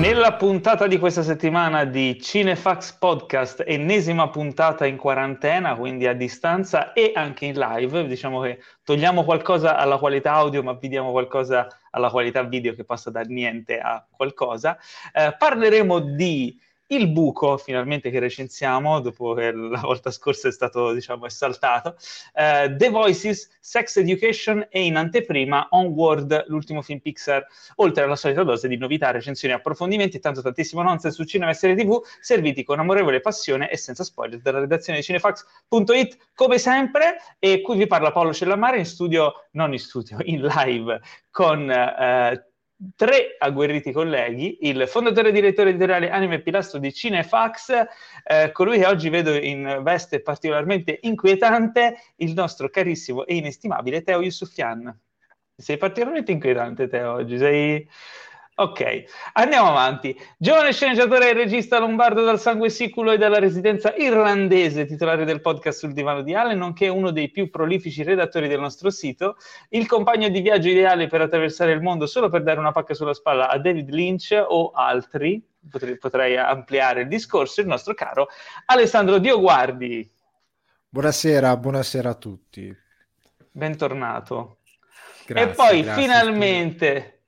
Nella puntata di questa settimana di Cinefax Podcast, ennesima puntata in quarantena, quindi a distanza e anche in live, diciamo che togliamo qualcosa alla qualità audio, ma vi diamo qualcosa alla qualità video che passa da niente a qualcosa. Eh, parleremo di il buco, finalmente che recensiamo, dopo che la volta scorsa è stato, diciamo, esaltato, uh, The Voices, Sex Education e in anteprima Onward, l'ultimo film Pixar, oltre alla solita dose di novità, recensioni, approfondimenti e tanto tantissimo nonsense su cinema e serie tv, serviti con amorevole passione e senza spoiler dalla redazione di cinefax.it, come sempre, e qui vi parla Paolo Cellamare in studio, non in studio, in live, con... Uh, tre agguerriti colleghi, il fondatore e direttore editoriale Anime e Pilastro di Cinefax, eh, colui che oggi vedo in veste particolarmente inquietante, il nostro carissimo e inestimabile Teo Yusufian. Sei particolarmente inquietante, Teo, oggi sei Ok, andiamo avanti. Giovane sceneggiatore e regista lombardo dal sangue siculo e dalla residenza irlandese, titolare del podcast sul divano di Allen, nonché uno dei più prolifici redattori del nostro sito, il compagno di viaggio ideale per attraversare il mondo solo per dare una pacca sulla spalla a David Lynch o altri, potrei, potrei ampliare il discorso, il nostro caro Alessandro Dioguardi. Buonasera, buonasera a tutti. Bentornato. Grazie, e poi grazie, finalmente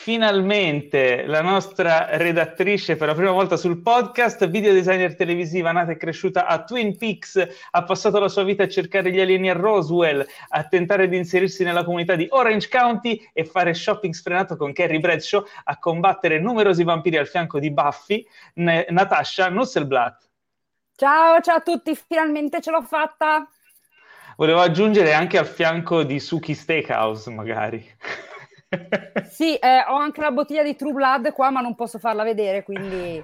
finalmente la nostra redattrice per la prima volta sul podcast, video designer televisiva nata e cresciuta a Twin Peaks, ha passato la sua vita a cercare gli alieni a Roswell, a tentare di inserirsi nella comunità di Orange County e fare shopping sfrenato con Carrie Bradshaw, a combattere numerosi vampiri al fianco di Buffy, N- Natasha Nusselblatt. Ciao, ciao a tutti, finalmente ce l'ho fatta! Volevo aggiungere anche al fianco di Suki Steakhouse, magari sì, eh, ho anche la bottiglia di True Blood qua, ma non posso farla vedere, quindi...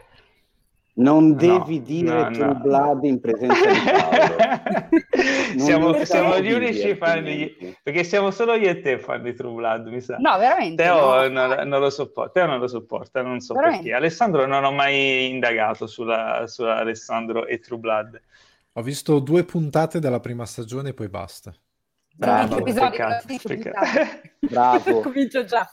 Non devi no, dire no, True no. Blood in presenza di Paolo. siamo, siamo gli unici fan di... Perché siamo solo io e te fan di True Blood, mi sa. No, veramente. Teo non, non, lo sopporta, Teo non lo sopporta, non so veramente. perché. Alessandro non ho mai indagato sulla, su Alessandro e True Blood. Ho visto due puntate della prima stagione e poi basta. Bravo. Bravo. Comincio già.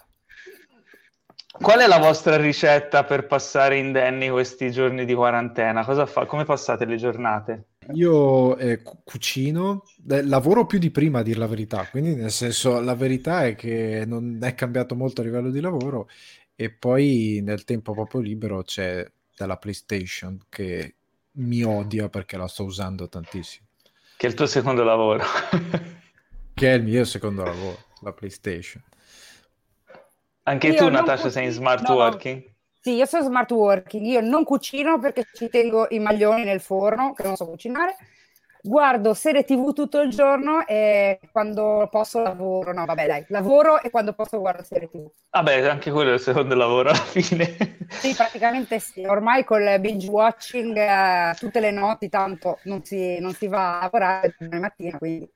Qual è la vostra ricetta per passare indenni questi giorni di quarantena? Cosa fa? Come passate le giornate? Io eh, cucino, eh, lavoro più di prima a dire la verità, quindi nel senso la verità è che non è cambiato molto a livello di lavoro e poi nel tempo proprio libero c'è della PlayStation che mi odia perché la sto usando tantissimo. Che è il tuo secondo lavoro. che è il mio secondo lavoro, la PlayStation. Anche io tu, Natasha, sei in smart no, working? Sì, io sono smart working. Io non cucino perché ci tengo i maglioni nel forno, che non so cucinare. Guardo serie TV tutto il giorno e quando posso lavoro. No, vabbè, dai, lavoro e quando posso guardo serie TV. Vabbè, anche quello è il secondo lavoro alla fine. Sì, praticamente sì. Ormai col binge watching eh, tutte le notti, tanto non si, non si va a lavorare la mattina, quindi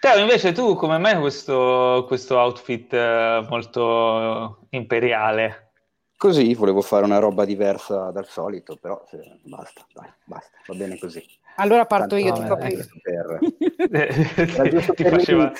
Teo, invece tu come mai questo, questo outfit eh, molto imperiale? Così, volevo fare una roba diversa dal solito, però se, basta, dai, basta, va bene così. Allora parto io, ti copro io. Per... Ti faceva...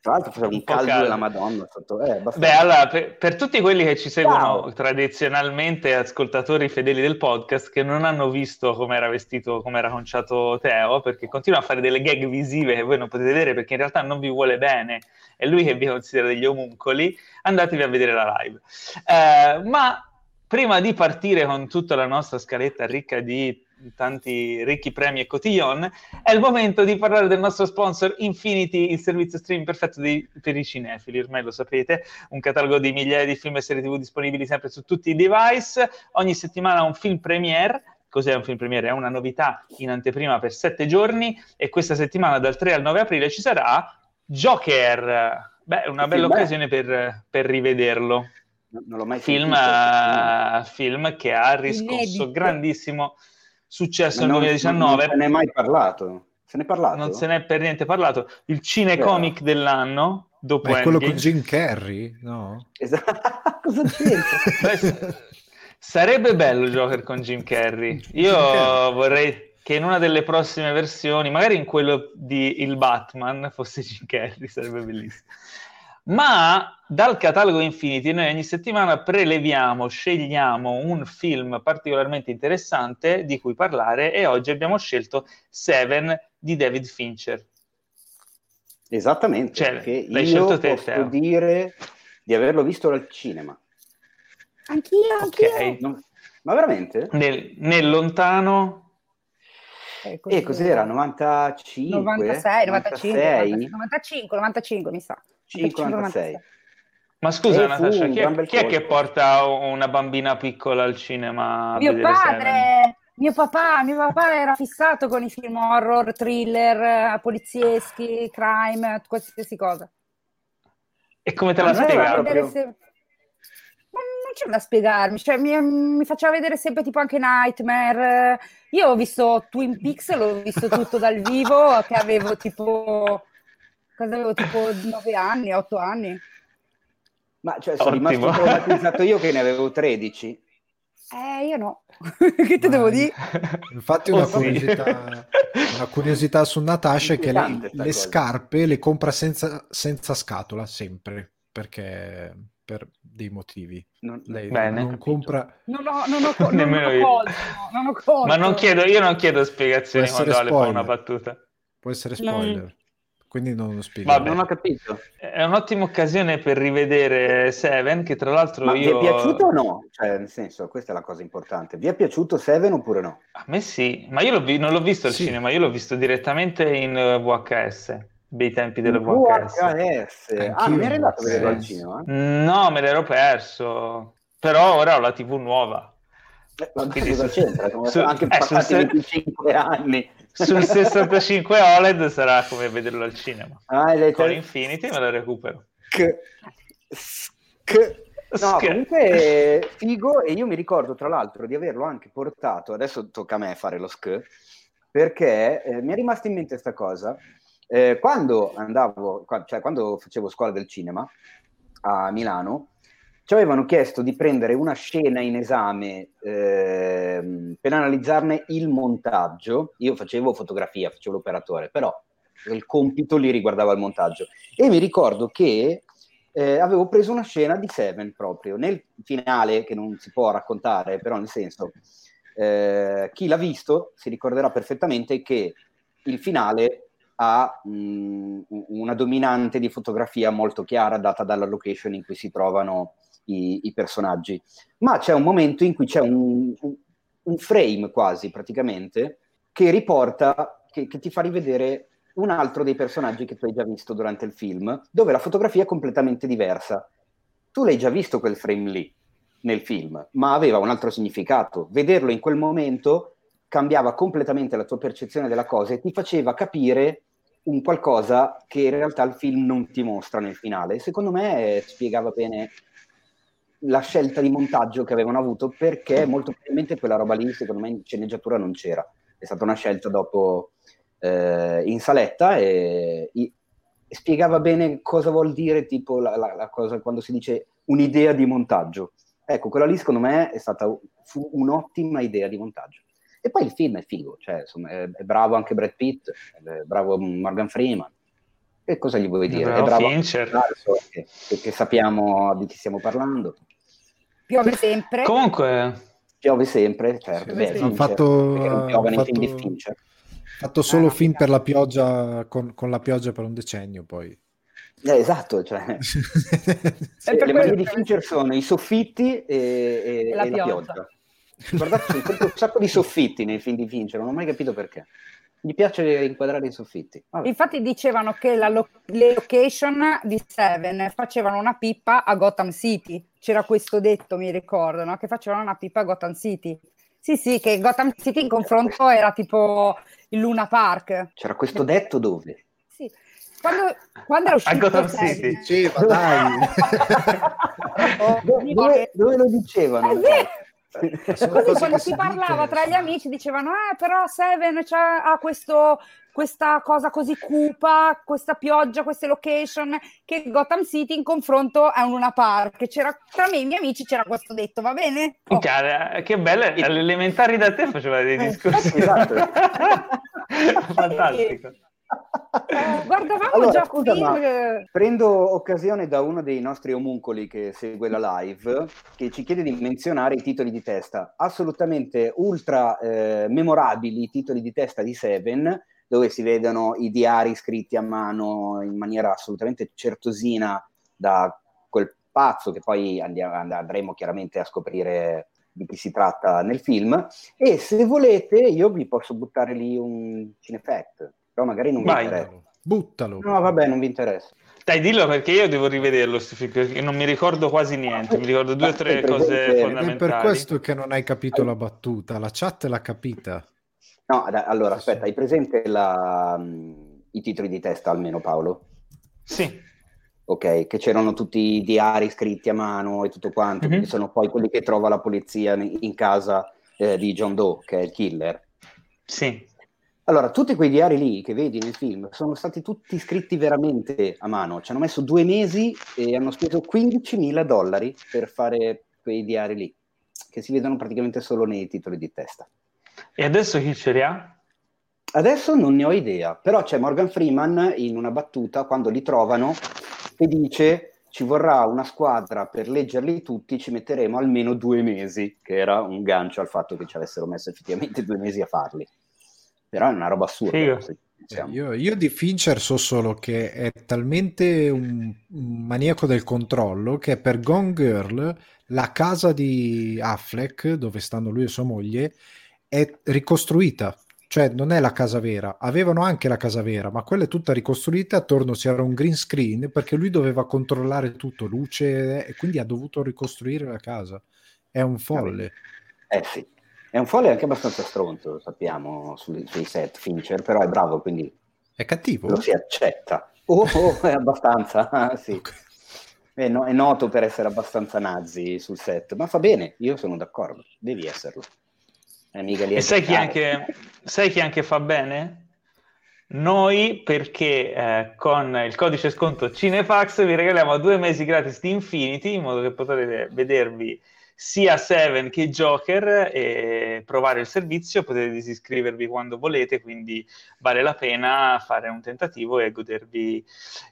Tra l'altro faceva un, caldo, caldo della Madonna. Sotto... Eh, Beh, allora, per, per, tutti quelli che ci seguono Ciao. tradizionalmente, ascoltatori fedeli del podcast, che non hanno visto come era vestito, come era conciato Teo, perché continua a fare delle gag visive che voi non potete vedere perché in realtà non vi vuole bene, è lui che vi considera degli omuncoli, andatevi a vedere la live. Eh, ma prima di partire con tutta la nostra scaletta ricca di tanti ricchi premi e cotillon, è il momento di parlare del nostro sponsor Infinity, il servizio streaming perfetto di, per i cinefili, ormai lo sapete, un catalogo di migliaia di film e serie tv disponibili sempre su tutti i device, ogni settimana un film premiere, Cos'è un film premiere? È una novità in anteprima per sette giorni e questa settimana dal 3 al 9 aprile ci sarà Joker. Beh, una bella occasione per, per rivederlo. Non l'ho mai film, uh, film che ha riscosso Inedito. grandissimo successo nel 2019. Non se ne è mai parlato. Se ne è parlato? Non se ne è per niente parlato. Il cinecomic yeah. dell'anno, dopo Ma è quello con Jim Carrey? No? Esatto. Cosa c'entra? sarebbe bello Joker con Jim Carrey. Io Jim vorrei che in una delle prossime versioni, magari in quello di Il Batman, fosse Jim Carrey, sarebbe bellissimo. Ma dal catalogo Infinity noi ogni settimana preleviamo, scegliamo un film particolarmente interessante di cui parlare e oggi abbiamo scelto Seven di David Fincher. Esattamente, Cioè, perché l'hai io scelto te, posso Teo. dire di averlo visto al cinema. Anch'io, anch'io. Ok. Non- Ma veramente? Nel, nel lontano... Eh, E cos'era? 95? 96, 95, 96? 95, 95 mi sa. 5, 96. Ma scusa Eh, Natascia, chi è, chi è che porta una bambina piccola al cinema Mio Seven? padre, mio papà, mio papà era fissato con i film horror, thriller, polizieschi, crime, qualsiasi cosa. E come te l'ha era spiegato? se- non c'è da spiegarmi, cioè, mi, mi faceva vedere sempre tipo anche Nightmare. Io ho visto Twin Peaks, l'ho visto tutto dal vivo, che avevo tipo, cosa avevo tipo 9 anni, 8 anni. Ma cioè, sono Ottimo. rimasto traumatizzato io che ne avevo 13. Eh, io no. che te devo Ma- dire? Infatti una, Oh, sì. curiosità, una curiosità su Natasha è che le, le scarpe le compra senza, senza scatola sempre, perché per dei motivi. Non, Lei Bene. non compra... Non ho, non ho, non Nemmeno ho io. colto, non ho colto. Ma non chiedo, io non chiedo spiegazioni Può essere quando Ale fa una spoiler. battuta. Può essere spoiler, quindi non lo spiego. Vabbè. non ho capito. È un'ottima occasione per rivedere Seven, che tra l'altro Ma io... vi è piaciuto o no? Cioè, nel senso, questa è la cosa importante. Vi è piaciuto Seven oppure no? A me sì, ma io l'ho vi- non l'ho visto al Sì. cinema, io l'ho visto direttamente in eh, VHS, bei tempi delle VHS. VHS. Ah, Anch'io non mi eri andato a vederlo sì. al cinema? No, me l'ero perso, però ora ho la TV nuova. Eh, ma Quindi cosa su- c'entra? Su- anche eh, passati sul se- 25 anni. Sul 65 OLED sarà come vederlo al cinema. Ah, detto- Con Infinity me lo recupero. Sk- sk- No, comunque figo e io mi ricordo tra l'altro di averlo anche portato, adesso tocca a me fare lo sk, perché eh, mi è rimasta in mente questa cosa. Eh, quando andavo, cioè quando facevo scuola del cinema a Milano, ci avevano chiesto di prendere una scena in esame ehm, per analizzarne il montaggio. Io facevo fotografia, facevo l'operatore, però il compito lì riguardava il montaggio. E mi ricordo che eh, avevo preso una scena di Seven proprio nel finale, che non si può raccontare, però nel senso, eh, chi l'ha visto si ricorderà perfettamente che il finale ha mh, una dominante di fotografia molto chiara data dalla location in cui si trovano i, i personaggi. Ma c'è un momento in cui c'è un, un- frame quasi praticamente che riporta, che, che ti fa rivedere un altro dei personaggi che tu hai già visto durante il film, dove la fotografia è completamente diversa. Tu l'hai già visto quel frame lì nel film, ma aveva un altro significato. Vederlo in quel momento cambiava completamente la tua percezione della cosa e ti faceva capire un qualcosa che in realtà il film non ti mostra nel finale. Secondo me eh, spiegava bene la scelta di montaggio che avevano avuto perché molto probabilmente quella roba lì secondo me in sceneggiatura non c'era. È stata una scelta dopo eh, in saletta e, e spiegava bene cosa vuol dire tipo la, la- la cosa quando si dice un'idea di montaggio. Ecco, quella lì secondo me è stata un'ottima idea di montaggio. E poi il film è figo, cioè insomma è, è bravo anche Brad Pitt, è bravo Morgan Freeman. Che cosa gli vuoi dire? Bravo è bravo Fincher. che sappiamo di chi stiamo parlando. Piove sempre. Comunque, Piove sempre, certo. Beh, Fincher, fatto, perché non piove nei film di Fincher. fatto solo Ah, film per la pioggia con, con la pioggia per un decennio poi Eh, esatto, cioè, sì, le manie di che- Fincher sono i soffitti e, e- E la e la pioggia. pioggia. Guardate, sempre un sacco di soffitti nei film di Fincher, non ho mai capito perché. Gli piace inquadrare i soffitti. Vabbè. Infatti dicevano che la lo- le location di Seven facevano una pippa a Gotham City. C'era questo detto, mi ricordo, no? che facevano una pippa a Gotham City. Sì, sì, che Gotham City in confronto era tipo il Luna Park. C'era questo detto dove? Sì. Quando, quando era uscito Gotham Seven- City. diceva dai Oh, Dove, dove- lo dicevano? È vero. Sono Così quando che si si parlava dicono, tra gli amici dicevano, eh, però Seven ha questo, questa cosa così cupa, questa pioggia, queste location, che Gotham City in confronto è un Luna Park. C'era, tra me e i miei amici c'era questo detto, va bene? Oh. Chiara, che belle, alle elementari da te faceva dei Eh, discorsi. esatto. Fantastico. Guardavamo Allora, già scusa, film Prendo occasione da uno dei nostri omuncoli che segue la live, che ci chiede di menzionare i titoli di testa. Assolutamente ultra eh, memorabili i titoli di testa di Seven, dove si vedono i diari scritti a mano in maniera assolutamente certosina da quel pazzo che poi andiamo- and- andremo chiaramente a scoprire di chi si tratta nel film. E se volete, io vi posso buttare lì un cinefact, però magari non vi Vai. interessa. Buttalo. No, vabbè, non vi interessa. Dai, dillo perché io devo rivederlo, perché non mi ricordo quasi niente, mi ricordo due o tre cose Ed è fondamentali. per questo che non hai capito la battuta. La chat l'ha capita. No, da- allora aspetta, hai presente la- mh, i titoli di testa almeno Paolo? Sì, Ok, che c'erano tutti i diari scritti a mano e tutto quanto, Mhm. quindi sono poi quelli che trova la polizia in in casa eh, di John Doe, che è il killer. sì. Allora, tutti quei diari lì che vedi nel film sono stati tutti scritti veramente a mano. Ci hanno messo due mesi e hanno speso 15.000 dollari per fare quei diari lì, che si vedono praticamente solo nei titoli di testa. E adesso chi ce li ha? Adesso non ne ho idea, però c'è Morgan Freeman in una battuta quando li trovano e dice ci vorrà una squadra per leggerli tutti, ci metteremo almeno due mesi, che era un gancio al fatto che ci avessero messo effettivamente due mesi a farli. Però è una roba assurda. Figo. se Eh. Io, io di Fincher so solo che è talmente un, un maniaco del controllo che per Gone Girl la casa di Affleck, dove stanno lui e sua moglie, è ricostruita. Cioè non è la casa vera. Avevano anche la casa vera, ma quella è tutta ricostruita. Attorno c'era un green screen perché lui doveva controllare tutto, luce, e quindi ha dovuto ricostruire la casa. È un folle. Eh sì, è un folle anche abbastanza stronzo, lo sappiamo, sui, sui set Fincher, però è bravo, quindi È cattivo? lo si accetta. Oh, oh, è abbastanza, sì. Ok. È, no- è noto per essere abbastanza nazi sul set, ma fa bene, io sono d'accordo, devi esserlo. A E sai chi, anche, sai chi anche fa bene? Noi, perché eh, con il codice sconto Cinefax vi regaliamo due mesi gratis di Infinity, in modo che potrete vedervi sia Seven che Joker e provare il servizio. Potete disiscrivervi quando volete, quindi vale la pena fare un tentativo e godervi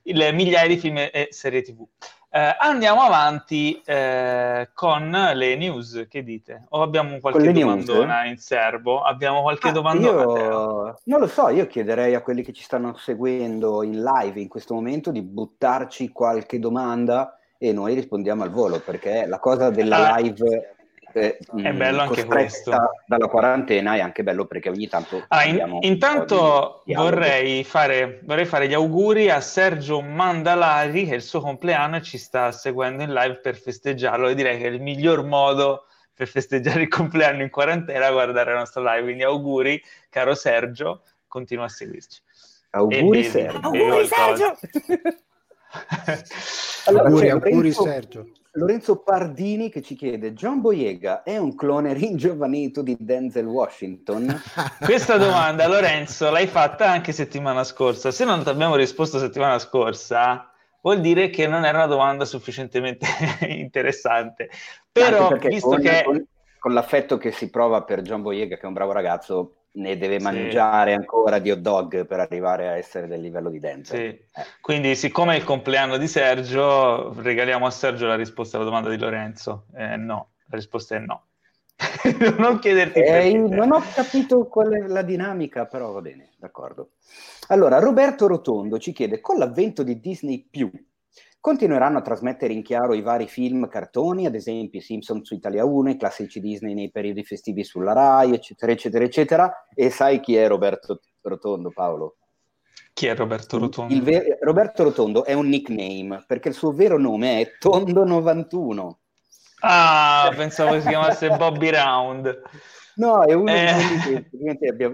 il migliaia di film e serie TV. Eh, andiamo avanti eh, con le news, che dite? O abbiamo qualche le news? domandona in serbo? Abbiamo qualche Ah, domandona? Io non lo so, io chiederei a quelli che ci stanno seguendo in live in questo momento di buttarci qualche domanda e noi rispondiamo al volo, perché la cosa della Ah, live eh, è mh, bello anche questo. dalla quarantena è anche bello perché ogni tanto Ah, in- intanto di vorrei fare, vorrei fare gli auguri a Sergio Mandalari, che è il suo compleanno e ci sta seguendo in live per festeggiarlo. E direi che è il miglior modo per festeggiare il compleanno in quarantena guardare la nostra live. Quindi auguri, caro Sergio, continua a seguirci. Auguri E bevi. Sergio. Bevi Auguri. Sergio! Allora, auguri, auguri Lorenzo- Sergio. Lorenzo Pardini che ci chiede: John Boyega è un clone ringiovanito di Denzel Washington? Questa domanda, Lorenzo, l'hai fatta anche settimana scorsa. Se non ti abbiamo risposto settimana scorsa, vuol dire che non era una domanda sufficientemente interessante. Però, visto con, che... con- con l'affetto che si prova per John Boyega, che è un bravo ragazzo, ne deve Sì. mangiare ancora di hot dog per arrivare a essere del livello di Denzel. Sì. Eh. Quindi, siccome è il compleanno di Sergio, regaliamo a Sergio la risposta alla domanda di Lorenzo. Eh, no, la risposta è no. non chiederti Eh, non ho capito qual è la dinamica, però va bene, d'accordo. Allora, Roberto Rotondo ci chiede: con l'avvento di Disney continueranno a trasmettere in chiaro i vari film, cartoni, ad esempio i Simpson su Italia 1, i classici Disney nei periodi festivi sulla Rai, eccetera, eccetera, eccetera. E sai chi è Roberto Rotondo, Paolo? Chi è Roberto Rotondo? Ver- Roberto Rotondo è un nickname perché il suo vero nome è Tondo91. Ah, pensavo si chiamasse Bobby Round. No, è uno Eh.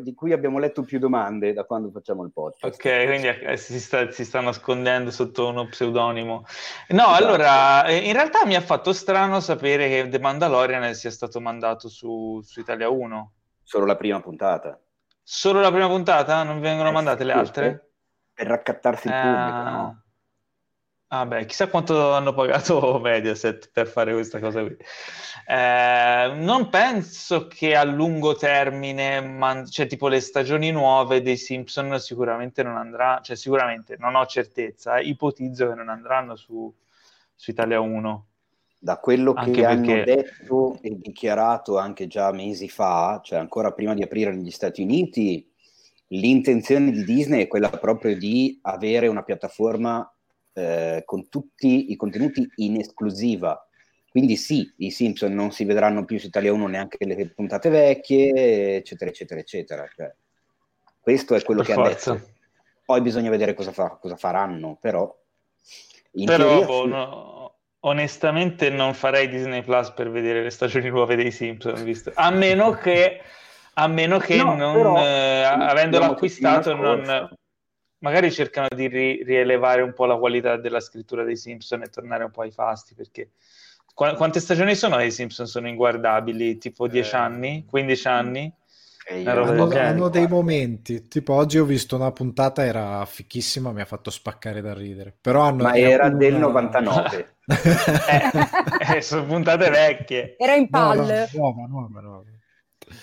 di cui abbiamo letto più domande da quando facciamo il podcast. Ok, quindi eh, si sta, si sta nascondendo sotto uno pseudonimo. No, Esatto. allora, eh, in realtà mi ha fatto strano sapere che The Mandalorian sia stato mandato su, su Italia 1. Solo la prima puntata. Solo la prima puntata? Non vengono Eh, mandate le sì, altre? Per raccattarsi il Eh, pubblico, no? Ah beh, chissà quanto hanno pagato Mediaset per fare questa cosa qui. Eh, non penso che a lungo termine, man- cioè tipo le stagioni nuove dei Simpson sicuramente non andrà, cioè sicuramente non ho certezza, eh, ipotizzo che non andranno su, su Italia 1. Da quello che Anche hanno perché- detto e dichiarato anche già mesi fa, cioè ancora prima di aprire negli Stati Uniti, l'intenzione di Disney è quella proprio di avere una piattaforma eh, con tutti i contenuti in esclusiva. Quindi sì, i Simpson non si vedranno più su Italia 1 neanche le puntate vecchie, eccetera, eccetera, eccetera. Cioè, questo è quello Per che forza. detto. Poi bisogna vedere cosa, fa- cosa faranno, però... Però teoria boh, sì. no, onestamente non farei Disney Plus per vedere le stagioni nuove dei Simpson, visto. A meno che, a meno che No, non, però, eh, avendolo acquistato, non. Magari cercano di ri- rielevare un po' la qualità della scrittura dei Simpson e tornare un po' ai fasti, perché qua- quante stagioni sono i Simpson? Sono inguardabili, tipo 10 Eh, anni, 15 anni? E del Hanno, hanno dei momenti, tipo oggi ho visto una puntata, era fichissima, mi ha fatto spaccare da ridere. Però hanno, Ma era una- del 99. Eh, eh, sono puntate vecchie. Era in No, no, nuova, nuova.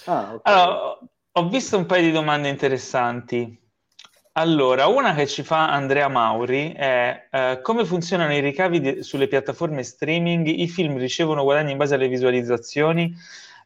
Ah, ok. Allora, ho visto un paio di domande interessanti. Allora, una che ci fa Andrea Mauri è eh, come funzionano i ricavi di- sulle piattaforme streaming? I film ricevono guadagni in base alle visualizzazioni?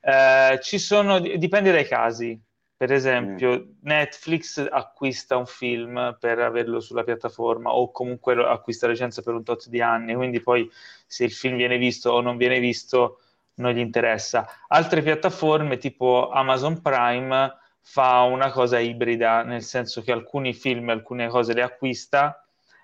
Eh, ci sono, dipende dai casi. Per esempio, Netflix acquista un film per averlo sulla piattaforma o comunque lo acquista la licenza per un tot di anni, quindi poi se il film viene visto o non viene visto non gli interessa. Altre piattaforme tipo Amazon Prime fa una cosa ibrida, nel senso che alcuni film, alcune cose le acquista,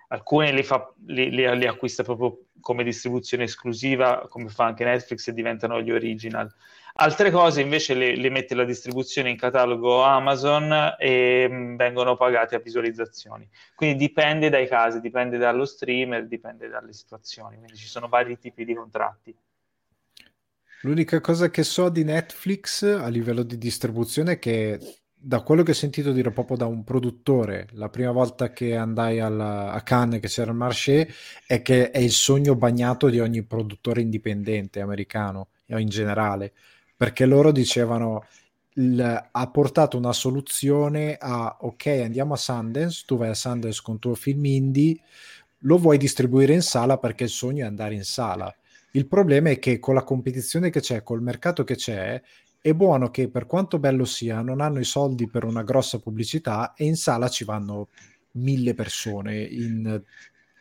alcune li, fa, li, li- li acquista proprio come distribuzione esclusiva, come fa anche Netflix e diventano gli original. Altre cose invece le, le mette la distribuzione in catalogo Amazon e mh, vengono pagate a visualizzazioni. Quindi dipende dai casi, dipende dallo streamer, dipende dalle situazioni, quindi ci sono vari tipi di contratti. L'unica cosa che so di Netflix a livello di distribuzione è che da quello che ho sentito dire proprio da un produttore la prima volta che andai alla- a Cannes che c'era il marché è che è il sogno bagnato di ogni produttore indipendente americano o in generale perché loro dicevano il- ha portato una soluzione a ok andiamo a Sundance tu vai a Sundance con tuo film indie lo vuoi distribuire in sala perché il sogno è andare in sala il problema è che con la competizione che c'è, col mercato che c'è, è buono che per quanto bello sia, non hanno i soldi per una grossa pubblicità e in sala ci vanno mille persone in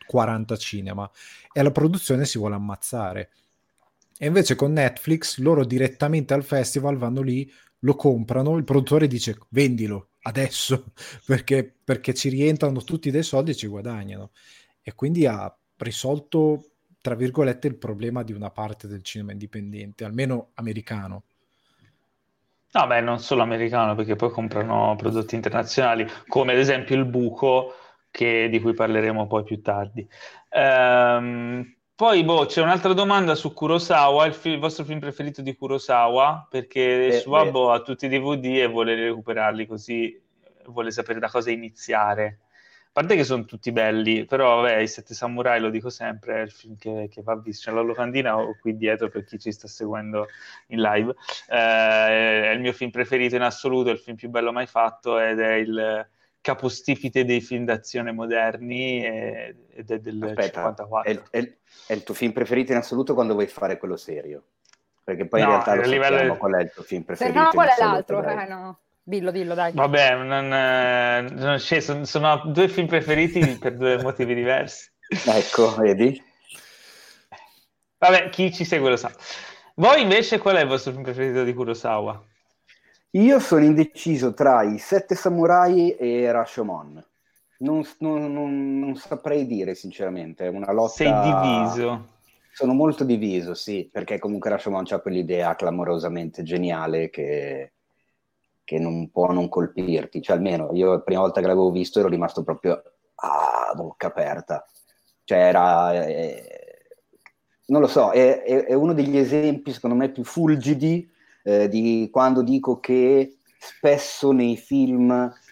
40 cinema e la produzione si vuole ammazzare. E invece con Netflix loro direttamente al festival vanno lì, lo comprano, il produttore dice vendilo adesso perché, perché ci rientrano tutti dei soldi e ci guadagnano. E quindi ha risolto tra virgolette il problema di una parte del cinema indipendente, almeno americano. No, beh, non solo americano, perché poi comprano prodotti internazionali, come ad esempio il buco, che- di cui parleremo poi più tardi. Ehm, poi, boh, c'è un'altra domanda su Kurosawa, il, fi- il vostro film preferito di Kurosawa, perché Eh, Suabo beh. ha tutti i DVD e vuole recuperarli così, vuole sapere da cosa iniziare. A parte che sono tutti belli, però vabbè, I Sette Samurai, lo dico sempre, è il film che, che va visto. C'è la locandina o qui dietro per chi ci sta seguendo in live. Eh, è il mio film preferito in assoluto, è il film più bello mai fatto ed è il capostipite dei film d'azione moderni e- ed è del Aspetta, 54. è, è- è il tuo film preferito in assoluto quando vuoi fare quello serio? Perché poi in No, realtà lo a livello- sappiamo qual è il tuo film Se preferito. no, in qual è l'altro? Eh, no. Dillo, dillo, dai. Vabbè, non, eh, non c'è- sono, sono due film preferiti per due motivi diversi. Ecco, vedi? Vabbè, chi ci segue lo sa. Voi invece qual è il vostro film preferito di Kurosawa? Io sono indeciso tra i Sette Samurai e Rashomon. Non, non- non- non saprei dire sinceramente, è una lotta... Sei diviso. Sono molto diviso, sì, perché comunque Rashomon ha quell'idea clamorosamente geniale che, che non può non colpirti. Cioè, almeno io la prima volta che l'avevo visto ero rimasto proprio a bocca aperta. Cioè, era... eh, non lo so, è, è- è uno degli esempi, secondo me, più fulgidi eh, di quando dico che spesso nei film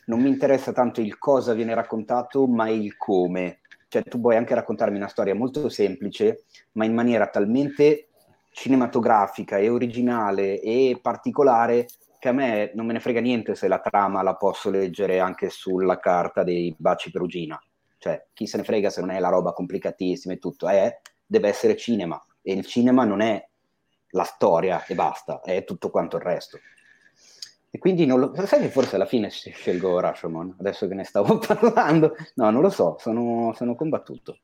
non mi interessa tanto il cosa viene raccontato, ma il come. cioè tu puoi anche raccontarmi una storia molto semplice, ma in maniera talmente cinematografica e originale e particolare che a me non me ne frega niente se la trama la posso leggere anche sulla carta dei baci perugina. Cioè, chi se ne frega se non è la roba complicatissima e tutto, è, deve essere cinema. E il cinema non è la storia e basta, è tutto quanto il resto. E quindi non lo sai che forse alla fine scelgo Rashomon, adesso che ne stavo parlando. No, non lo so, sono, sono combattuto.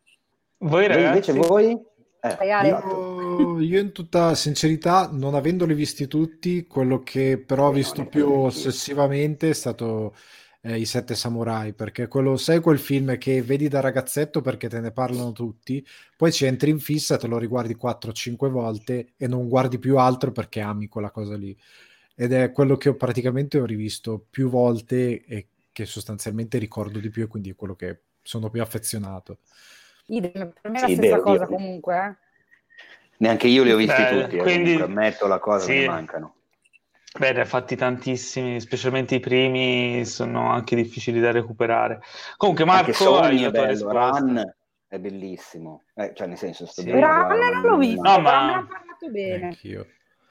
Voi ragazzi? Invece voi? Ale. Io, io in tutta sincerità, non avendoli visti tutti, quello che però ho visto più ossessivamente è stato eh, I Sette Samurai, perché quello, sai quel film che vedi da ragazzetto perché te ne parlano tutti, poi ci entri in fissa, te lo riguardi 4-5 volte e non guardi più altro perché ami quella cosa lì. Ed è quello che ho praticamente ho rivisto più volte e che sostanzialmente ricordo di più e quindi è quello che sono più affezionato. Idem, per me è la Sì, stessa vero, cosa io- comunque. Eh. Neanche io li ho visti Beh, tutti, eh, quindi- comunque ammetto la cosa, sì. ne mancano. Beh, ne ha fatti tantissimi, specialmente i primi sono anche difficili da recuperare. Comunque, Anche Marco, Sony hai è bello. Run è bellissimo, Eh, cioè nel senso sto Sì. guarda, non l'ho visto, No, ma- me ne hanno parlato bene. Anch'io.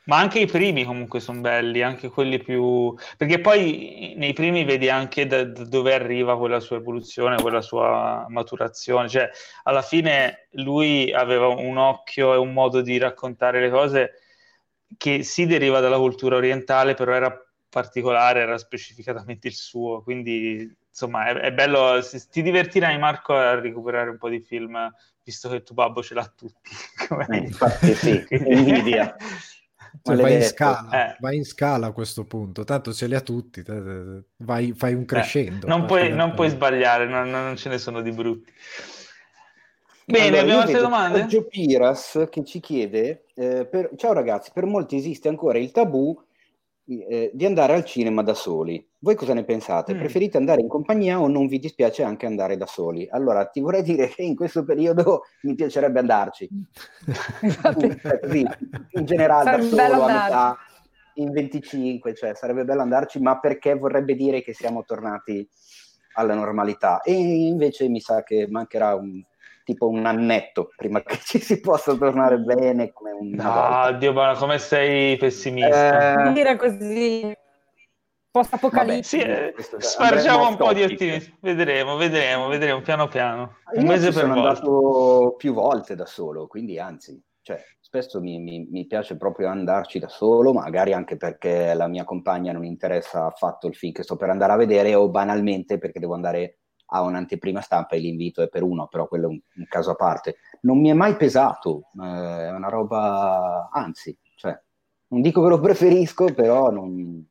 Ma anche i primi comunque sono belli, anche quelli più... Perché poi nei primi vedi anche da, da dove arriva quella sua evoluzione, quella sua maturazione. Cioè, alla fine lui aveva un occhio e un modo di raccontare le cose che si deriva dalla cultura orientale, però era particolare, era specificatamente il suo. Quindi, insomma, è, è bello. si- ti divertirai, Marco, a recuperare un po' di film, visto che tuo babbo ce l'ha tutti. come Eh, infatti sì, invidia. Cioè, vai, in scala, Eh. vai in scala a questo punto, tanto ce li ha tutti, vai, fai un crescendo. Eh, non, puoi, da non puoi sbagliare, non, non ce ne sono di brutti. Bene, Allora, abbiamo altre domande? Sergio Piras che ci chiede, eh, per- ciao ragazzi, per molti esiste ancora il tabù eh, di andare al cinema da soli. Voi cosa ne pensate? Mm. Preferite andare in compagnia o non vi dispiace anche andare da soli? Allora, ti vorrei dire che in questo periodo mi piacerebbe andarci. Così, in generale, Sarebbe da solo, a metà, in 25, cioè sarebbe bello andarci, ma perché vorrebbe dire che siamo tornati alla normalità. E invece mi sa che mancherà un, tipo un annetto prima che ci si possa tornare bene come una volta. Ah, Dio, ma come sei pessimista? non Eh, dire così post Vabbè, apocalittico. Sì, eh, spargiamo un po' di ottimismo. Vedremo, vedremo, vedremo piano piano. Un Io mese per sono volta. andato più volte da solo, quindi anzi, cioè, spesso mi, mi- mi piace proprio andarci da solo, magari anche perché la mia compagna non interessa affatto il film che sto per andare a vedere o banalmente perché devo andare a un'anteprima stampa e l'invito è per uno, però quello è un, un caso a parte. Non mi è mai pesato, eh, è una roba, anzi, cioè, non dico che lo preferisco, però non,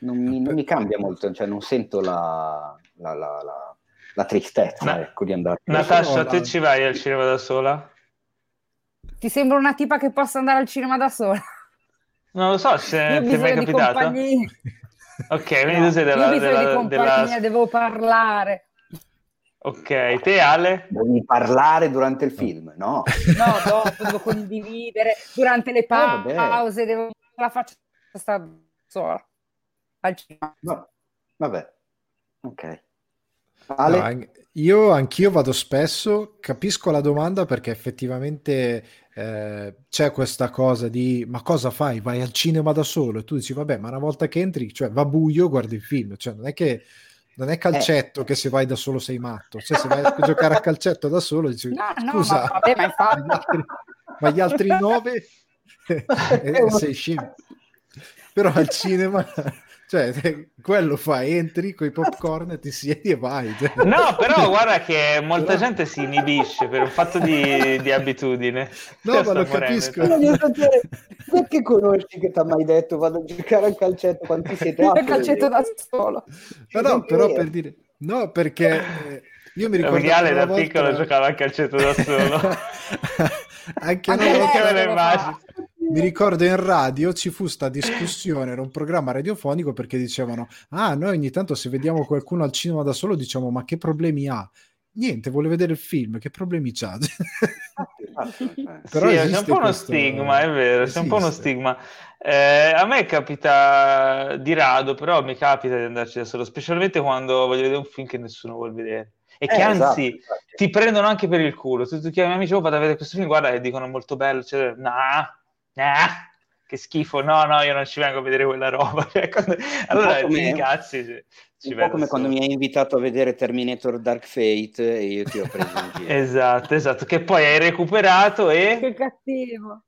non mi, non mi cambia molto, cioè non sento la, la- la- la- la tristezza Na- ecco, di andare Natascia, te ci vai al cinema da sola? Ti sembra una tipa che possa andare al cinema da sola? Non lo so, se ti è mai capitato? Ok, quindi No, tu sei della, della, compagnia, della- devo parlare. Ok, te Ale? Devi parlare durante il film, no? No, dopo devo condividere durante le vabbè. pause, devo la faccio sta sola al cinema. No, vabbè. Ok. No, Ale? an- io anch'io vado spesso, capisco la domanda perché effettivamente eh, c'è questa cosa di ma cosa fai? Vai al cinema da solo? E tu dici vabbè, ma una volta che entri, cioè va buio, guardi il film, cioè non è che non è calcetto che se vai da solo sei matto, cioè se vai a giocare a calcetto da solo dici No, no, scusa, ma vabbè, ma infatti. ma gli altri, ma gli altri nove eh, sei scemo. Però al cinema, cioè, quello fai, entri con i popcorn, ti siedi e vai. cioè. No, però guarda che molta gente si inibisce per un fatto di, di abitudine. No, Io ma lo morendo. capisco. Perché conosci che ti ha mai detto vado a giocare a calcetto quanti siete? Il Ah, calcetto da solo. Ma no, però per dire, no, perché eh, io mi ricordo Perché Ale che da volta- piccolo giocava a calcetto da solo. Anche Anche una lei volta Che me lo fa. immagino. Mi ricordo in radio ci fu sta discussione, era un programma radiofonico perché dicevano ah noi ogni tanto se vediamo qualcuno al cinema da solo diciamo ma che problemi ha? Niente, vuole vedere il film, che problemi c'ha? Però sì, c'è un po' uno questo... stigma, è vero, esiste. c'è un po' uno stigma. Eh, a me capita di rado, però mi capita di andarci da solo, specialmente quando voglio vedere un film che nessuno vuole vedere. E che eh, anzi esatto, esatto. ti prendono anche per il culo. Tu, tu chiami amici, oh, vado a vedere questo film, guarda, e dicono molto bello, cioè, nah, nah, che schifo, no, no, io non ci vengo a vedere quella roba. Cioè, allora, ti cazzi. Cioè, un po' come quando mi hai invitato a vedere Terminator Dark Fate e io ti ho preso in giro. esatto, esatto, che poi hai recuperato e... Che cattivo.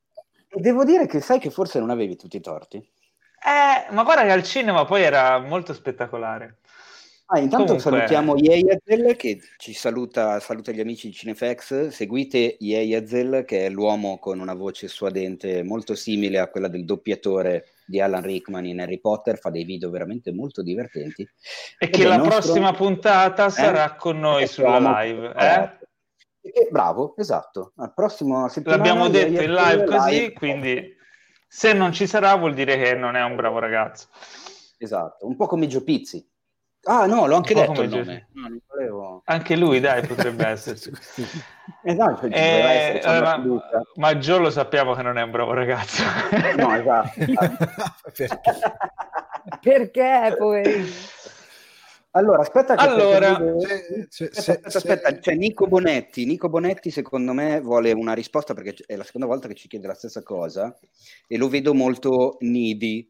Devo dire che sai che forse non avevi tutti i torti. Eh, ma guarda che al cinema poi era molto spettacolare. Ah, intanto Comunque... salutiamo Yeyazel che ci saluta, saluta gli amici di Cinefex. Seguite Yeyazel che è l'uomo con una voce suadente molto simile a quella del doppiatore di Alan Rickman in Harry Potter, fa dei video veramente molto divertenti. E che la nostro... prossima puntata sarà eh? con noi sulla live. Eh? Eh, bravo, esatto. Al prossimo settimana L'abbiamo detto in live così, live. quindi se non ci sarà vuol dire che non è un bravo ragazzo. Esatto, un po' come Gio Pizzi. Ah no, l'ho anche detto il nome. No, volevo... Anche lui, dai, potrebbe esserci. esatto, eh, eh, ma, ma Gio lo sappiamo che non è un bravo ragazzo. no, esatto. Perché? Perché, poverino? Allora, aspetta che allora, c'è, c'è, aspetta, c'è, aspetta, c'è Nico Bonetti. Nico Bonetti, secondo me, vuole una risposta perché è la seconda volta che ci chiede la stessa cosa e lo vedo molto needy.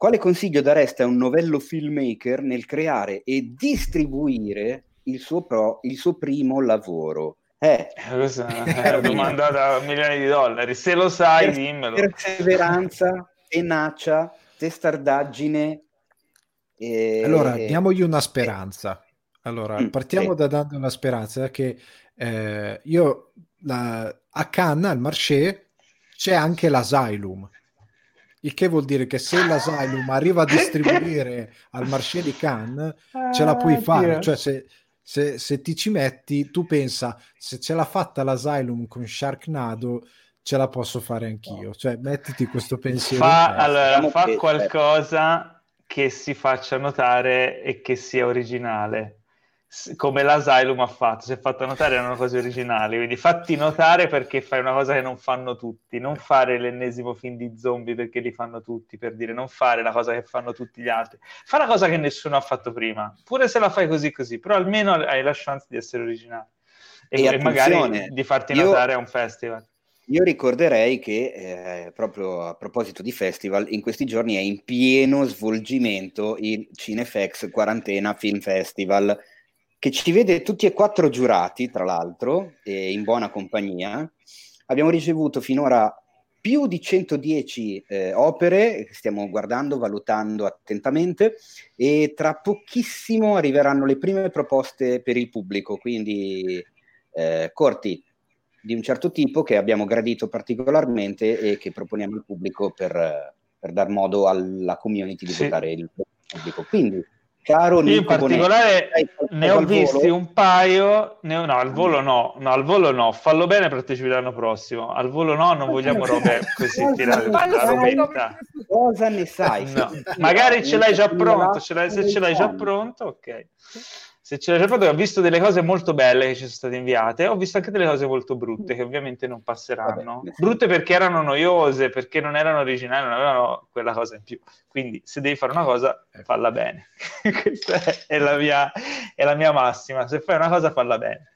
Quale consiglio dareste a un novello filmmaker nel creare e distribuire il suo, pro, il suo primo lavoro? Eh, eh questa è una domanda da milioni di dollari. Se lo sai, per, dimmelo. Perseveranza, tenacia, testardaggine e... Allora, diamogli una speranza. Allora, mm, partiamo sì. da dando una speranza che eh, io la, a Cannes, al Marché, c'è anche l'Asylum. Il che vuol dire che se l'Asylum arriva a distribuire al Marché di Cannes, ce la puoi ah, fare. Cioè, se, se, se, ti ci metti, tu pensa, se ce l'ha fatta l'Asylum con Sharknado, ce la posso fare anch'io. Cioè, mettiti questo pensiero. Fa, allora, fa qualcosa che si faccia notare e che sia originale come l'Asylum ha fatto, si è fatto notare erano cose originali, quindi fatti notare perché fai una cosa che non fanno tutti, non fare l'ennesimo film di zombie perché li fanno tutti, per dire non fare la cosa che fanno tutti gli altri, fa la cosa che nessuno ha fatto prima, pure se la fai così così, però almeno hai la chance di essere originale. E, e magari di farti notare io... a un festival. Io ricorderei che eh, proprio a proposito di festival, in questi giorni è in pieno svolgimento il Cinefex Quarantena Film Festival, che ci vede tutti e quattro giurati, tra l'altro, e in buona compagnia. Abbiamo ricevuto finora più di 110 eh, opere che stiamo guardando, valutando attentamente e tra pochissimo arriveranno le prime proposte per il pubblico, quindi eh, corti di un certo tipo che abbiamo gradito particolarmente e che proponiamo al pubblico per, per dar modo alla community di sì. votare il pubblico. Quindi, caro Io in particolare Bonetti, ne ho visti volo? un paio, ne no, al volo no, no, al volo no, fallo bene partecipi l'anno prossimo, al volo no, non vogliamo robe così robetta. Cosa ne sai? No. Magari ce l'hai già pronto, ce l'hai, se ce l'hai già pronto, ok se c'è il fatto che ho visto delle cose molto belle che ci sono state inviate, ho visto anche delle cose molto brutte che ovviamente non passeranno. Vabbè, brutte perché erano noiose, perché non erano originali, non avevano quella cosa in più. Quindi se devi fare una cosa, eh. falla bene. Questa è la, mia, è la mia massima. Se fai una cosa, falla bene.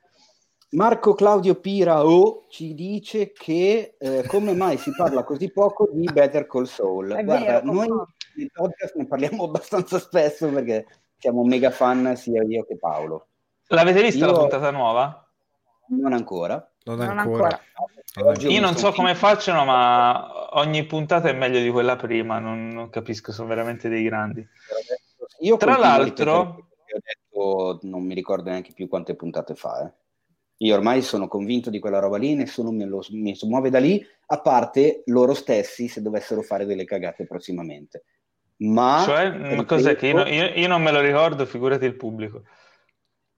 Marco Claudio Pirao ci dice che eh, come mai si parla così poco di Better Call Saul. È Guarda, vero, noi nel podcast ne parliamo abbastanza spesso perché siamo mega fan sia io che Paolo. L'avete vista io... la puntata nuova? Non ancora. Non, non ancora. ancora. Io non so come facciano, ma ogni puntata è meglio di quella prima. Non, non capisco, sono veramente dei grandi. Io Tra l'altro, detto, non mi ricordo neanche più quante puntate fa. Eh. Io ormai sono convinto di quella roba lì, nessuno mi, lo, mi muove da lì, a parte loro stessi se dovessero fare delle cagate prossimamente. Ma cioè, cos'è che io, io, io, non me lo ricordo, figurati il pubblico.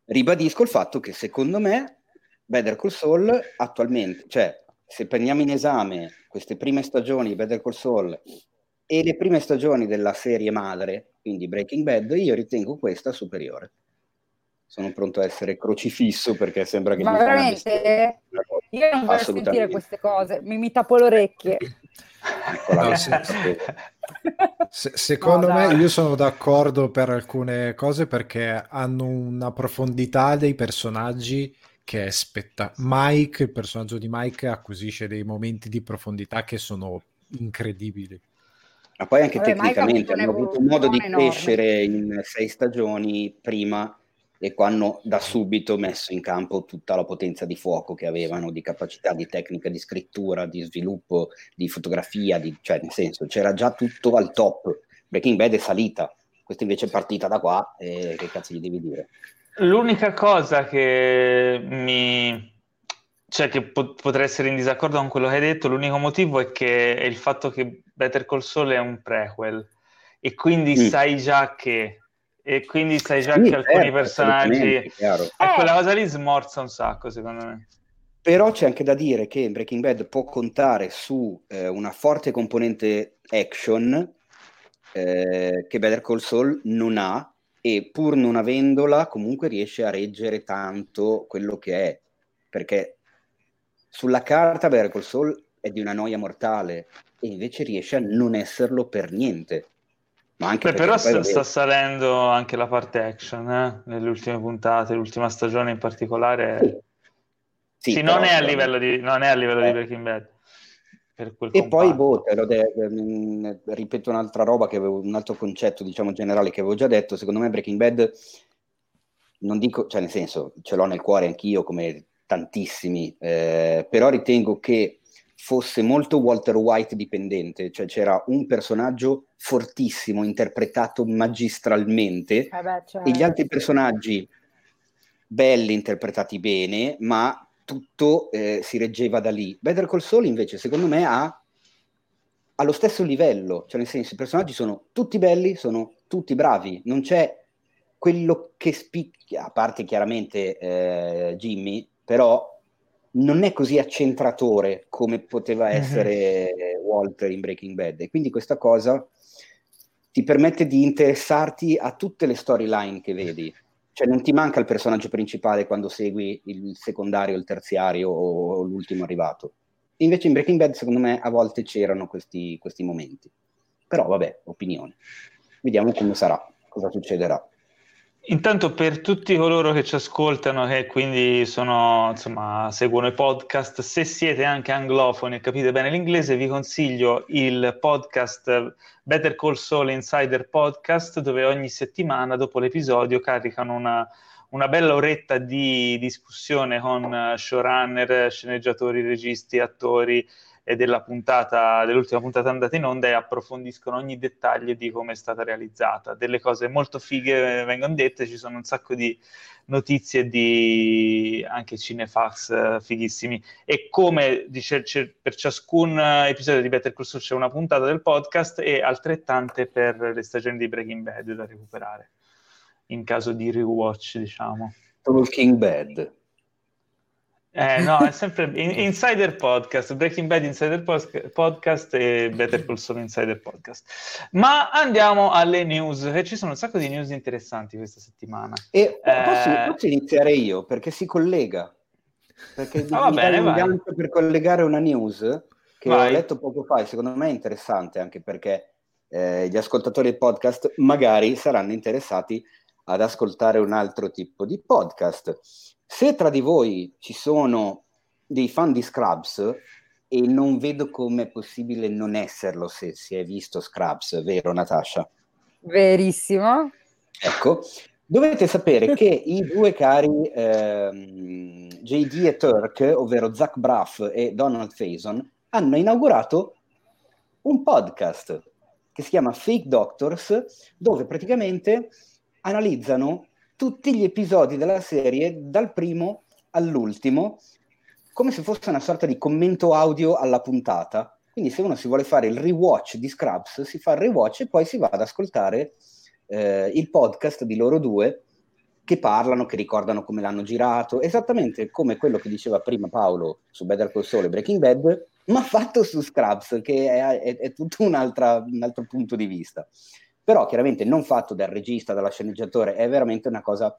Ribadisco il fatto che secondo me Better Call Saul attualmente, cioè se prendiamo in esame queste prime stagioni di Better Call Saul e le prime stagioni della serie madre, quindi Breaking Bad, io ritengo questa superiore. Sono pronto a essere crocifisso perché sembra che... Ma veramente? Io non voglio sentire queste cose, mi, mi tappo le orecchie. No, se, se, secondo no, me io sono d'accordo per alcune cose perché hanno una profondità dei personaggi che è spettacolare. Mike, il personaggio di Mike, acquisisce dei momenti di profondità che sono incredibili. Ma poi anche Vabbè, tecnicamente hanno avuto modo di enorme. crescere in sei stagioni prima e hanno da subito messo in campo tutta la potenza di fuoco che avevano, di capacità, di tecnica, di scrittura, di sviluppo, di fotografia, di, cioè nel senso c'era già tutto al top. Breaking Bad è salita, questa invece è partita da qua e che cazzo gli devi dire? L'unica cosa che mi... cioè che pot- potrei essere in disaccordo con quello che hai detto, l'unico motivo è che è il fatto che Better Call Saul è un prequel e quindi mm. sai già che e quindi sai già sì, che certo, alcuni personaggi e quella cosa lì smorza un sacco secondo me. Però c'è anche da dire che Breaking Bad può contare su eh, una forte componente action eh, che Better Call Saul non ha e pur non avendola comunque riesce a reggere tanto quello che è, perché sulla carta Better Call Saul è di una noia mortale e invece riesce a non esserlo per niente. Ma anche Beh, però sta, sta, salendo anche la parte action eh? nelle ultime puntate, l'ultima stagione in particolare. Sì, sì non, è livello di, non, è a livello eh. di Breaking Bad e poi, boh, de- de- ripeto un'altra roba, che avevo, un altro concetto, diciamo, generale che avevo già detto, secondo me Breaking Bad, non dico, cioè nel senso, ce l'ho nel cuore anch'io come tantissimi, eh, però ritengo che fosse molto Walter White dipendente, cioè c'era un personaggio fortissimo, interpretato magistralmente, eh beh, cioè... e gli altri personaggi belli, interpretati bene, ma tutto eh, si reggeva da lì. Better Call Saul invece secondo me ha allo stesso livello, cioè nel senso i personaggi sono tutti belli, sono tutti bravi, non c'è quello che spicchia, a parte chiaramente eh, Jimmy, però non è così accentratore come poteva mhm. essere. Walter in Breaking Bad e quindi questa cosa ti permette di interessarti a tutte le storyline che vedi cioè non ti manca il personaggio principale quando segui il secondario, il terziario o, l'ultimo arrivato. Invece in Breaking Bad secondo me a volte c'erano questi, questi momenti. Però vabbè, opinione. Vediamo come sarà, cosa succederà. Intanto per tutti coloro che ci ascoltano e quindi sono, insomma, seguono i podcast, se siete anche anglofoni e capite bene l'inglese, vi consiglio il podcast Better Call Saul Insider Podcast, dove ogni settimana dopo l'episodio caricano una, una bella oretta di discussione con showrunner, sceneggiatori, registi, attori e della puntata, dell'ultima puntata andata in onda e approfondiscono ogni dettaglio di come è stata realizzata. Delle cose molto fighe vengono dette, ci sono un sacco di notizie di anche cinefax uh, fighissimi. E come dice, per ciascun episodio di Better Call Saul c'è una puntata del podcast e altrettante per le stagioni di Breaking Bad da recuperare in caso di rewatch diciamo. Talking Bad eh, no, è sempre Insider Podcast, Breaking Bad Insider Podcast e Better Call Saul Insider Podcast. Ma andiamo alle news, che ci sono un sacco di news interessanti questa settimana. E eh... posso, posso, iniziare io, perché si collega. Perché ah, mi bene, un gancio per collegare una news che vai. ho letto poco fa e secondo me è interessante anche perché eh, gli ascoltatori del podcast magari saranno interessati ad ascoltare un altro tipo di podcast. Se tra di voi ci sono dei fan di Scrubs, e non vedo come è possibile non esserlo se si è visto Scrubs, vero Natasha? Verissimo. Ecco, dovete sapere che i due cari ehm, JD e Turk, ovvero Zach Braff e Donald Faison, hanno inaugurato un podcast che si chiama Fake Doctors, dove praticamente analizzano tutti gli episodi della serie dal primo all'ultimo, come se fosse una sorta di commento audio alla puntata. Quindi se uno si vuole fare il rewatch di Scrubs, si fa il rewatch e poi si va ad ascoltare eh, il podcast di loro due che parlano, che ricordano come l'hanno girato, esattamente come quello che diceva prima Paolo su Better Call Saul e Breaking Bad, ma fatto su Scrubs, che è, è, è tutto un, un altro punto di vista però chiaramente non fatto dal regista, dallo sceneggiatore, è veramente una cosa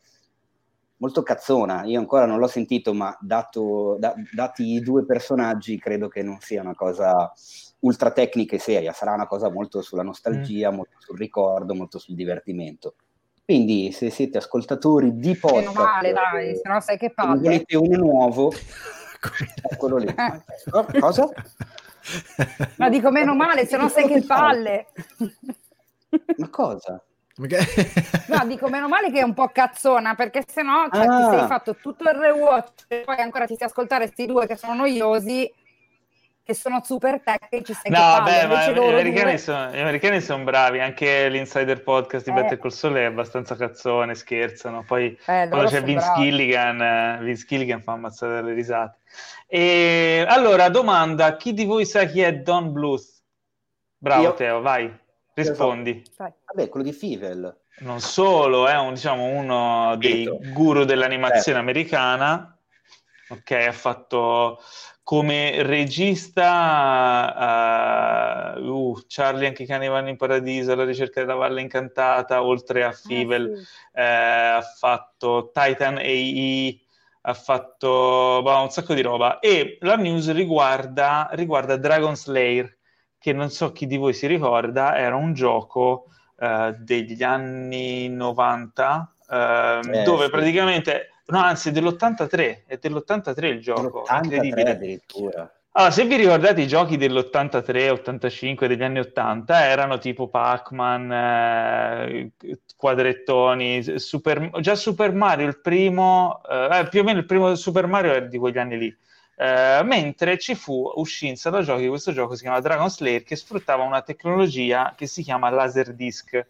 molto cazzona. Io ancora non l'ho sentito, ma dato, da, dati i due personaggi, credo che non sia una cosa ultra tecnica e seria, sarà una cosa molto sulla nostalgia, mm. molto sul ricordo, molto sul divertimento. Quindi, se siete ascoltatori di podcast, meno male, dai, se no sai che palle. volete uno nuovo, eccolo lì. Oh, cosa? Ma dico meno male, se no sai che palle. Ma cosa? no, dico meno male che è un po' cazzona, perché se no cioè, ah. ti sei fatto tutto il rewatch e poi ancora ti stai ascoltare questi due che sono noiosi che sono super tecnici. No, vabbè, ma gli americani, due... sono, gli americani, sono, bravi, anche l'insider podcast di eh. Better Call Saul è abbastanza cazzone, scherzano. Poi eh, quando c'è Vince Gilligan, eh, Vince Gilligan fa ammazzare dalle risate. E, allora, domanda, chi di voi sa chi è Don Bluth? Bravo Io... Teo, vai. Rispondi. Vabbè, quello di Fivel. Non solo, è un, diciamo, uno dei guru dell'animazione eh. americana. Ok, ha fatto come regista uh, uh, Charlie anche i cani vanno in paradiso, La ricerca della valle incantata, oltre a Fivel, ah, sì. eh, ha fatto Titan AE, ha fatto bah, un sacco di roba. E la news riguarda, riguarda Dragon Slayer, che non so chi di voi si ricorda, era un gioco uh, degli anni 90 uh, eh, dove sì. praticamente, no anzi dell'83, è dell'83 il gioco, incredibile. addirittura. Allora, se vi ricordate i giochi dell'83, 85, degli anni 80, erano tipo Pac-Man, eh, quadrettoni, Super, già Super Mario, il primo, eh, più o meno il primo Super Mario era di quegli anni lì. Eh, mentre ci fu, uscì in sala giochi questo gioco si chiama Dragon Slayer che sfruttava una tecnologia che si chiama Laserdisc,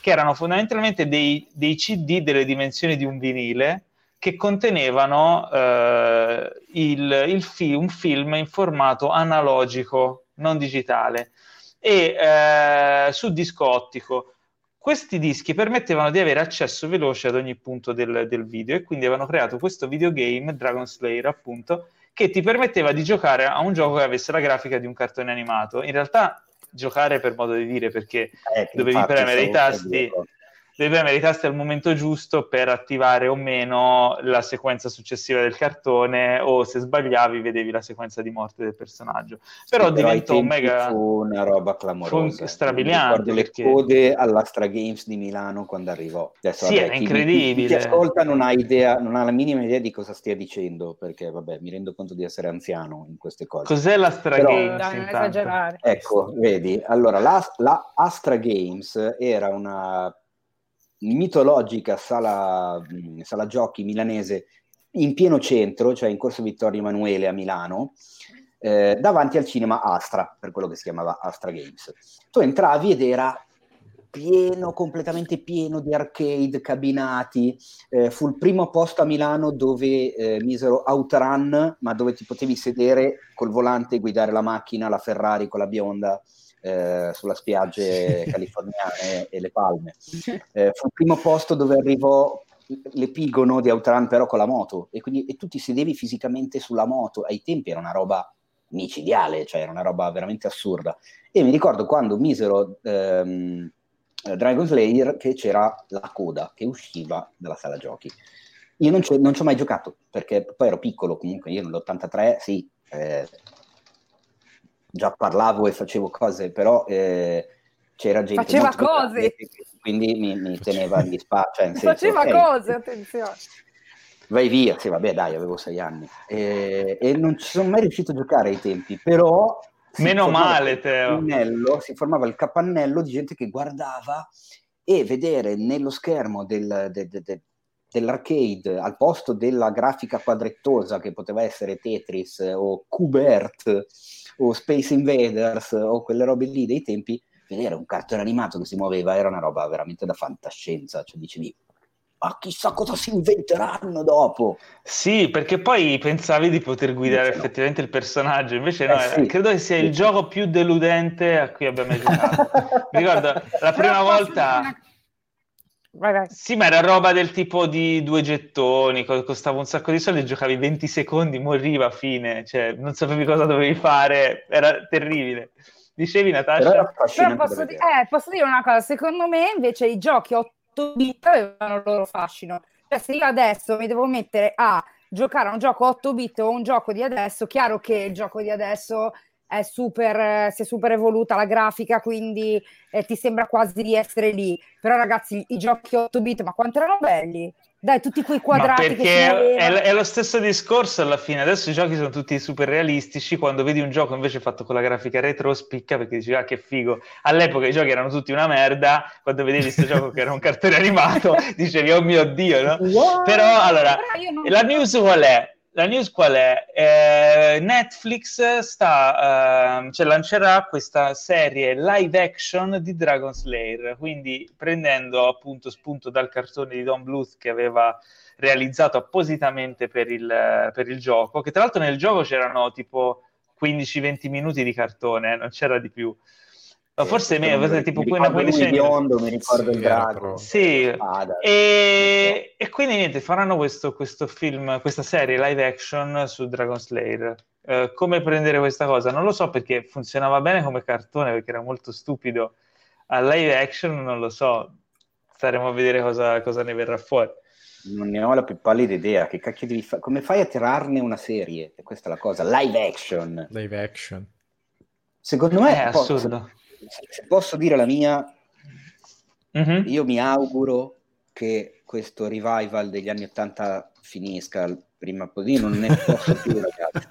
che erano fondamentalmente dei, dei CD delle dimensioni di un vinile che contenevano eh, il, il fi- un film in formato analogico, non digitale, e eh, su disco ottico. Questi dischi permettevano di avere accesso veloce ad ogni punto del, del video e quindi avevano creato questo videogame, Dragon Slayer appunto, che ti permetteva di giocare a un gioco che avesse la grafica di un cartone animato. In realtà giocare per modo di dire perché eh, dovevi premere i tasti devi premere i tasti al momento giusto per attivare o meno la sequenza successiva del cartone o se sbagliavi vedevi la sequenza di morte del personaggio. Però sì, diventò però mega... Fu una roba clamorosa. Fu strabiliante. Ricordo perché... le code all'Astra Games di Milano quando arrivò. Adesso, sì, vabbè, era incredibile. Chi, chi ascolta non ha idea, non ha la minima idea di cosa stia dicendo, perché vabbè, mi rendo conto di essere anziano in queste cose. Cos'è l'Astra però, Games? Dai, ecco, vedi, allora la, la Astra Games era una mitologica sala, sala giochi milanese in pieno centro, cioè in corso Vittorio Emanuele a Milano, eh, davanti al cinema Astra, per quello che si chiamava Astra Games. Tu entravi ed era pieno, completamente pieno di arcade, cabinati. Eh, fu il primo posto a Milano dove eh, misero Outrun, ma dove ti potevi sedere col volante e guidare la macchina, la Ferrari con la bionda eh, sulla spiagge californiane e le palme. Eh, fu il primo posto dove arrivò l'epigono di Outrun però con la moto e quindi e tu ti sedevi fisicamente sulla moto. Ai tempi era una roba micidiale, cioè era una roba veramente assurda. E mi ricordo quando misero ehm, Dragon Slayer che c'era la coda che usciva dalla sala giochi. Io non, non ci ho mai giocato perché poi ero piccolo, comunque io nell'83 sì, eh, già parlavo e facevo cose, però eh, c'era gente... Faceva cose! quindi mi, mi teneva in dispaccio. Cioè, Faceva okay, cose, attenzione! Vai via, sì, vabbè, dai, avevo sei anni. E, e non ci sono mai riuscito a giocare ai tempi, però... Meno male, Teo. si formava il capannello di gente che guardava e vedere nello schermo del, de, de, de, dell'arcade al posto della grafica quadrettosa che poteva essere Tetris o Qbert o Space Invaders o quelle robe lì dei tempi, vedere un cartone animato che si muoveva era una roba veramente da fantascienza, cioè dicevi ma chissà cosa si inventeranno dopo. Sì, perché poi pensavi di poter guidare invece effettivamente no. il personaggio, invece no, eh, sì. credo che sia il gioco più deludente a cui abbia mai giocato. Mi ricordo la prima volta... Vai, vai. Sì, ma era roba del tipo di due gettoni, costava un sacco di soldi, giocavi 20 secondi, moriva, fine, cioè non sapevi cosa dovevi fare, era terribile. Dicevi Natascia? Però, Però posso, di- eh, posso, dire una cosa, secondo me invece i giochi 8 bit avevano il loro fascino, Cioè, se io adesso mi devo mettere a giocare a un gioco 8 bit o un gioco di adesso, chiaro che il gioco di adesso è super, si è super evoluta la grafica, quindi eh, ti sembra quasi di essere lì. Però ragazzi, i giochi 8 bit, ma quanto erano belli! Dai, tutti quei quadrati. Ma perché è, è, lo stesso discorso alla fine. Adesso i giochi sono tutti super realistici. Quando vedi un gioco invece fatto con la grafica retro, spicca perché dici, ah, che figo. All'epoca i giochi erano tutti una merda. Quando vedevi questo gioco che era un cartone animato, dicevi, oh mio dio, no? Wow. Però allora, la news qual è? La news qual è? Eh, Netflix sta, eh, cioè, lancerà questa serie live action di Dragon Slayer, quindi prendendo appunto spunto dal cartone di Don Bluth che aveva realizzato appositamente per il, per il gioco, che tra l'altro nel gioco c'erano tipo 15-20 minuti di cartone, eh, non c'era di più. Ma forse me, mi, tipo mi una quindicina biondo, mi ricordo sì, il drago. Sì, ah, e, e, quindi niente, faranno questo, questo, film, questa serie live action su Dragon Slayer. Uh, come prendere questa cosa? Non lo so perché funzionava bene come cartone, perché era molto stupido. A live action non lo so, staremo a vedere cosa, cosa ne verrà fuori. Non ne ho la più pallida idea. Che cacchio devi fare? Come fai a tirarne una serie? Questa è la cosa. Live action. Live action. Secondo me è assurdo se posso dire la mia, mm-hmm. io mi auguro che questo revival degli anni 80 finisca prima o poi, non ne posso più ragazzi.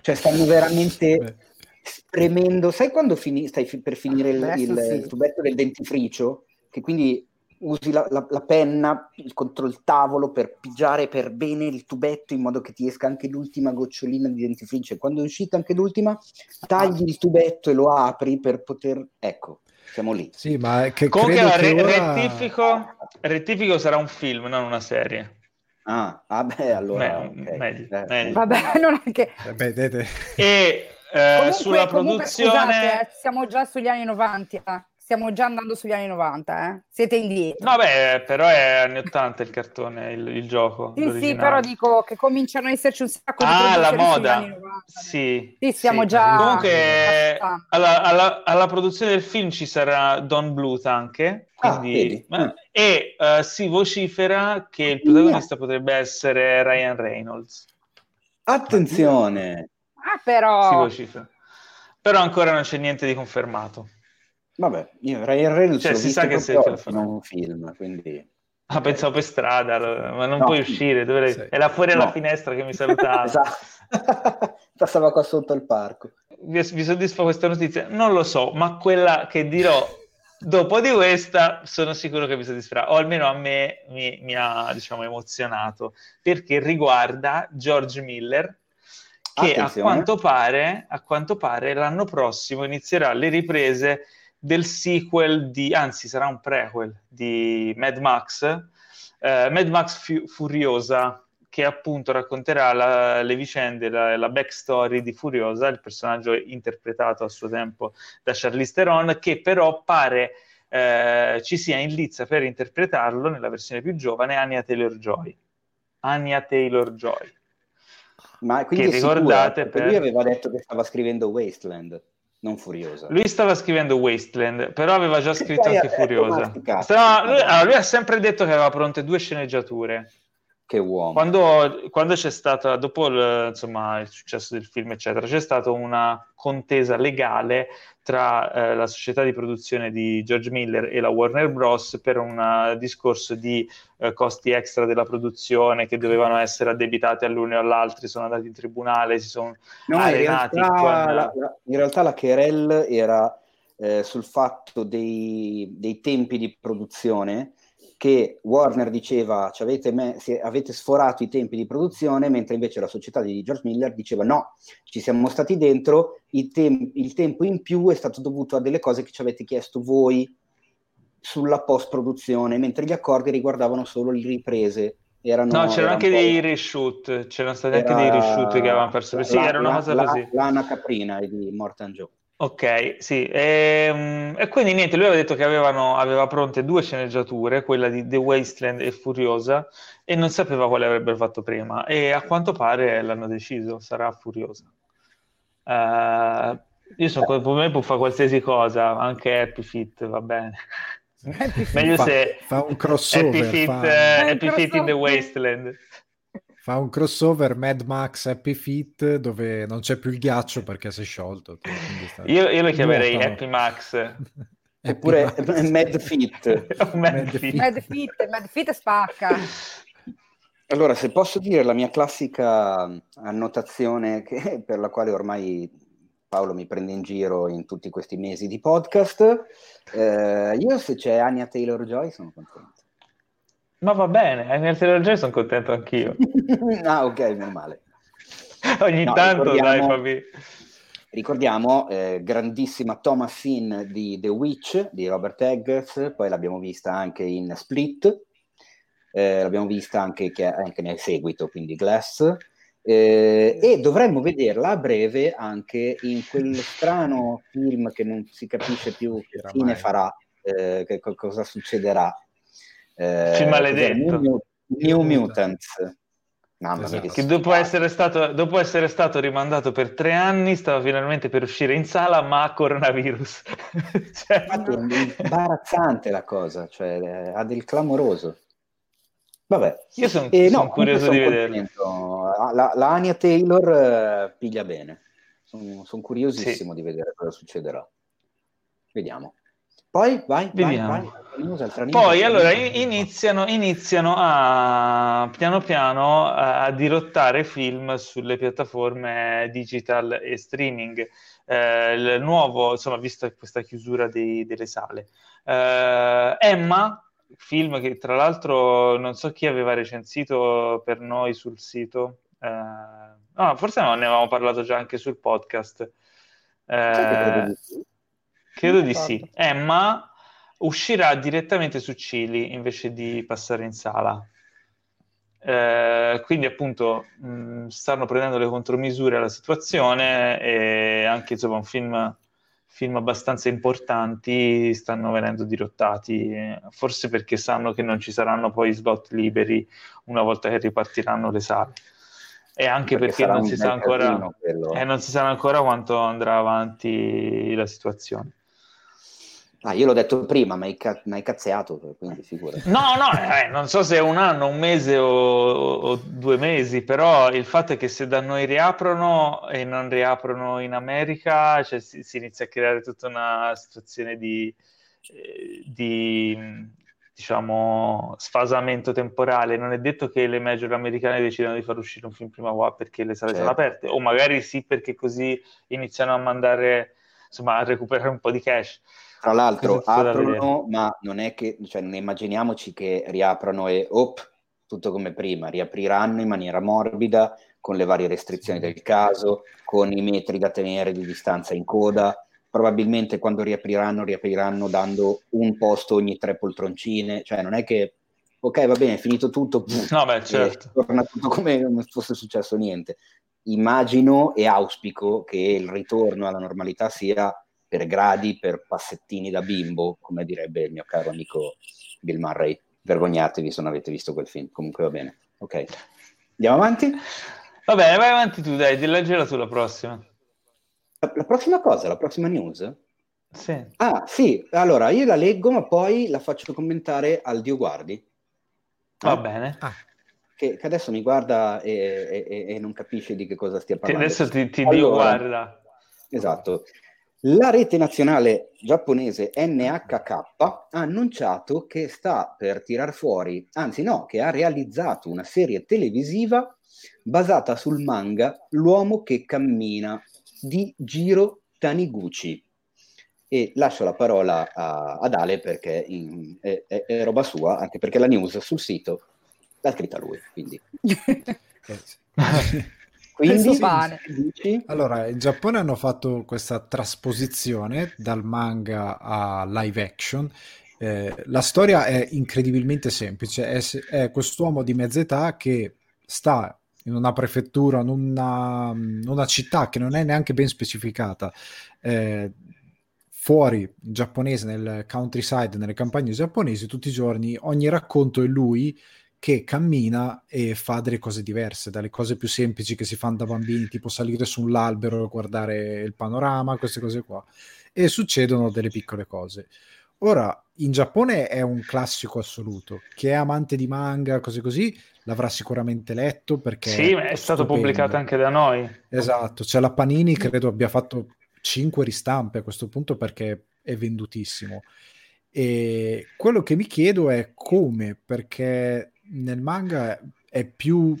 Cioè stanno veramente spremendo, sai quando fini, stai fi- per finire il, il, sì. il tubetto del dentifricio, che quindi usi la, la, la, penna contro il tavolo per pigiare per bene il tubetto in modo che ti esca anche l'ultima gocciolina di dentifricio. Quando è uscita anche l'ultima, tagli il tubetto e lo apri per poter... Ecco, siamo lì. Sì, ma che Comunque che ora... rettifico, rettifico sarà un film, non una serie. Ah, vabbè, allora... Me- okay. meglio, eh. meglio. Vabbè, non è che... Eh, vedete. E eh, comunque, sulla produzione... Comunque, scusate, eh, siamo già sugli anni 90 stiamo già andando sugli anni 90, eh? Siete indietro. No, beh, però è anni 80 il cartone, il, il gioco. Sì, sì, però dico che cominciano ad esserci un sacco di Ah, la moda. 90, sì. Sì, siamo sì. già... Comunque, alla, alla, alla, produzione del film ci sarà Don Bluth anche, ah, quindi... Ah, e uh, si vocifera che il protagonista yeah. potrebbe essere Ryan Reynolds. Attenzione! Ah, però... Si vocifera. Però ancora non c'è niente di confermato. Vabbè, io Ryan Reynolds cioè, si sa che sei un film, quindi... Ah, pensavo per strada, ma non no, puoi uscire, dovrei... sì. era fuori no. alla finestra che mi salutava. esatto. Passava qua sotto il parco. Vi, vi soddisfa questa notizia? Non lo so, ma quella che dirò dopo di questa sono sicuro che vi soddisferà, o almeno a me mi, mi ha diciamo, emozionato, perché riguarda George Miller, che a quanto, pare, a quanto pare l'anno prossimo inizierà le riprese del sequel di, anzi sarà un prequel di Mad Max, eh, Mad Max Fu- Furiosa, che appunto racconterà la, le vicende, la, la backstory di Furiosa, il personaggio interpretato a suo tempo da Charlize Theron, che però pare eh, ci sia in lizza per interpretarlo nella versione più giovane Anya Taylor-Joy. Anya Taylor-Joy. Ma quindi che ricordate per... lui aveva detto che stava scrivendo Wasteland non Furiosa. Lui stava scrivendo Wasteland, però aveva già scritto anche Furiosa. Stava, lui, allora, lui, ha sempre detto che aveva pronte due sceneggiature. Che uomo. Quando, quando c'è stata, dopo il, insomma, il successo del film, eccetera, c'è stata una contesa legale tra eh, la società di produzione di George Miller e la Warner Bros. per un uh, discorso di uh, costi extra della produzione che dovevano essere addebitati all'uno e all'altro, sono andati in tribunale, si sono no, arenati. In realtà, con... la, la, in realtà la querel era eh, sul fatto dei, dei tempi di produzione che Warner diceva ci avete, me- avete, sforato i tempi di produzione, mentre invece la società di George Miller diceva no, ci siamo stati dentro, tem- il tempo in più è stato dovuto a delle cose che ci avete chiesto voi sulla post-produzione, mentre gli accordi riguardavano solo le riprese. Erano, no, c'erano anche dei reshoot, c'erano stati anche dei reshoot che avevano perso. La, sì, era una cosa la, così. Lana Caprina di Mortan Joe. Ok, sì, e, ehm, e, quindi niente, lui aveva detto che avevano, aveva pronte due sceneggiature, quella di The Wasteland e Furiosa, e non sapeva quale avrebbero fatto prima, e a quanto pare l'hanno deciso, sarà Furiosa. Uh, io sono, per me può fare qualsiasi cosa, anche Happy Fit, va bene. Meglio fa, se fa un crossover. Happy Feet, fa... uh, Happy Feet in the Wasteland. Fa un crossover Mad Max Happy Feet dove non c'è più il ghiaccio perché si è sciolto. Sta... Io, io, lo chiamerei Nuotano. Happy Max. Oppure Mad Feet. Mad, Feet. Mad Feet. Mad Feet spacca. Allora, se posso dire la mia classica annotazione che, per la quale ormai Paolo mi prende in giro in tutti questi mesi di podcast, eh, io se c'è Anya Taylor-Joy sono contento. Ma va bene, Anya Taylor-Joy sono contento anch'io. ah, ok, meno male. Ogni no, tanto, dai, Fabi. Ricordiamo, eh, grandissima Thomas Finn di The Witch di Robert Eggers, poi l'abbiamo vista anche in Split, eh, l'abbiamo vista anche, che, anche, nel seguito, quindi Glass, eh, e dovremmo vederla a breve anche in quel strano film che non si capisce più che fine farà, eh, che cosa succederà. Eh, film maledetto. New, New Mutants. Mamma esatto. mia, che dopo essere, stato, dopo essere, stato, rimandato per tre anni, stava finalmente per uscire in sala, ma coronavirus. cioè, Infatti è imbarazzante la cosa, cioè, eh, ha del clamoroso. Vabbè, io sono eh, son curioso di vedere. La, la Anya Taylor uh, piglia bene, sono son curiosissimo sì. di vedere cosa succederà. Vediamo. Poi vai, Vediamo. vai, vai. Poi allora iniziano, iniziano a piano piano a, a, dirottare film sulle piattaforme digital e streaming. Eh, il nuovo, insomma, visto questa chiusura dei, delle sale. Eh, Emma, film che tra l'altro non so chi aveva recensito per noi sul sito. Eh, no, forse no, ne avevamo parlato già anche sul podcast. Eh, Credo di sì. Emma uscirà direttamente su Cili invece di passare in sala. Eh, quindi appunto mh, stanno prendendo le contromisure alla situazione e anche insomma un film, film abbastanza importanti stanno venendo dirottati, forse perché sanno che non ci saranno poi slot liberi una volta che ripartiranno le sale e anche perché, perché non, si ancora, eh, non si sa ancora quanto andrà avanti la situazione. Ah, io l'ho detto prima, ma hai, ca- hai cazziato, quindi figurati. No, no, eh, non so se è un anno, un mese o, o, due mesi, però il fatto è che se da noi riaprono e non riaprono in America, cioè si, si inizia a creare tutta una situazione di, eh, di diciamo, sfasamento temporale. Non è detto che le major americane decidano di far uscire un film prima qua perché le sale certo. sono aperte, o magari sì perché così iniziano a mandare, insomma, a recuperare un po' di cash tra l'altro aprono, ma non è che, cioè, non immaginiamoci che riaprano e op, tutto come prima, riapriranno in maniera morbida, con le varie restrizioni del caso, con i metri da tenere di distanza in coda. Probabilmente quando riapriranno, riapriranno dando un posto ogni tre poltroncine, cioè non è che ok, va bene, è finito tutto, no, beh, certo. torna tutto come non fosse successo niente. Immagino e auspico che il ritorno alla normalità sia per gradi, per passettini da bimbo, come direbbe il mio caro amico Bill Murray. Vergognatevi se non avete visto quel film, comunque va bene. Ok, andiamo avanti? Va bene, vai avanti tu, dai, leggela tu la prossima. La, la prossima cosa, la prossima news? Sì. Ah, sì, allora io la leggo, ma poi la faccio commentare al Dio Guardi. Va eh? bene. Ah. Che, che, adesso mi guarda e, e, e, non capisce di che cosa stia parlando. Che adesso ti, ti allora, Dio guarda. Esatto. La rete nazionale giapponese NHK ha annunciato che sta per tirar fuori, anzi no, che ha realizzato una serie televisiva basata sul manga L'uomo che cammina di Jiro Taniguchi. E lascio la parola a, ad Ale perché in, è, è, è, roba sua, anche perché la news sul sito l'ha scritta lui. Quindi. Quindi, sì, allora, in Giappone hanno fatto questa trasposizione dal manga a live action. Eh, la storia è incredibilmente semplice. È, è quest'uomo di mezza età che sta in una prefettura, in una, in una, città che non è neanche ben specificata, eh, fuori in giapponese, nel countryside, nelle campagne giapponesi, tutti i giorni, ogni racconto è lui che cammina e fa delle cose diverse, dalle cose più semplici che si fanno da bambini, tipo salire su un albero, guardare il panorama, queste cose qua, e succedono delle piccole cose. Ora, in Giappone è un classico assoluto. Chi è amante di manga, cose così, l'avrà sicuramente letto perché... Sì, è, è stato pubblicato anche da noi. Esatto, cioè la Panini credo abbia fatto 5 ristampe a questo punto perché è vendutissimo. E quello che mi chiedo è come, perché nel manga è più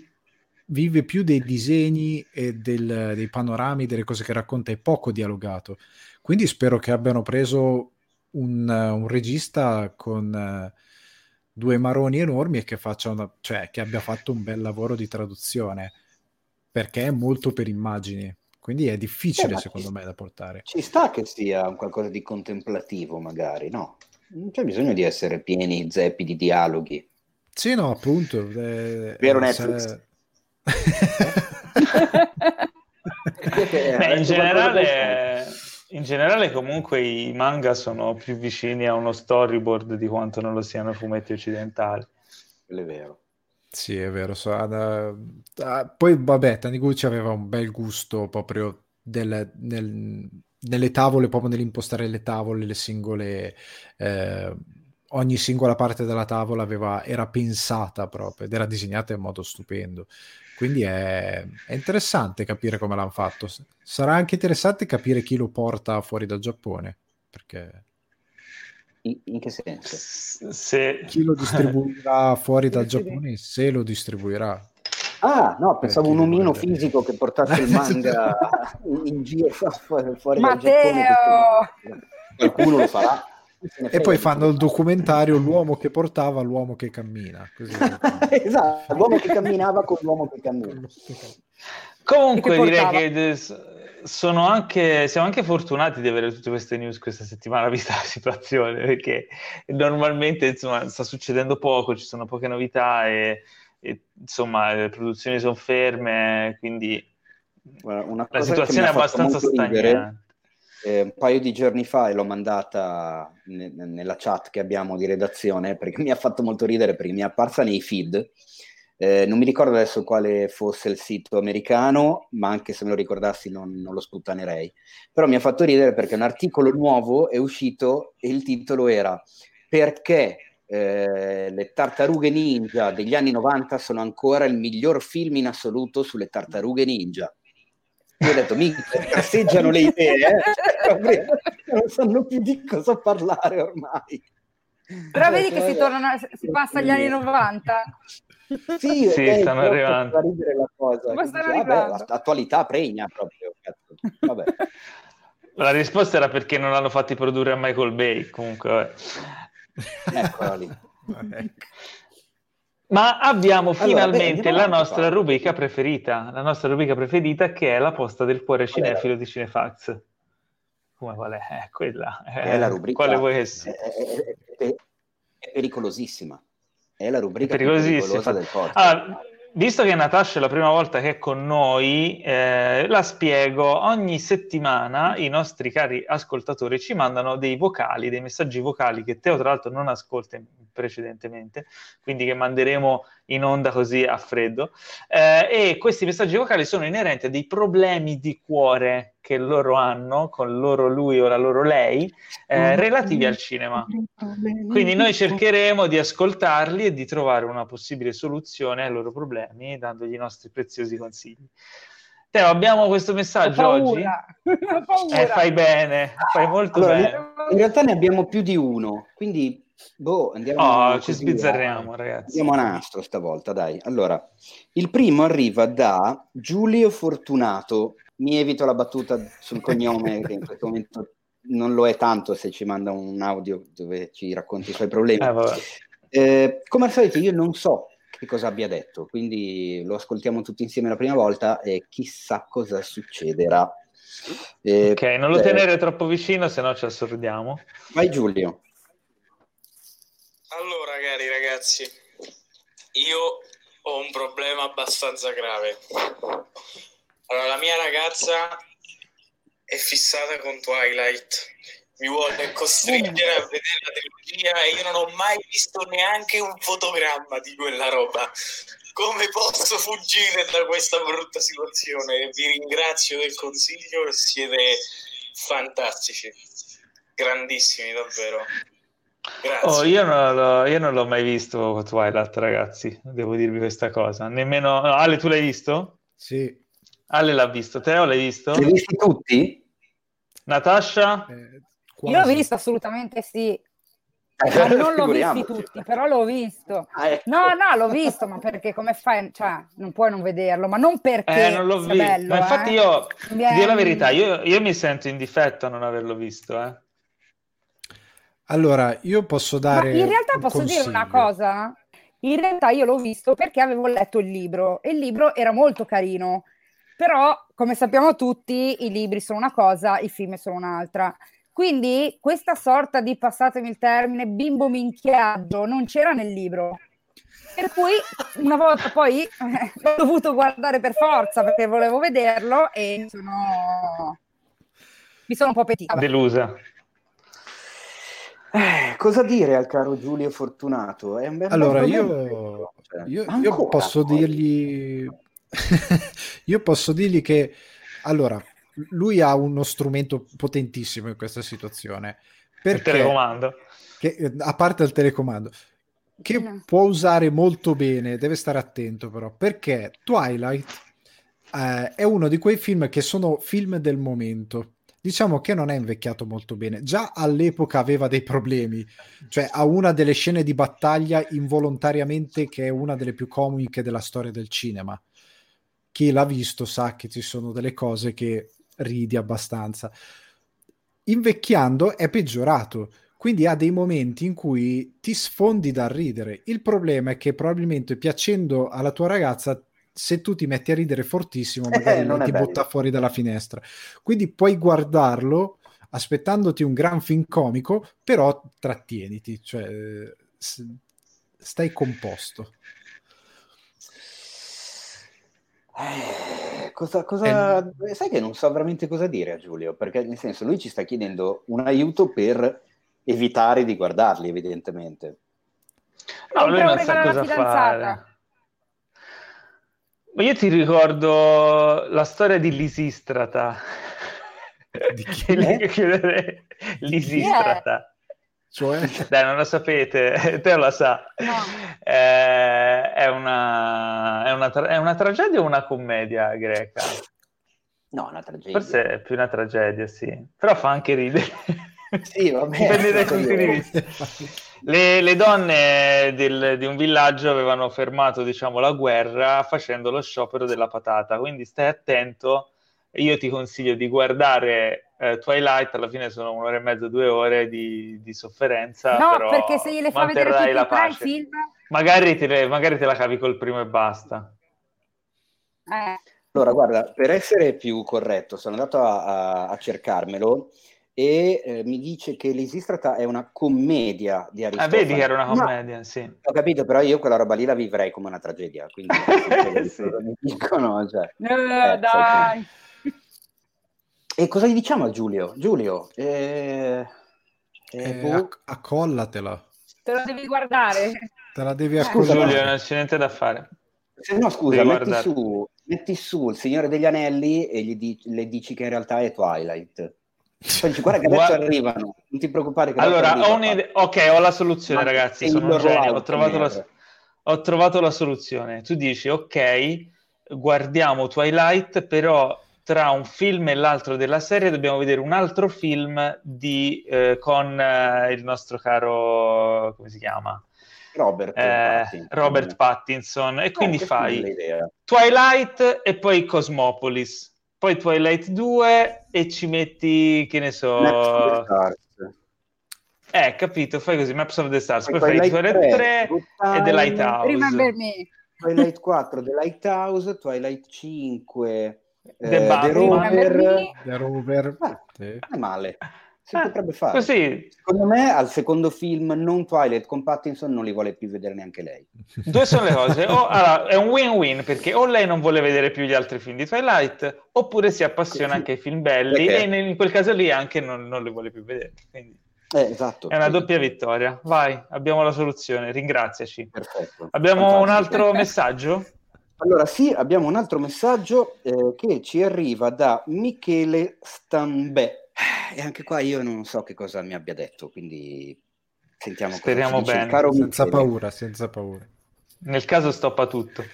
vive più dei disegni e del, dei panorami, delle cose che racconta, è poco dialogato. Quindi spero che abbiano preso un, un regista con uh, due maroni enormi e che, faccia una, cioè, che abbia fatto un bel lavoro di traduzione, perché è molto per immagini. Quindi è difficile, eh, secondo ci, me, da portare. Ci sta che sia qualcosa di contemplativo, magari, no? Non c'è bisogno di essere pieni zeppi di dialoghi. Sì, no, appunto. Eh, Vero Netflix. Se... Beh, in generale, in generale, comunque i manga sono più vicini a uno storyboard di quanto non lo siano i fumetti occidentali. Quello è vero. Sì, è vero. So, uh, uh, poi, vabbè, Taniguchi aveva un bel gusto proprio del, nel, nelle tavole, proprio nell'impostare le tavole, le singole... Eh, ogni singola parte della tavola aveva, era pensata proprio ed era disegnata in modo stupendo. Quindi è, è interessante capire come l'hanno fatto. Sarà anche interessante capire chi lo porta fuori dal Giappone, perché... In, che senso? Se... Chi lo distribuirà fuori dal Giappone, se lo distribuirà. Ah, no, pensavo un omino fisico che portasse il manga in giro fuori Matteo! dal Giappone. Qualcuno lo farà. E poi fanno il documentario L'uomo che portava l'uomo che cammina. esatto, l'uomo che camminava con l'uomo che cammina. Comunque che direi che sono anche, siamo anche fortunati di avere tutte queste news questa settimana vista la situazione perché normalmente insomma, sta succedendo poco, ci sono poche novità e, e insomma le produzioni sono ferme, quindi Guarda, la situazione è abbastanza stagnante eh, un paio di giorni fa e l'ho mandata ne- nella chat che abbiamo di redazione perché mi ha fatto molto ridere perché mi è apparsa nei feed. Eh, non mi ricordo adesso quale fosse il sito americano, ma anche se me lo ricordassi non, non lo sputtanerei. Però mi ha fatto ridere perché un articolo nuovo è uscito e il titolo era Perché eh, le tartarughe ninja degli anni 90 sono ancora il miglior film in assoluto sulle tartarughe ninja. Io ho detto, mi casseggiano le idee, eh? non sanno più di cosa parlare ormai. Però vedi che si, tornano, si passa agli anni 90. Sì, sì eh, stanno arrivando. La cosa. Ma stanno dice, vabbè, l'attualità pregna proprio. Vabbè. La risposta era perché non l'hanno fatti produrre a Michael Bay, comunque. Eccola lì. Ma abbiamo finalmente allora, beh, la nostra rubrica preferita, la nostra rubrica preferita che è la posta del cuore cinefilo di Cinefax. Come qual è? Eh, quella. È, è la rubrica. Quale vuoi sia? È, è, è, pericolosissima. È la rubrica pericolosissima. del podcast. Allora, visto che Natascia è la prima volta che è con noi, eh, la spiego. Ogni settimana i nostri cari ascoltatori ci mandano dei vocali, dei messaggi vocali che Teo, tra l'altro, non ascolta precedentemente, quindi che manderemo in onda così a freddo. Eh, e questi messaggi vocali sono inerenti a dei problemi di cuore che loro hanno con loro lui o la loro lei eh, relativi al cinema. Quindi noi cercheremo di ascoltarli e di trovare una possibile soluzione ai loro problemi dandogli i nostri preziosi consigli. Teo, abbiamo questo messaggio oggi? Eh, fai bene, fai molto allora, bene. In realtà ne abbiamo più di uno, quindi boh, andiamo oh, ci sbizzarriamo, ragazzi. Andiamo a nastro stavolta, dai. Allora, il primo arriva da Giulio Fortunato. Mi evito la battuta sul cognome, che in questo momento non lo è tanto se ci manda un audio dove ci racconti i suoi problemi. Eh, eh, come al solito, io non so che cosa abbia detto, quindi lo ascoltiamo tutti insieme la prima volta e chissà cosa succederà. Eh, ok, non lo eh, tenere troppo vicino, se no ci assordiamo. Vai Giulio. Ragazzi, io ho un problema abbastanza grave. Allora, la mia ragazza è fissata con Twilight, mi vuole costringere a vedere la trilogia e io non ho mai visto neanche un fotogramma di quella roba. Come posso fuggire da questa brutta situazione? Vi ringrazio del consiglio, siete fantastici, grandissimi davvero. Oh, io, non l'ho, io non l'ho mai visto Twilight, ragazzi, devo dirvi questa cosa. Nemmeno... no, Ale, tu l'hai visto? Sì. Ale l'ha visto, Teo l'hai visto? Li hai visti tutti? Natascia? eh, Io l'ho visto assolutamente sì, Eh, ma non l'ho visti figuriamoci. tutti, però l'ho visto. Ah, ecco. No, no, l'ho visto, ma perché come fai? Cioè, non puoi non vederlo, ma non perché Eh, non l'ho visto. bello, Ma infatti eh. io, Mi è- Dio la verità, io, io mi sento in difetto a non averlo visto, eh. Allora, io posso Ma dare in realtà un posso dire una consiglio. cosa? In realtà io l'ho visto perché avevo letto il libro e il libro era molto carino, però come sappiamo tutti i libri sono una cosa, i film sono un'altra. Quindi questa sorta di, passatemi il termine, bimbo minchiaggio non c'era nel libro. Per cui una volta poi eh, l'ho dovuto guardare per forza perché volevo vederlo e mi sono, mi sono un po' pentita. Delusa. Eh, cosa dire al caro Giulio Fortunato? È un bel Allora, io, problema. Cioè, io, io posso poi. dirgli... io posso dirgli che... Allora, lui ha uno strumento potentissimo in questa situazione. Il Perché, telecomando. che, eh, a parte il telecomando, che No. può usare molto bene, deve stare attento però, perché Twilight eh, è uno di quei film che sono film del momento. Diciamo che non è invecchiato molto bene. Già all'epoca aveva dei problemi, cioè ha una delle scene di battaglia involontariamente che è una delle più comiche della storia del cinema. Chi l'ha visto sa che ci sono delle cose che ridi abbastanza. Invecchiando è peggiorato, quindi ha dei momenti in cui ti sfondi dal ridere. Il problema è che probabilmente piacendo alla tua ragazza, se tu ti metti a ridere fortissimo, magari Eh, non lei è ti bello. butta fuori dalla finestra. Quindi puoi guardarlo aspettandoti un gran film comico, però trattieniti, cioè eh, stai composto. Eh, cosa, cosa- Sai che non so veramente cosa dire a Giulio, perché nel senso lui ci sta chiedendo un aiuto per evitare di guardarli, evidentemente. No, lui non sa cosa fidanzata. fare. Ma io ti ricordo la storia di Lisistrata. Di chi? Chiudere Lisistrata. Cioè, Dai, non lo sapete, te lo sa. No. Eh, è, una, è, una tra- è una tragedia o una commedia greca? No, una tragedia. Forse è più una tragedia, sì. Però fa anche ridere. Sì, vabbè. Dipende dai punti di vista. Le, le donne del- di un villaggio avevano fermato, diciamo, la guerra facendo lo sciopero della patata, quindi stai attento. Io ti consiglio di guardare eh, Twilight, alla fine sono un'ora e mezza, due ore di, di sofferenza, No, però perché se gliele fa vedere tutti la tre il pace. film, Magari te, le- magari te la cavi col primo e basta. eh, Allora, guarda, per essere più corretto, sono andato a, a- a cercarmelo e eh, mi dice che l'Esistrata è una commedia di Ah, Aristofane. vedi che era una Ma- commedia, sì. Ho capito, però io quella roba lì la vivrei come una tragedia, quindi Sì. cosa mi dicono, cioè. eh, dai. E cosa gli diciamo a Giulio? Giulio, eh, eh, eh, boh, acc- accollatela, Te lo devi guardare. te la devi accollare. Giulio, non c'è niente da fare. se no scusa, metti su, metti su il Signore degli Anelli e gli di- le dici che in realtà è Twilight. Dici, guarda che adesso Guarda- arrivano, non ti preoccupare Allora, ho un'idea. Ok, ho la soluzione, Ma ragazzi. Sono un genio. Ho trovato, la, ho trovato la soluzione. Tu dici, ok, guardiamo Twilight, però tra un film e l'altro della serie dobbiamo vedere un altro film di, eh, con eh, il nostro caro, come si chiama? Robert, Eh, Pattinson. Robert Pattinson. E quindi Eh, fai. Twilight e poi Cosmopolis. Poi Twilight 2 e ci metti, che ne so... Maps of the Stars. Eh, capito, fai così, Maps of the Stars, poi, Poi fai Twilight Twilight 3, 3 Good e The Lighthouse. Remember me. Twilight 4, The Lighthouse, Twilight 5, The eh, The Batman. Remember Rover. The Rover. Ah, Sì. non è male. Si Eh, potrebbe fare. Così, Secondo me al secondo film non Twilight con Pattinson non li vuole più vedere neanche lei. due sono le cose. O, allora, è un win-win perché o lei non vuole vedere più gli altri film di Twilight, oppure si appassiona Sì. anche ai film belli Perché? e in, quel caso lì anche non, non li vuole più vedere. Quindi Eh, esatto. è una doppia vittoria. Vai, abbiamo la soluzione, ringraziaci. Perfetto. Abbiamo un Fantastico. altro messaggio? Allora, sì, abbiamo un altro messaggio eh, che ci arriva da Michele Stambè. E anche qua io non so che cosa mi abbia detto, quindi Sentiamo Speriamo bene. senza paura, senza paura. Nel caso stoppa tutto.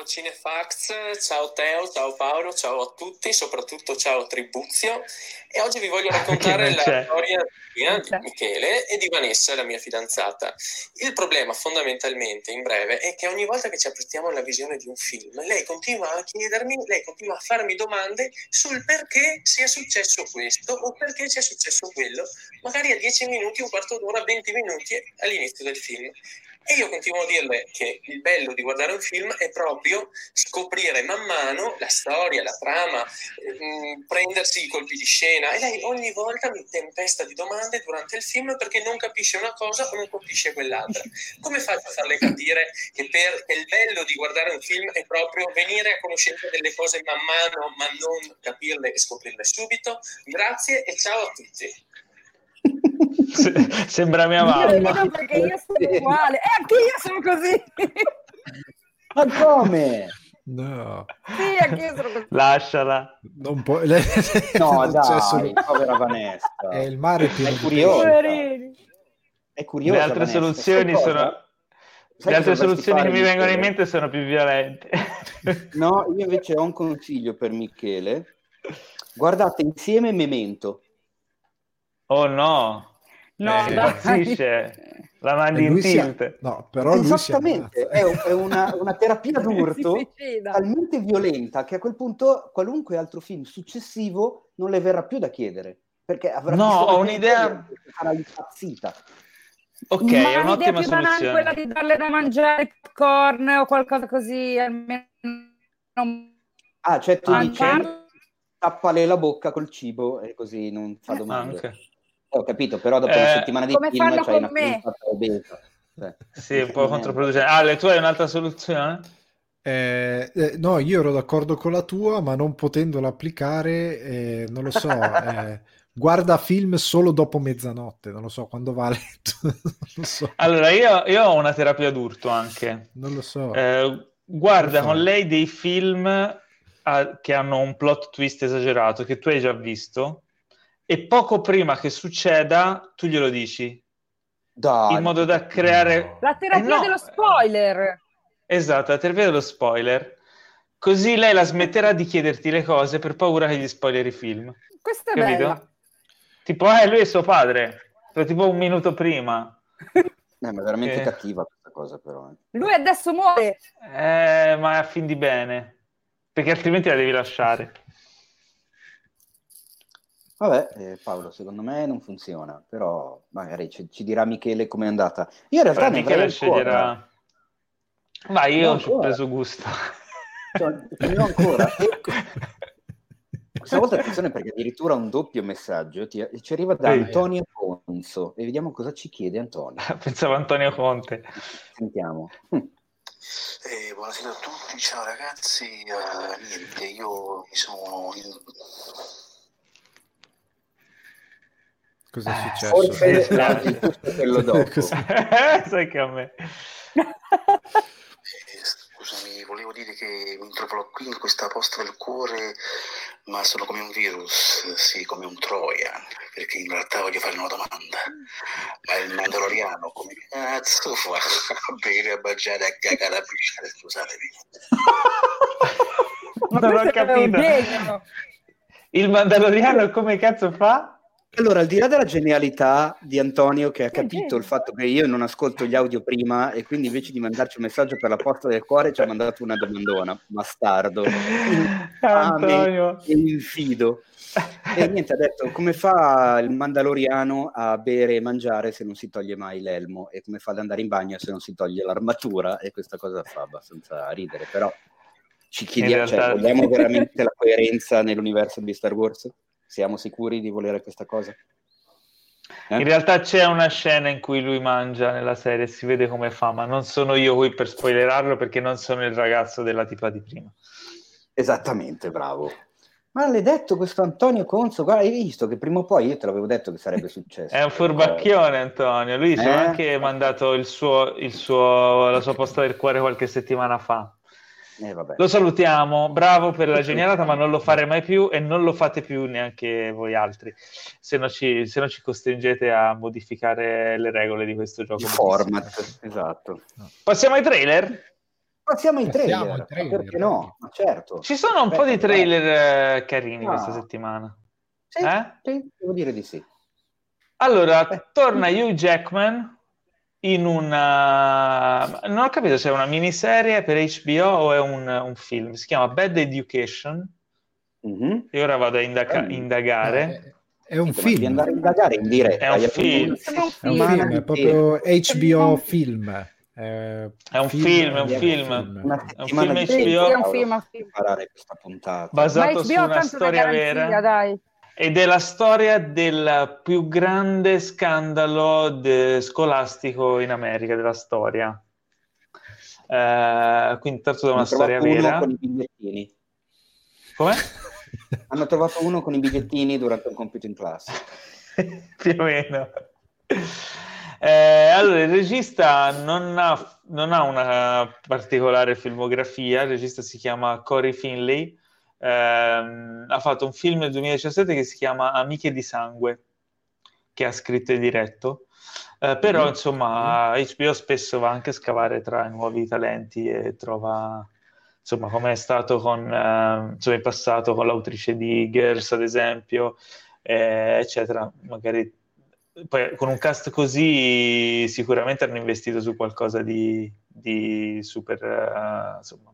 Ciao Cinefax, ciao Teo, ciao Paolo, ciao a tutti, soprattutto ciao Tribuzio. E oggi vi voglio raccontare la c'è. storia di C'è. Michele e di Vanessa, la mia fidanzata. Il problema fondamentalmente, in breve, è che ogni volta che ci apprestiamo alla visione di un film, lei continua a chiedermi, lei continua a farmi domande sul perché sia successo questo o perché sia successo quello, magari a 10 minuti, un quarto d'ora, 20 minuti all'inizio del film. E io continuo a dirle che il bello di guardare un film è proprio scoprire man mano la storia, la trama, ehm, prendersi i colpi di scena. E lei ogni volta mi tempesta di domande durante il film perché non capisce una cosa o non capisce quell'altra. Come faccio a farle capire che, per, che il bello di guardare un film è proprio venire a conoscenza delle cose man mano, ma non capirle e scoprirle subito? Grazie e ciao a tutti. Se- Sembra mia mamma. rido perché io sono uguale. E anche io sono così. Ma come? No, sì, anche io sono così. Lasciala. non può... No, non dai, solo- povera Vanessa. È il mare pieno È curioso. È curiosa. Le altre Vanessa. soluzioni cosa? sono... Sai Le altre soluzioni che mi vengono in Michele? mente sono più violente. No, io invece ho un consiglio per Michele. Guardate insieme Memento. Oh no, No, Eh, impazzisce. la mandi E in tilt. No, però Esattamente, è, è una, una terapia d'urto talmente violenta che a quel punto qualunque altro film successivo non le verrà più da chiedere. Perché avrà No, ho un'idea- sarà impazzita. Ok, Ma è l'idea un'ottima più banale è soluzione. quella di darle da mangiare popcorn o qualcosa così, almeno non Ah, cioè tu Ah, dici tappale la bocca col cibo e così non fa Ah, domande. Ho capito, però dopo Eh, una settimana di come film fanno c'hai con me. Cioè, Sì, un po' controproducente. Ale, tu hai un'altra soluzione? Eh, eh, no, io ero d'accordo con la tua, ma non potendola applicare, eh, non lo so, eh, guarda film solo dopo mezzanotte, non lo so, quando va a letto, non lo so, Allora, io, io ho una terapia d'urto anche. non lo so. Eh, guarda Come con fai? lei dei film ah, che hanno un plot twist esagerato che tu hai già visto e poco prima che succeda tu glielo dici Dai, in modo da creare La terapia Eh, no. dello spoiler. esatto, la terapia dello spoiler così lei la smetterà di chiederti le cose per paura che gli spoileri i film Questa è capito? bella. tipo eh lui è suo padre però tipo un minuto prima Eh, ma è veramente Eh. cattiva questa cosa però. eh. Lui adesso muore. eh, ma è a fin di bene perché altrimenti la devi lasciare Vabbè, eh, Paolo, secondo me non funziona, però magari ci, ci dirà Michele com'è andata. Io in realtà Però ne Michele avrei ancora. sceglierà vai io No, ci ho preso gusto Cioè, ne ho ancora. Ecco. Questa volta attenzione perché addirittura un doppio messaggio ti- ci arriva da Ehi. Antonio Conso e vediamo cosa ci chiede Antonio. Pensavo Antonio Conte. Sentiamo. Eh, buonasera a tutti, ciao ragazzi. Eh, niente, io mi sono. Cos'è Eh, successo? Forse sì, leggi sì. tutto quello dopo. Sai che a me. eh, scusami, volevo dire che mi trovo qui in questa posta del cuore, ma sono come un virus, sì, come un Trojan, perché in realtà voglio fare una domanda. Ma il Mandaloriano come cazzo fa a bere, a mangiare, a cagare, a pisciare, scusatemi. Ma Non ho è capito. Il Mandaloriano come cazzo fa? Allora, al di là della genialità di Antonio che ha capito il fatto che io non ascolto gli audio prima e quindi invece di mandarci un messaggio per la posta del cuore ci ha mandato una domandona, bastardo, Antonio. e infido. E niente, ha detto come fa il Mandaloriano a bere e mangiare se non si toglie mai l'elmo e come fa ad andare in bagno se non si toglie l'armatura e questa cosa fa abbastanza ridere, però ci chiediamo, cioè, realtà- vogliamo veramente la coerenza nell'universo di Star Wars? Siamo sicuri di volere questa cosa? Eh? In realtà c'è una scena in cui lui mangia nella serie, si vede come fa, ma non sono io qui per spoilerarlo perché non sono il ragazzo della tipa di prima. Esattamente, bravo. Ma l'hai detto questo Antonio Conso? Guarda, hai visto che prima o poi io te l'avevo detto che sarebbe successo. È un furbacchione Antonio, lui ci Eh? ha anche mandato il suo, il suo- la sua posta del cuore qualche settimana fa. Eh, vabbè. Lo salutiamo, bravo per la genialata, ma non lo farei mai più e non lo fate più neanche voi altri, se no ci, se no ci costringete a modificare le regole di questo gioco. Il format, esatto. Passiamo ai trailer? Passiamo ai Passiamo trailer, ai trailer. perché no? Ma certo. Ci sono un po' di Aspetta, trailer eh, carini Ah. questa settimana. Sì, Eh? sì, devo dire di sì. Allora, Eh. torna Hugh Jackman in una... Non ho capito se è una miniserie per HBO o è un, un film. Si chiama Bad Education Mhm. e ora vado a indaga- Eh. indagare. È un Come devi film. andare a indagare in diretta. È un film. È un È un film. film, è proprio HBO film. Eh, È un film, è un è film. È un film di Sì, sì, HBO è un film, è un film. basato HBO su una storia garanzia, vera. dai. Ed è la storia del più grande scandalo de- scolastico in America, della storia. Eh, quindi tratto da una Hanno storia trovato uno vera. con i bigliettini. Come? Hanno trovato uno con i bigliettini durante un compito in classe. Più o meno. Eh, allora, il regista non ha, non ha una particolare filmografia, il regista si chiama Corey Finley, Ehm, ha fatto un film nel 2017 che si chiama Amiche di sangue, che ha scritto e diretto. Eh, però, Mhm. insomma, HBO spesso va anche a scavare tra i nuovi talenti e trova, insomma, come è stato con, eh, insomma, in passato con l'autrice di Girls, ad esempio, eh, eccetera. Magari poi con un cast così sicuramente hanno investito su qualcosa di, di super, eh, insomma,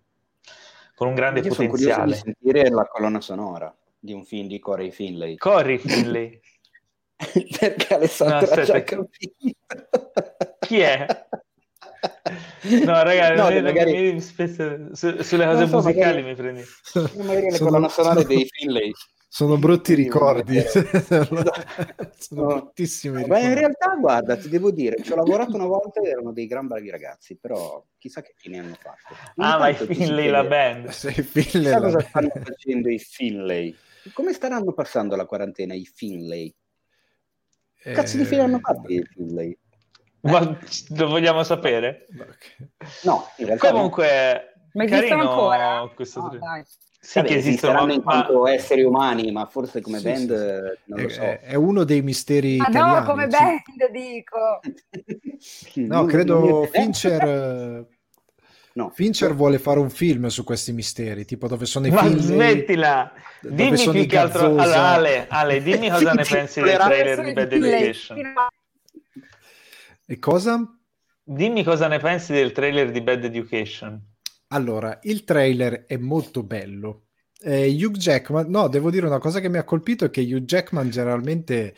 con un grande Io sono curioso di potenziale. sentire la colonna sonora di un film di Corey Finlay. Corey Finley, Perché Alessandro No, ha capito. chi è? No, ragazzi, No, mi- magari- mi- spesso- su- sulle cose so, musicali magari- mi prendi. Magari le Sono- colonne sonore sono- dei Finlay. Sono brutti ricordi. eh, Sono No. bruttissimi Ma ricordi. in realtà, guarda, ti devo dire, ci ho lavorato una volta e erano dei gran bravi ragazzi, però chissà che fine hanno fatto. Ah, ma i Finley, la band. Sei Finlay, Chissà cosa stanno facendo i Finlay? Come staranno passando la quarantena i Finlay? Che cazzo di fine hanno fatto i Finlay? Ma lo vogliamo sapere? No, in realtà. Comunque, Ma carino ancora? questo No. Sì, Vabbè, che esistono, esisteranno in ma- quanto esseri umani, ma forse come Sì, band sì, sì. eh, non lo È, so. è- è uno dei misteri Ma italiani. no, come sì. band, dico. No, Non- credo Fincher, eh, No. Fincher vuole fare un film su questi misteri, tipo dove sono i Ma Finlay, smettila! Dimmi sono più che altro. Allora, Ale, Ale, dimmi cosa ne pensi del trailer di Bad Education. E cosa? Dimmi cosa ne pensi del trailer di Bad Education. Allora, il trailer è molto bello. Eh, Hugh Jackman, no, devo dire una cosa che mi ha colpito è che Hugh Jackman generalmente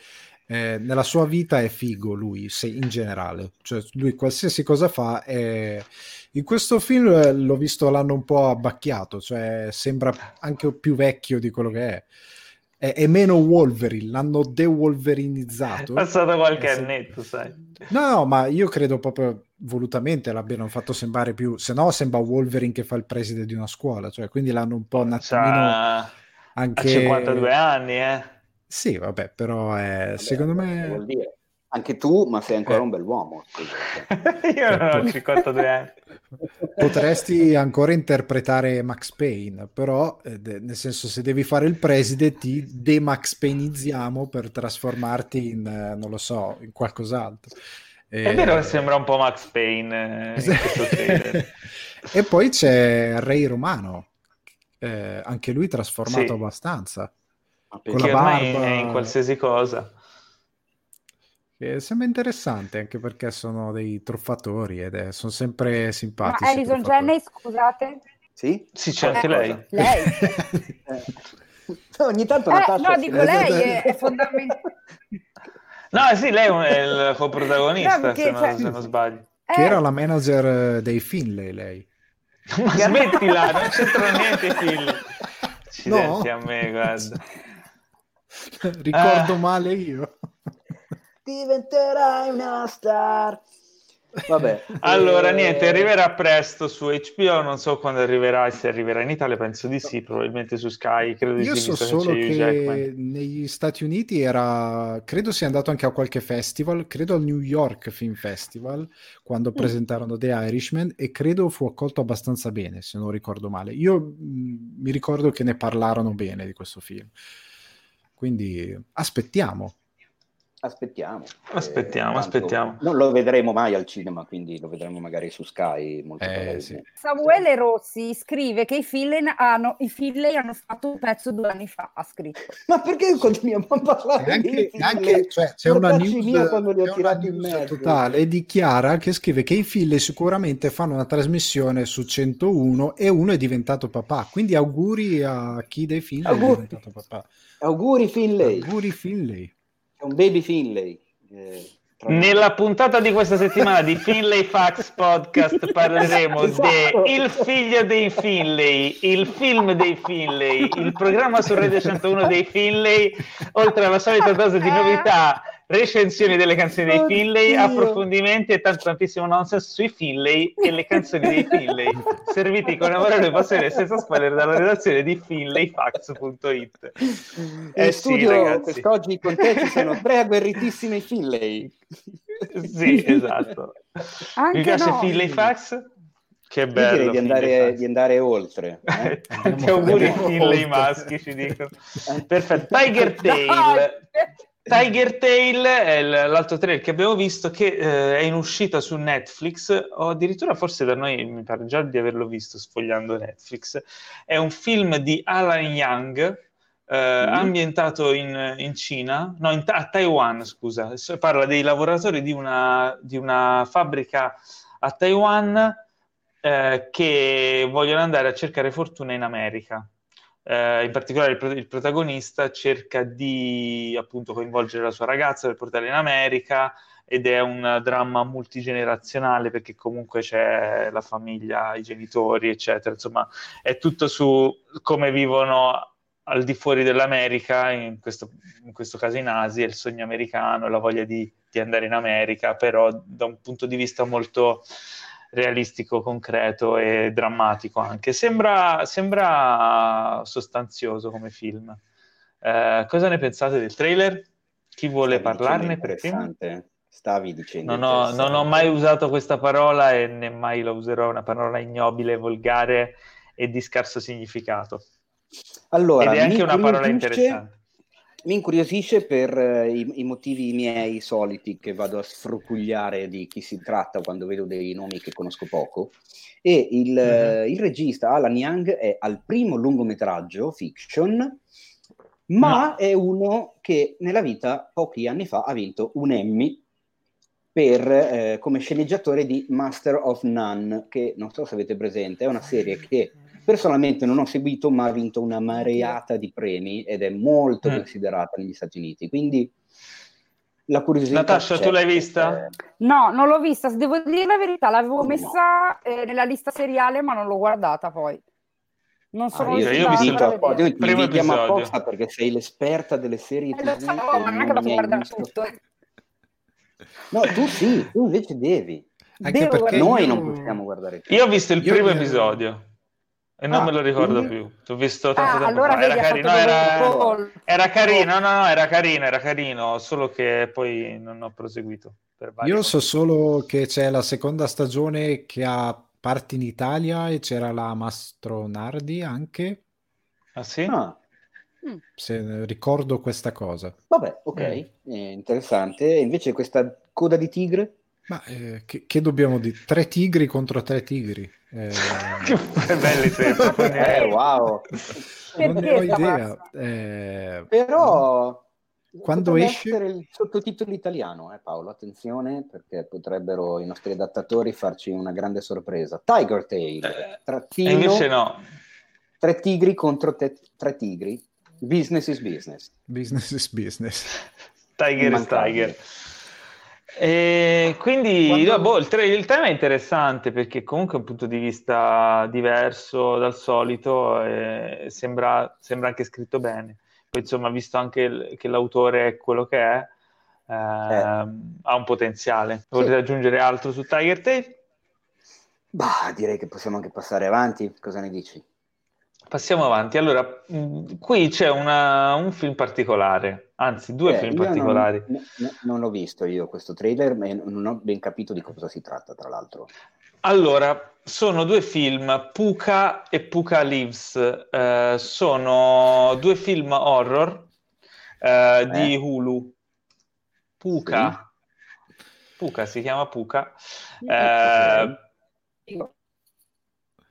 eh, nella sua vita è figo lui, se- in generale, cioè lui qualsiasi cosa fa è... In questo film eh, l'ho visto l'hanno un po' abbacchiato, cioè sembra anche più vecchio di quello che è. È, è meno Wolverine, l'hanno È de-Wolverinizzato. passato qualche Eh, sì. annetto, sai. No, no, ma io credo proprio volutamente l'abbiano fatto sembrare più, se no sembra Wolverine che fa il preside di una scuola, cioè quindi l'hanno un po' un attimino anche 52 anni, eh. Sì, vabbè, però è, Vabbè, secondo me vuol dire? Anche tu, ma sei ancora Eh. un bell'uomo. scusa. Io non ho 52 anni. potresti ancora interpretare Max Payne, però eh, de- nel senso se devi fare il preside ti de-Max Payneizziamo per trasformarti in, eh, non lo so, in qualcos'altro. È Eh, vero che sembra un po' Max Payne eh, e poi c'è Ray Romano, eh, anche lui trasformato Sì. abbastanza. La ormai barba- è in qualsiasi cosa. Che sembra interessante anche perché sono dei truffatori ed è- sono sempre Ma simpatici. Alison truffatori. Janney, scusate? Sì? Sì, c'è Eh, anche lei. Lei? Eh. Ogni tanto Eh, Natascia no, si dico lei è, è fondamentale. No, sì, lei è il coprotagonista, No, perché, se, non, cioè- se non sbaglio. Che Eh, era la manager eh, dei Finlay, lei. Ma smettila, non c'entra niente, figli. Accidenti No. a me, guarda. Ricordo Ah. male io. Diventerai una star. Vabbè. Allora, eh, niente, arriverà presto su HBO, non so quando arriverà e se arriverà in Italia, penso di sì, probabilmente su Sky, credo di Io so solo che negli Stati Uniti era, credo sia andato anche a qualche festival, credo al New York Film Festival, quando presentarono The Irishman e credo fu accolto abbastanza bene, se non ricordo male. Io mh, mi ricordo che ne parlarono bene di questo film. Quindi aspettiamo. Aspettiamo. Aspettiamo, tanto aspettiamo. Non lo vedremo mai al cinema, quindi lo vedremo magari su Sky. Molto Eh, probabilmente. Samuele Rossi scrive che i Finlay hanno, i Finlay hanno fatto un pezzo due anni fa, ha scritto. Ma perché continuiamo a parlare E anche, di anche- cioè, c'è una news, via quando li ho c'è una tirati in news mezzo. totale di Chiara che scrive che i figli sicuramente fanno una trasmissione su 101 e uno è diventato papà. Quindi auguri a chi dei figli è Auguri. diventato papà. Auguri Finlay, Auguri Finlay. È un baby Finlay. Eh. Nella puntata di questa settimana di Finlay Fax Podcast parleremo Esatto. di Il figlio dei Finlay, il film dei Finlay, il programma su Radio 101 dei Finlay, oltre alla solita dose di novità, recensioni delle canzoni dei Finlay, Oddio. approfondimenti e tanto tantissimo nonsense sui Finlay e le canzoni dei Finlay, serviti con amore, passione e senza spoiler dalla redazione di finlayfax.it. In Eh sì, studio ragazzi. quest'oggi con te ci sono tre agguerritissimi Finlay. Sì, esatto. Anche Mi piace no. Finlay Fax? Che bello. direi di andare, di andare oltre. Eh. Tanti auguri Finlay maschi, ci dicono. Perfetto. Tiger Tail. Tiger Tail è l'altro trailer che abbiamo visto che eh, è in uscita su Netflix, o addirittura forse da noi mi pare già di averlo visto sfogliando Netflix. È un film di Alan Young, eh, ambientato in, in Cina, no, in a Taiwan, scusa. Parla dei lavoratori di una, di una fabbrica a Taiwan eh, che vogliono andare a cercare fortuna in America. Eh, in particolare il, il protagonista cerca di appunto coinvolgere la sua ragazza per portarla in America ed è un dramma multigenerazionale perché comunque c'è la famiglia, i genitori, eccetera. Insomma, è tutto su come vivono al di fuori dell'America, in questo, in questo caso in Asia, il sogno americano, la voglia di, di andare in America, però da un punto di vista molto realistico, concreto e drammatico anche. Sembra, sembra sostanzioso come film. Eh, cosa ne pensate del trailer? Chi vuole Stavi parlarne per primo? Stavi dicendo Non ho, non ho mai usato questa parola e né mai la userò, una parola ignobile, volgare e di scarso significato. Allora, Ed è anche una parola incuriosisce- interessante. Mi incuriosisce per eh, i, i motivi miei soliti che vado a sfrucugliare di chi si tratta quando vedo dei nomi che conosco poco. E il, eh, il regista Alan Young è al primo lungometraggio fiction, ma No. è uno che nella vita pochi anni fa ha vinto un Emmy per, eh, come sceneggiatore di Master of None, che non so se avete presente, è una serie che personalmente non ho seguito, ma ha vinto una mareata di premi ed è molto Mm. considerata negli Stati Uniti. Quindi la curiosità. Natascia, c'è. tu l'hai vista? Eh, No, non l'ho vista, devo dire la verità, l'avevo No. messa eh, nella lista seriale, ma non l'ho guardata poi. Non ah, sono io, io ho visto io ti Primo episodio. apposta perché sei l'esperta delle serie Eh, lo TV so, ma non è che posso guardare visto. tutto. No, tu sì, tu invece devi. Anche Devo perché Noi io- non possiamo guardare tutto. Io ho visto il Io primo mi- episodio e non Ah, me lo ricordo quindi- più. L'ho visto tanto Ah, tempo allora fa. Era fatto era, era carino, no, no, era carino, era carino, solo che poi non ho proseguito. Per vari Io so motivi. solo che c'è la seconda stagione che ha parti in Italia e c'era la Mastronardi anche, Ah sì? Ah, se ricordo questa cosa. vabbè, ok, Mm. eh, interessante. E invece questa coda di tigre? Ma eh, che, che dobbiamo dire? Tre tigri contro tre tigri. Eh, Che belli sempre. Eh, wow. non ne ho idea. Eh, Però Quando potrebbe esce? il sottotitolo italiano, eh, Paolo, attenzione perché potrebbero i nostri adattatori farci una grande sorpresa. Tiger Tail, Eh, trattino, E invece no. tre tigri contro te- tre tigri. Business is business. business is business. Tiger is. Tiger. E quindi Quando- no, boh, il, tra- il tema è interessante perché comunque è un punto di vista diverso dal solito e sembra, sembra anche scritto bene. Poi insomma, visto anche il- che l'autore è quello che è, eh, ha un potenziale. Volete Sì. aggiungere altro su Tiger Tape? Bah, direi che possiamo anche passare avanti. Cosa ne dici? Passiamo avanti. Allora, mh, qui c'è una- un film particolare, anzi due Eh, film particolari. Non, no- non ho visto io questo trailer, ma non ho ben capito di cosa si tratta, tra l'altro. Allora, sono due film, Puka e Puka Lives. Eh, sono due film horror eh, di Eh? Hulu. Puka. Puka si chiama Puka. Eh, Io-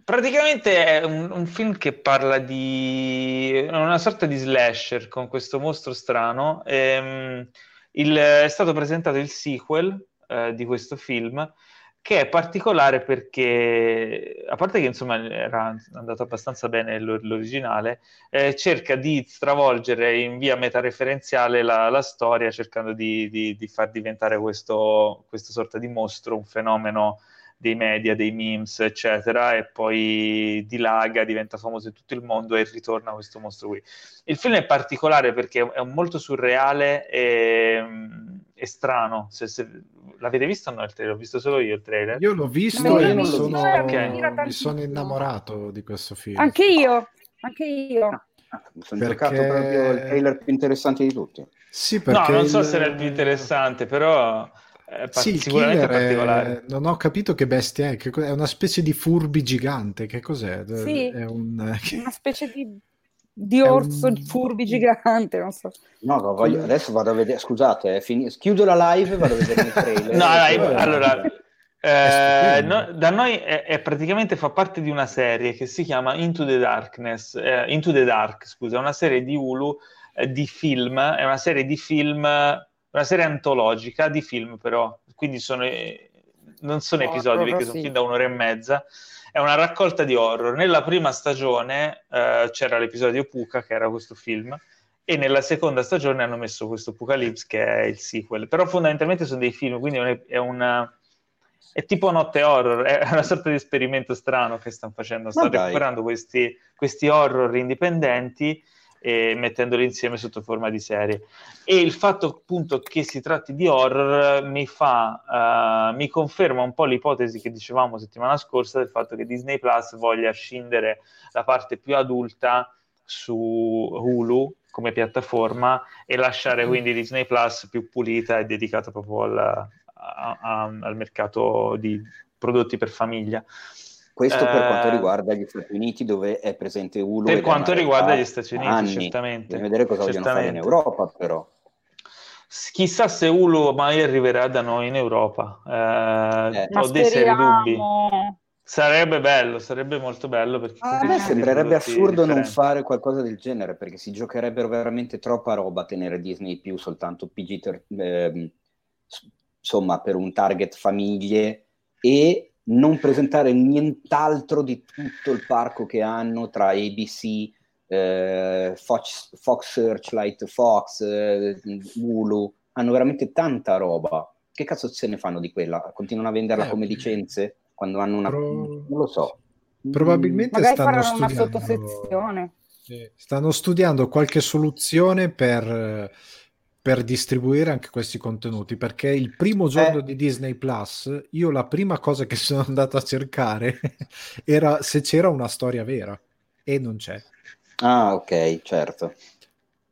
Praticamente è un, un film che parla di una sorta di slasher con questo mostro strano. Ehm, il- è stato presentato il sequel eh, di questo film che è particolare perché, a parte che insomma era andato abbastanza bene l'or- l'originale, eh, cerca di stravolgere in via metareferenziale la, la storia cercando di, di- di far diventare questo, questa sorta di mostro un fenomeno dei media, dei memes, eccetera, e poi dilaga, diventa famoso in tutto il mondo e ritorna questo mostro qui. Il film è particolare perché è molto surreale e, e strano. Se, se- l'avete visto o no il trailer? L'ho visto solo io il trailer. Io l'ho visto No, e io mi sono, visto, Ok. mi sono innamorato di questo film. Anche io, anche io. Ah, Mi sono Perché- giocato proprio il trailer più interessante di tutti. Sì, No, perché non so il- se era il più interessante, però par- Sì, sicuramente è- particolare. Non ho capito che bestia è, che co- è una specie di furbi gigante, che cos'è? Sì. È un... Una specie di, di orso un- furbi gigante, non so. No, ma voglio- adesso vado a vedere, scusate, eh, fini- chiudo la live e vado a vedere il trailer. No, dai, Eh, allora, eh, no- da noi è, è praticamente fa parte di una serie che si chiama Into the Darkness, eh, Into the Dark, scusa, è una serie di Hulu eh, di film, è una serie di film, una serie antologica di film però, quindi sono, eh, non sono episodi Horror, perché sono sì. film da un'ora e mezza, è una raccolta di horror. Nella prima stagione eh, c'era l'episodio Puka, che era questo film, e nella seconda stagione hanno messo questo Apocalypse che è il sequel. Però fondamentalmente sono dei film, quindi è, una... È tipo notte horror, è una sorta di esperimento strano che stanno facendo. Stanno recuperando questi, questi horror indipendenti e mettendoli insieme sotto forma di serie. E il fatto appunto che si tratti di horror mi fa, eh, mi conferma un po' l'ipotesi che dicevamo settimana scorsa del fatto che Disney Plus voglia scindere la parte più adulta su Hulu come piattaforma e lasciare quindi Disney Plus più pulita e dedicata proprio al, a- a- al mercato di prodotti per famiglia. Questo per Eh, quanto riguarda gli Stati Uniti dove è presente Hulu. Per quanto riguarda gli Stati Uniti, anni. certamente. Bisogna vedere cosa vogliono fare in Certamente. Europa però. Chissà se Hulu mai arriverà da noi in Europa. Eh, Eh. Ho dei seri dubbi. Sarebbe bello, sarebbe molto bello perché Ah, A me sembrerebbe assurdo non differenti. fare qualcosa del genere perché si giocherebbero veramente troppa roba a tenere Disney più soltanto PG, ter- ehm, s- insomma, per un target famiglie e non presentare nient'altro di tutto il parco che hanno tra ABC, eh, Fox, Fox Searchlight, Fox, eh, Hulu. Hanno veramente tanta roba. Che cazzo se ne fanno di quella? Continuano a venderla Eh, come licenze quando hanno una... Pro- Non lo so. Probabilmente Magari stanno faranno una studiando... sottosezione. Sì, Stanno studiando qualche soluzione per, per distribuire anche questi contenuti, perché il primo giorno Eh. di Disney Plus, io la prima cosa che sono andato a cercare era se c'era una storia vera e non c'è, Ah, ok, certo.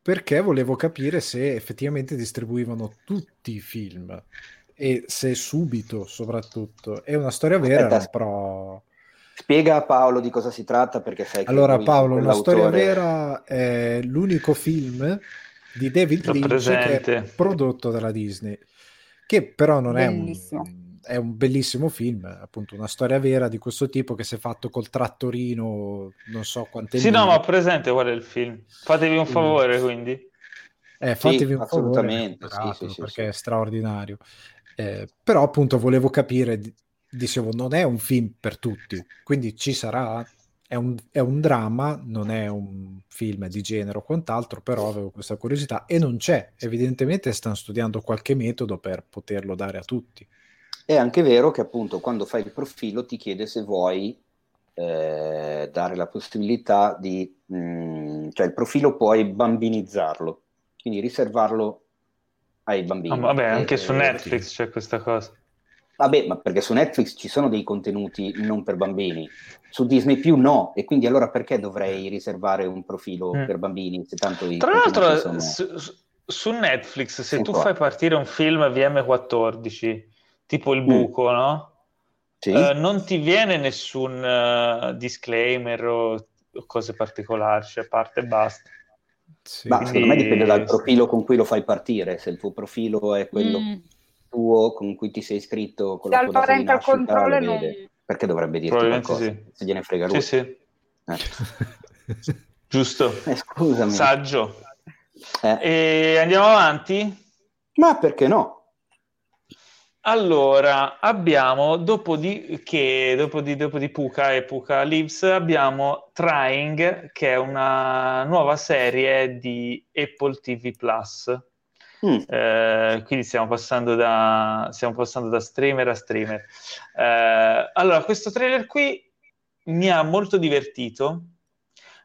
perché volevo capire se effettivamente distribuivano tutti i film e se subito soprattutto. È una storia vera, Aspetta, però... Spiega a Paolo di cosa si tratta perché sai che Allora Paolo, una storia vera è l'unico film di David L'ho Lynch che è prodotto dalla Disney, che però non è un, Bellissimo. è un bellissimo film, appunto una storia vera di questo tipo che si è fatto col trattorino, non so quante Sì, no, miglia. ma presente qual è il film. Fatevi un favore, quindi. Eh, fatevi Sì, un assolutamente, favore, sì, sì, sì, perché sì. è straordinario. Eh, però appunto volevo capire, di- dicevo, non è un film per tutti, quindi ci sarà, è un, è un dramma, non è un film di genere o quant'altro, però avevo questa curiosità e non c'è, evidentemente stanno studiando qualche metodo per poterlo dare a tutti. È anche vero che appunto quando fai il profilo ti chiede se vuoi eh, dare la possibilità di... mm, cioè il profilo puoi bambinizzarlo, quindi riservarlo ai bambini. Ah, vabbè, anche E- su Netflix c'è questa cosa. Vabbè, ma perché su Netflix ci sono dei contenuti non per bambini, su Disney più no, e quindi allora perché dovrei riservare un profilo Mm. per bambini se tanto i Tra l'altro, sono... su, su- Netflix, se tu qua. fai partire un film VM14, tipo Il Mm. Buco, no? Sì? Eh, non ti viene nessun eh, disclaimer o, cose particolari, cioè parte e basta. Sì. Ma secondo me dipende dal profilo con cui lo fai partire, se il tuo profilo è quello Mm. Tuo con cui ti sei iscritto con Se la al tua data di nascita, lo non... perché dovrebbe dirti qualcosa? sì. Se gliene frega lui. Sì, sì, Eh. giusto. Eh, scusami. Saggio. Eh, E andiamo avanti? Ma perché no? Allora, abbiamo, dopo di, che, dopo di, dopo di Puka e Puka Lives, abbiamo Trying, che è una nuova serie di Apple TV Plus. Mm. Eh, quindi stiamo passando da, stiamo passando da streamer a streamer. Eh, allora, questo trailer qui mi ha molto divertito.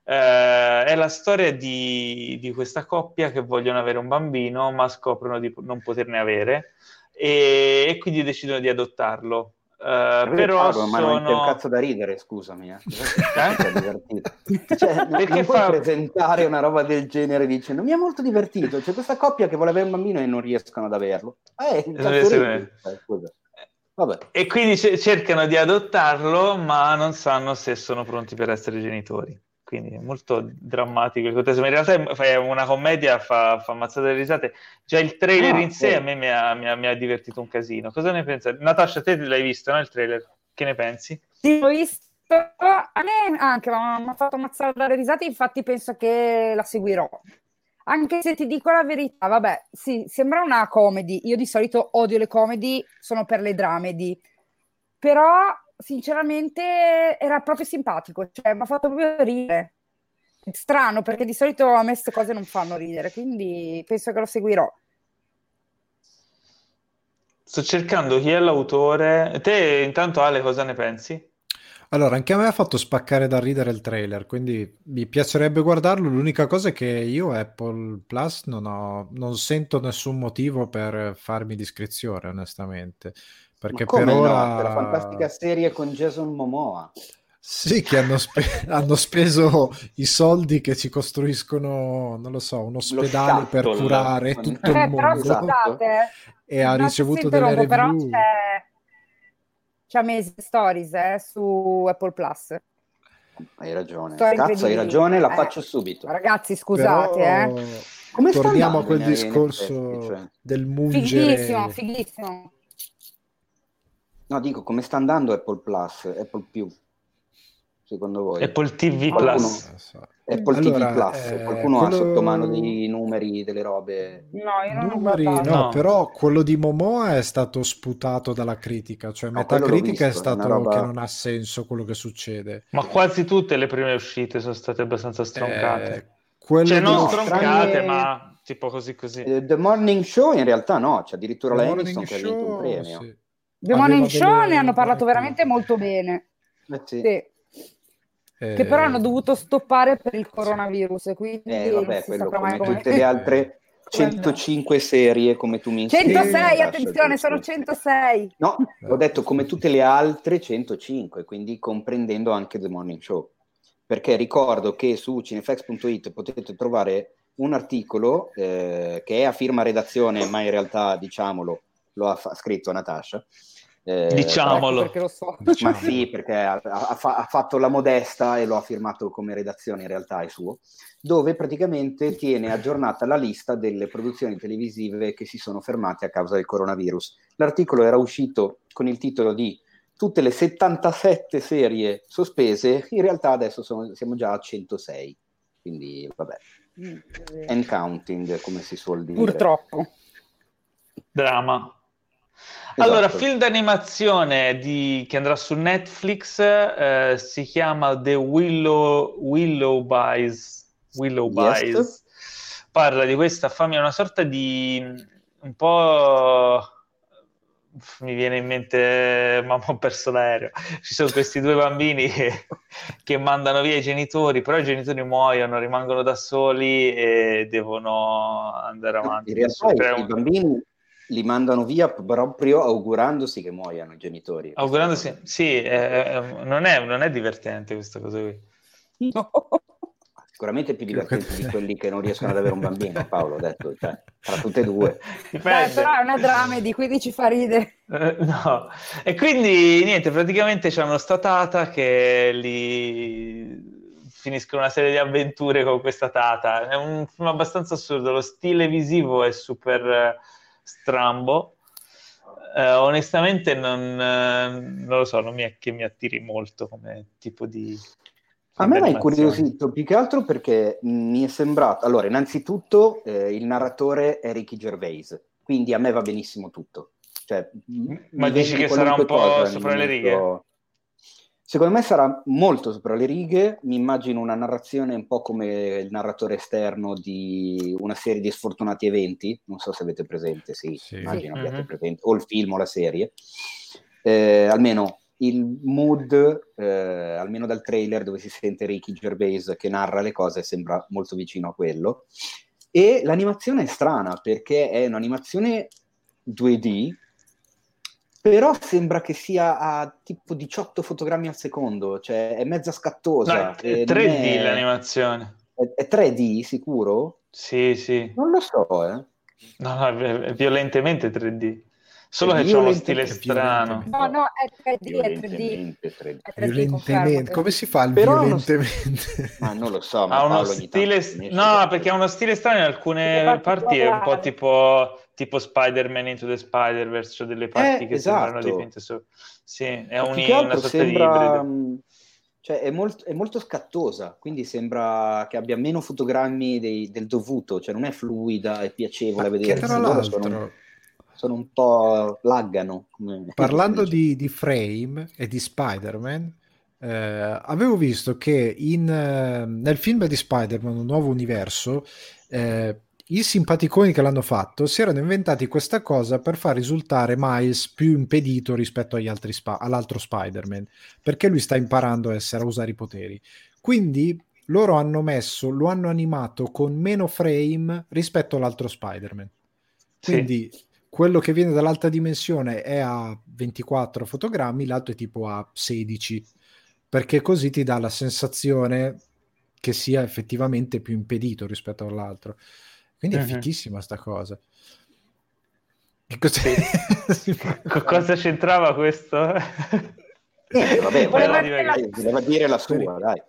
Eh, è la storia di, di questa coppia che vogliono avere un bambino, ma scoprono di non poterne avere e, e quindi decidono di adottarlo. Eh, però Paolo, ma non c'è un sono... cazzo da ridere, scusami. Eh. Eh? È. Cioè, non, Perché puoi fa- presentare una roba del genere dicendo mi è molto divertito. C'è questa coppia che vuole avere un bambino e non riescono ad averlo. Eh? Eh. E quindi ce- cercano di adottarlo, ma non sanno se sono pronti per essere genitori. Quindi è molto drammatico il contesto. Ma in realtà è una commedia, fa, fa ammazzate le risate. Già il trailer Ah, in sé sì. a me mi ha, mi ha- mi ha divertito un casino. Cosa ne pensi? Natascia, te l'hai visto, no? Il trailer? Che ne pensi? Sì, l'ho visto. A me anche ma mi ha fatto ammazzare dalle risate, infatti penso che la seguirò. Anche se ti dico la verità, vabbè, sì, sembra una comedy. Io di solito odio le comedy, sono per le dramedy. Però, sinceramente, era proprio simpatico, cioè mi ha fatto proprio ridere. È strano, perché di solito a me queste cose non fanno ridere, quindi penso che lo seguirò. Sto cercando chi è l'autore. Te, intanto, Ale, cosa ne pensi? Allora, anche a me ha fatto spaccare da ridere il trailer, quindi mi piacerebbe guardarlo. L'unica cosa è che io Apple Plus non ho, non sento nessun motivo per farmi l'iscrizione, onestamente. Perché per no? ora... Quella fantastica serie con Jason Momoa. Sì, che hanno, spe- hanno speso i soldi che ci costruiscono, non lo so, un ospedale per curare tutto il Eh, però mondo Esatto. scusate, e ha ricevuto delle interrompo, però review. c'è, c'è Amazing Stories eh, su Apple Plus. Hai ragione. Storie Cazzo, hai ragione, la Eh. faccio subito. Ragazzi, scusate, Però eh. Come torniamo a quel discorso effetti, cioè? del mungere. Fighissimo, fighissimo. No, dico, come sta andando Apple Plus, Apple più, secondo voi? Apple TV Qualcuno- Plus. Non so. Apple Allora, TV Plus, eh, qualcuno ha quello- sotto mano dei numeri, delle robe? No, io non Numeri, no, No. però quello di Momoa è stato sputato dalla critica, cioè No, metà quello l'ho critica è visto, è una stato roba- che non ha senso quello che succede. Ma quasi tutte le prime uscite sono state abbastanza stroncate. Eh, quello cioè, non no, stroncate, tranne- ma tipo così così. Eh, The Morning Show in realtà no, c'è addirittura The la Morning Aniston che ha vinto un Show, premio. sì. The Morning Show ne hanno parlato buone veramente molto bene. Eh sì. Sì. Eh, Che però hanno dovuto stoppare per il coronavirus, e quindi Eh, vabbè, quello come come... tutte le altre 105 serie come tu mi insegni. 106, Natascia, attenzione, sono giusto? 106. No, ho detto come tutte le altre 105, quindi comprendendo anche The Morning Show. Perché ricordo che su cinefax.it potete trovare un articolo eh, che è a firma redazione, ma in realtà, diciamolo, lo ha fa- scritto Natascia. Eh, Diciamolo. Ecco perché lo so. Ma sì, perché ha, ha ha fatto la modesta e lo ha firmato come redazione, in realtà è suo, dove praticamente tiene aggiornata la lista delle produzioni televisive che si sono fermate a causa del coronavirus. L'articolo era uscito con il titolo di Tutte le 77 serie sospese, in realtà adesso sono- siamo già a 106, quindi vabbè, and counting, come si suol dire. Purtroppo. Drama. Esatto. Allora, film d'animazione di- che andrà su Netflix eh, si chiama The Willow, Willow Bies. Willow Yes. Bies. Parla di questa famiglia, una sorta di un po' mi viene in mente mamma ho perso l'aereo ci sono questi due bambini che, che, mandano via i genitori però i genitori muoiono rimangono da soli e devono andare avanti in realtà i, bambini li mandano via proprio augurandosi che muoiano i genitori augurandosi sì eh, non, è, non è divertente questa cosa qui no sicuramente più divertenti di quelli che non riescono ad avere un bambino, Paolo, ho detto, cioè, tra tutte e due. Beh, però è una dramedy, quindi ci fa ridere. Eh, no, e quindi niente, praticamente c'è una statata che li finiscono una serie di avventure con questa tata. È un film abbastanza assurdo, lo stile visivo è super eh, strambo. Eh, onestamente non, eh, non, lo so, non mi è che mi attiri molto come tipo di, a me mi ha incuriosito più che altro perché mi è sembrato. Allora, innanzitutto eh, il narratore è Ricky Gervais, quindi a me va benissimo tutto. Cioè, Ma dici che sarà un po' sopra le righe? Secondo me sarà molto sopra le righe. Mi immagino una narrazione un po' come il narratore esterno di una serie di sfortunati eventi. Non so se avete presente, sì, sì. immagino sì. abbiate mm-hmm. presente, o il film o la serie. Eh, almeno il mood, eh, almeno dal trailer dove si sente Ricky Gervais che narra le cose, sembra molto vicino a quello. E l'animazione è strana perché è un'animazione 2D, però sembra che sia a tipo 18 fotogrammi al secondo, cioè è mezza scattosa. No, è 3D è... l'animazione. È, è 3D sicuro? Sì, sì. Non lo so, eh. No, no, è violentemente 3D. Solo che c'è uno stile strano. No, no, è 3D, è 3D. 3D. Violentemente, come si fa il Però violentemente? Ma non lo so, ma ha uno stile... No, perché ha uno stile strano in alcune parti, è un po' tipo, tipo Spider-Man Into the Spider-Verse, cioè delle parti eh, che esatto. sembrano dipinte su... Sì, è un, una sorta sembra... di ibrido. Cioè, è, molt- è, molto scattosa, quindi sembra che abbia meno fotogrammi dei, del dovuto, cioè non è fluida e piacevole a vedere. Che tra l'altro... Sono sono un po' laggano. Parlando di, di, frame e di Spider-Man, eh, avevo visto che in, eh, nel film di Spider-Man, Un nuovo universo, eh, i simpaticoni che l'hanno fatto si erano inventati questa cosa per far risultare Miles più impedito rispetto agli altri spa- all'altro Spider-Man, perché lui sta imparando a, essere, a usare i poteri. Quindi loro hanno messo, lo hanno animato con meno frame rispetto all'altro Spider-Man. Quindi sì quello che viene dall'alta dimensione è a 24 fotogrammi, l'altro è tipo a 16, perché così ti dà la sensazione che sia effettivamente più impedito rispetto all'altro. Quindi è fichissima sta cosa. Che Sì. cosa c'entrava questo? Eh, vabbè, voleva, dire la, voleva dire la sua, dai.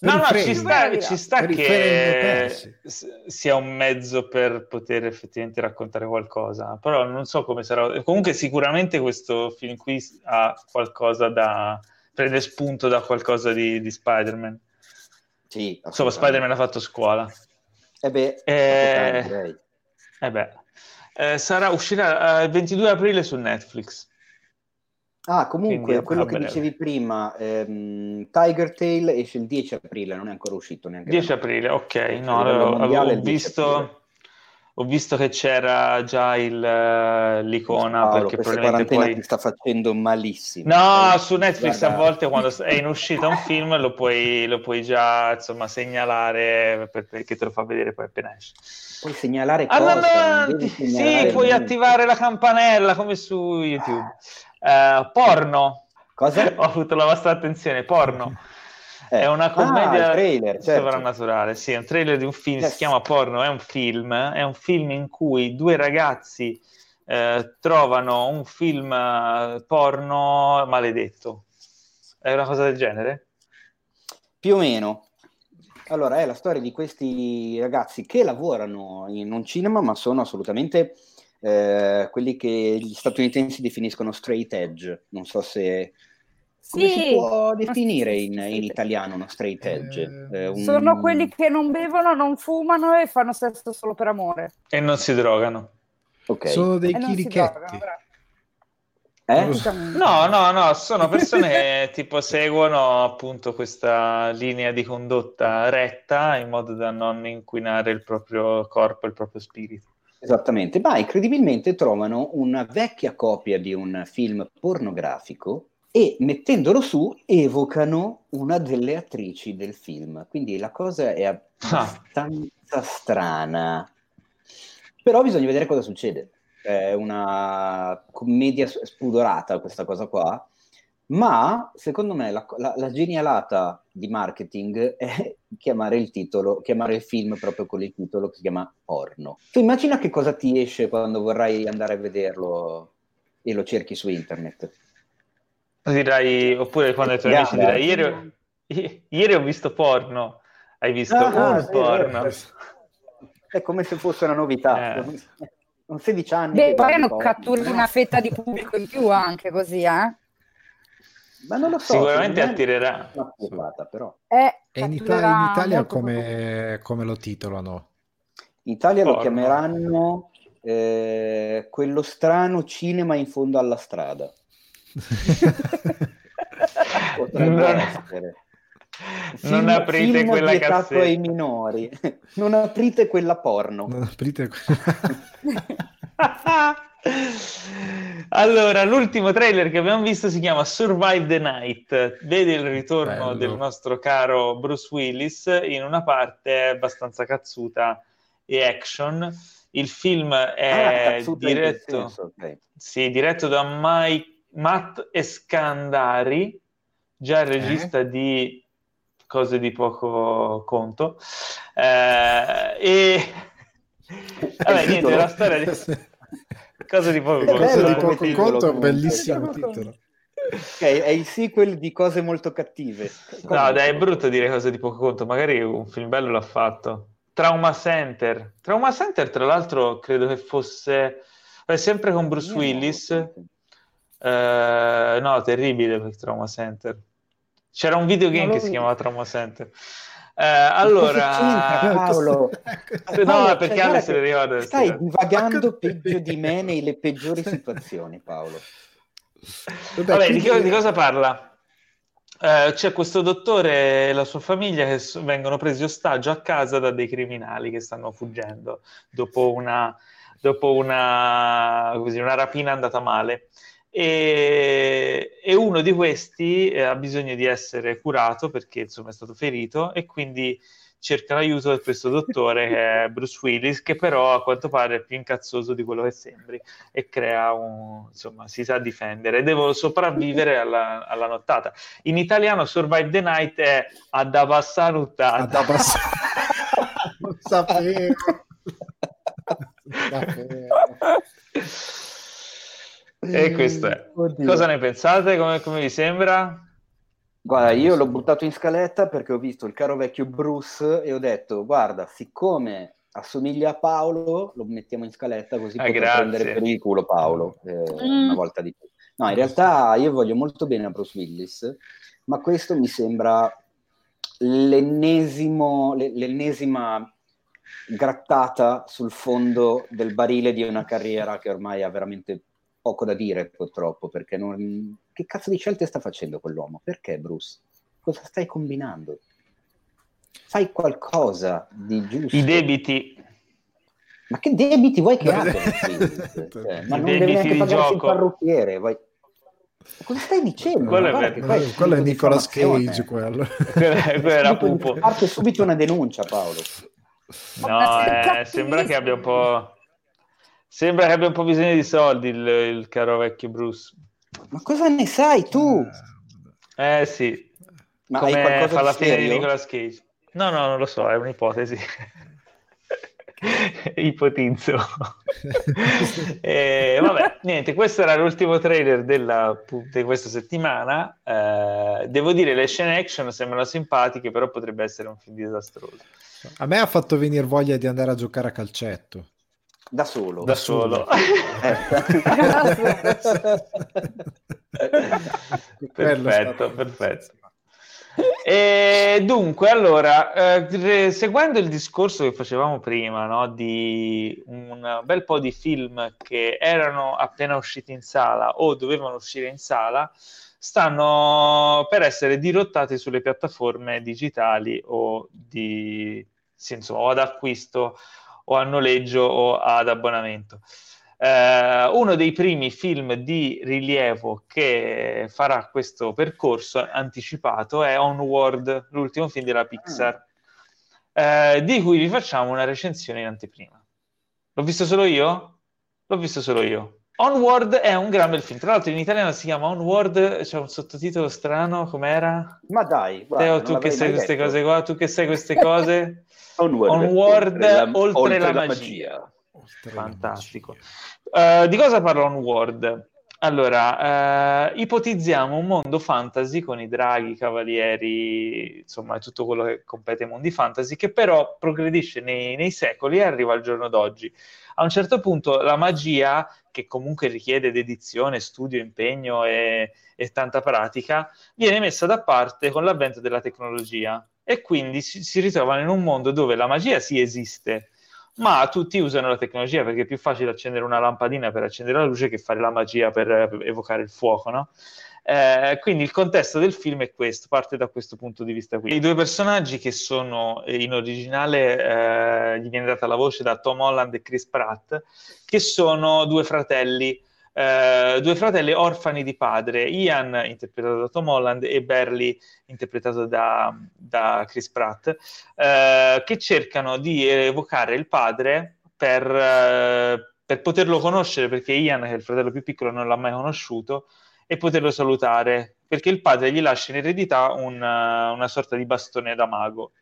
No, no, ci sta, ci sta che sia un mezzo per poter effettivamente raccontare qualcosa, però non so come sarà. Comunque sicuramente questo film qui ha qualcosa da... prende spunto da qualcosa di, di Spider-Man. Sì, Insomma, Spider-Man ha fatto scuola. Eh beh, eh, eh beh. Eh, sarà, uscirà il 22 aprile su Netflix. Ah, comunque, quello che dicevi prima, ehm, Tiger Tail esce il 10 aprile, non è ancora uscito neanche. 10 aprile, ok, no, avevo, visto, ho visto che c'era già il, eh, l'icona Paolo, perché probabilmente poi... ti sta facendo malissimo. No, su Netflix Guarda... a volte quando è in uscita un film lo puoi, lo puoi già insomma segnalare perché te lo fa vedere poi appena esce. Puoi segnalare cosa? Avanti. Sì, puoi attivare la campanella come su YouTube. Uh, porno. Cosa? Ho avuto la vostra attenzione, porno. Eh. È una commedia ah, trailer, certo. sovrannaturale, sì, è un trailer di un film, yes. si chiama Porno, è un film, è un film in cui due ragazzi eh, trovano un film eh, porno maledetto. È una cosa del genere? Più o meno. Allora, è la storia di questi ragazzi che lavorano in un cinema, ma sono assolutamente eh, quelli che gli statunitensi definiscono straight edge. Non so se come sì, si può definire in, in, italiano uno straight edge? Eh, un... Sono quelli che non bevono, non fumano e fanno sesso solo per amore. E non si drogano. Okay. Sono dei chirichetti. Eh? No, no, no, sono persone che tipo seguono appunto questa linea di condotta retta in modo da non inquinare il proprio corpo e il proprio spirito. Esattamente, ma incredibilmente trovano una vecchia copia di un film pornografico e mettendolo su evocano una delle attrici del film. Quindi la cosa è abbastanza strana. Però bisogna vedere cosa succede. È una commedia spudorata questa cosa qua, ma secondo me la, la, la genialata di marketing è chiamare il titolo, chiamare il film proprio con il titolo che si chiama porno. Tu immagina che cosa ti esce quando vorrai andare a vederlo e lo cerchi su internet. Dirai, oppure quando ai tuoi amici dirai, ieri, ieri, ho visto porno, hai visto ah, un sì, porno. È come se fosse una novità. Eh. Sono 16 anni. Beh, poi hanno catturato una fetta di pubblico in più anche così, eh? Ma non lo so. Sicuramente attirerà. Attirata, però. Eh, e in, Italia, in Italia come, come, lo titolano? In Italia Porno. lo chiameranno eh, quello strano cinema in fondo alla strada. Non, non aprite quella cassetta ai minori non aprite quella porno non aprite quella allora, l'ultimo trailer che abbiamo visto si chiama Survive the Night. Vede il ritorno Bello. del nostro caro Bruce Willis in una parte abbastanza cazzuta e action. Il film è ah, diretto, senso, okay. sì, diretto da Mike, Matt Escandari, già regista eh? di cose di poco conto. Eh, e vabbè, niente, la storia di... Cosa di poco conto. Cosa di poco conto, bellissimo titolo. Okay, è il sequel di cose molto cattive. Come no, dai, è brutto dire cose di poco conto, magari un film bello l'ha fatto. Trauma Center. Trauma Center, tra l'altro, credo che fosse è sempre con Bruce Willis. No, terribile per Trauma Center. C'era un videogame che si chiamava Trauma Center. Eh, allora, Paolo, no, perché cioè, Ale se le ricorda. Stai divagando peggio di me nelle peggiori situazioni, Paolo. Vabbè, Vabbè quindi... di, di, cosa parla? Eh, c'è questo dottore e la sua famiglia che vengono presi ostaggio a casa da dei criminali che stanno fuggendo dopo una, dopo una, così, una rapina andata male e, e uno di questi eh, ha bisogno di essere curato perché insomma è stato ferito e quindi cerca l'aiuto di questo dottore che è Bruce Willis che però a quanto pare è più incazzoso di quello che sembri e crea un insomma si sa difendere. Devo sopravvivere alla, alla nottata. In italiano Survive the Night è ad abbassare nottata ad abbassare non sapevo e questo è. Oddio. Cosa ne pensate? Come, come, vi sembra? Guarda, io l'ho buttato in scaletta perché ho visto il caro vecchio Bruce e ho detto, guarda, siccome assomiglia a Paolo, lo mettiamo in scaletta così eh, potrò prendere per il culo Paolo eh, mm. una volta di più. No, in realtà io voglio molto bene a Bruce Willis, ma questo mi sembra l'ennesimo, l'ennesima grattata sul fondo del barile di una carriera che ormai ha veramente poco da dire purtroppo, perché non... che cazzo di scelte sta facendo quell'uomo? Perché Bruce? Cosa stai combinando? Fai qualcosa di giusto. I debiti. Ma che debiti vuoi che abbia? cioè, ma non deve neanche pagarsi il parrucchiere. Vuoi... Cosa stai dicendo? Quello è, è, quello è Nicolas Cage. Quello. quello era Pupo. Parte subito una denuncia, Paolo. No, eh, sembra che abbia un po' Sembra che abbia un po' bisogno di soldi il, il caro vecchio Bruce. Ma cosa ne sai tu? Eh sì. Ma Come hai fa la fine di Nicolas Cage. No, no, non lo so, è un'ipotesi. Ipotizzo. e, eh, vabbè, niente, questo era l'ultimo trailer della, di questa settimana. Eh, devo dire, le scene action sembrano simpatiche, però potrebbe essere un film disastroso. A me ha fatto venire voglia di andare a giocare a calcetto. Da solo. Da solo. perfetto, perfetto. E dunque, allora, eh, seguendo il discorso che facevamo prima, no, di un bel po' di film che erano appena usciti in sala o dovevano uscire in sala, stanno per essere dirottati sulle piattaforme digitali o, di, sì, insomma, o ad acquisto o a noleggio o ad abbonamento. Eh, uno dei primi film di rilievo che farà questo percorso anticipato è Onward, l'ultimo film della Pixar, eh, di cui vi facciamo una recensione in anteprima. L'ho visto solo io? L'ho visto solo io. Onward è un gran bel film. Tra l'altro in italiano si chiama Onward, c'è un sottotitolo strano, com'era? Ma dai, guarda, Teo, tu che sai queste detto. cose qua, tu che sai queste cose? Onward, Onward, oltre la, oltre la la magia. Oltre la Fantastico. magia. Uh, di cosa parla Onward? Allora, uh, ipotizziamo un mondo fantasy con i draghi, i cavalieri, insomma, tutto quello che compete ai mondi fantasy, che però progredisce nei, nei secoli e arriva al giorno d'oggi. A un certo punto la magia, che comunque richiede dedizione, studio, impegno e, e tanta pratica, viene messa da parte con l'avvento della tecnologia e quindi si, si ritrovano in un mondo dove la magia sì esiste, ma tutti usano la tecnologia perché è più facile accendere una lampadina per accendere la luce che fare la magia per, per evocare il fuoco, no? Eh, quindi il contesto del film è questo, parte da questo punto di vista qui. I due personaggi che sono eh, in originale, eh, gli viene data la voce da Tom Holland e Chris Pratt, che sono due fratelli, eh, due fratelli orfani di padre, Ian interpretato da Tom Holland e Barley interpretato da, da Chris Pratt, eh, che cercano di evocare il padre per, eh, per poterlo conoscere, perché Ian, che è il fratello più piccolo, non l'ha mai conosciuto, e poterlo salutare, perché il padre gli lascia in eredità una, una sorta di bastone da mago.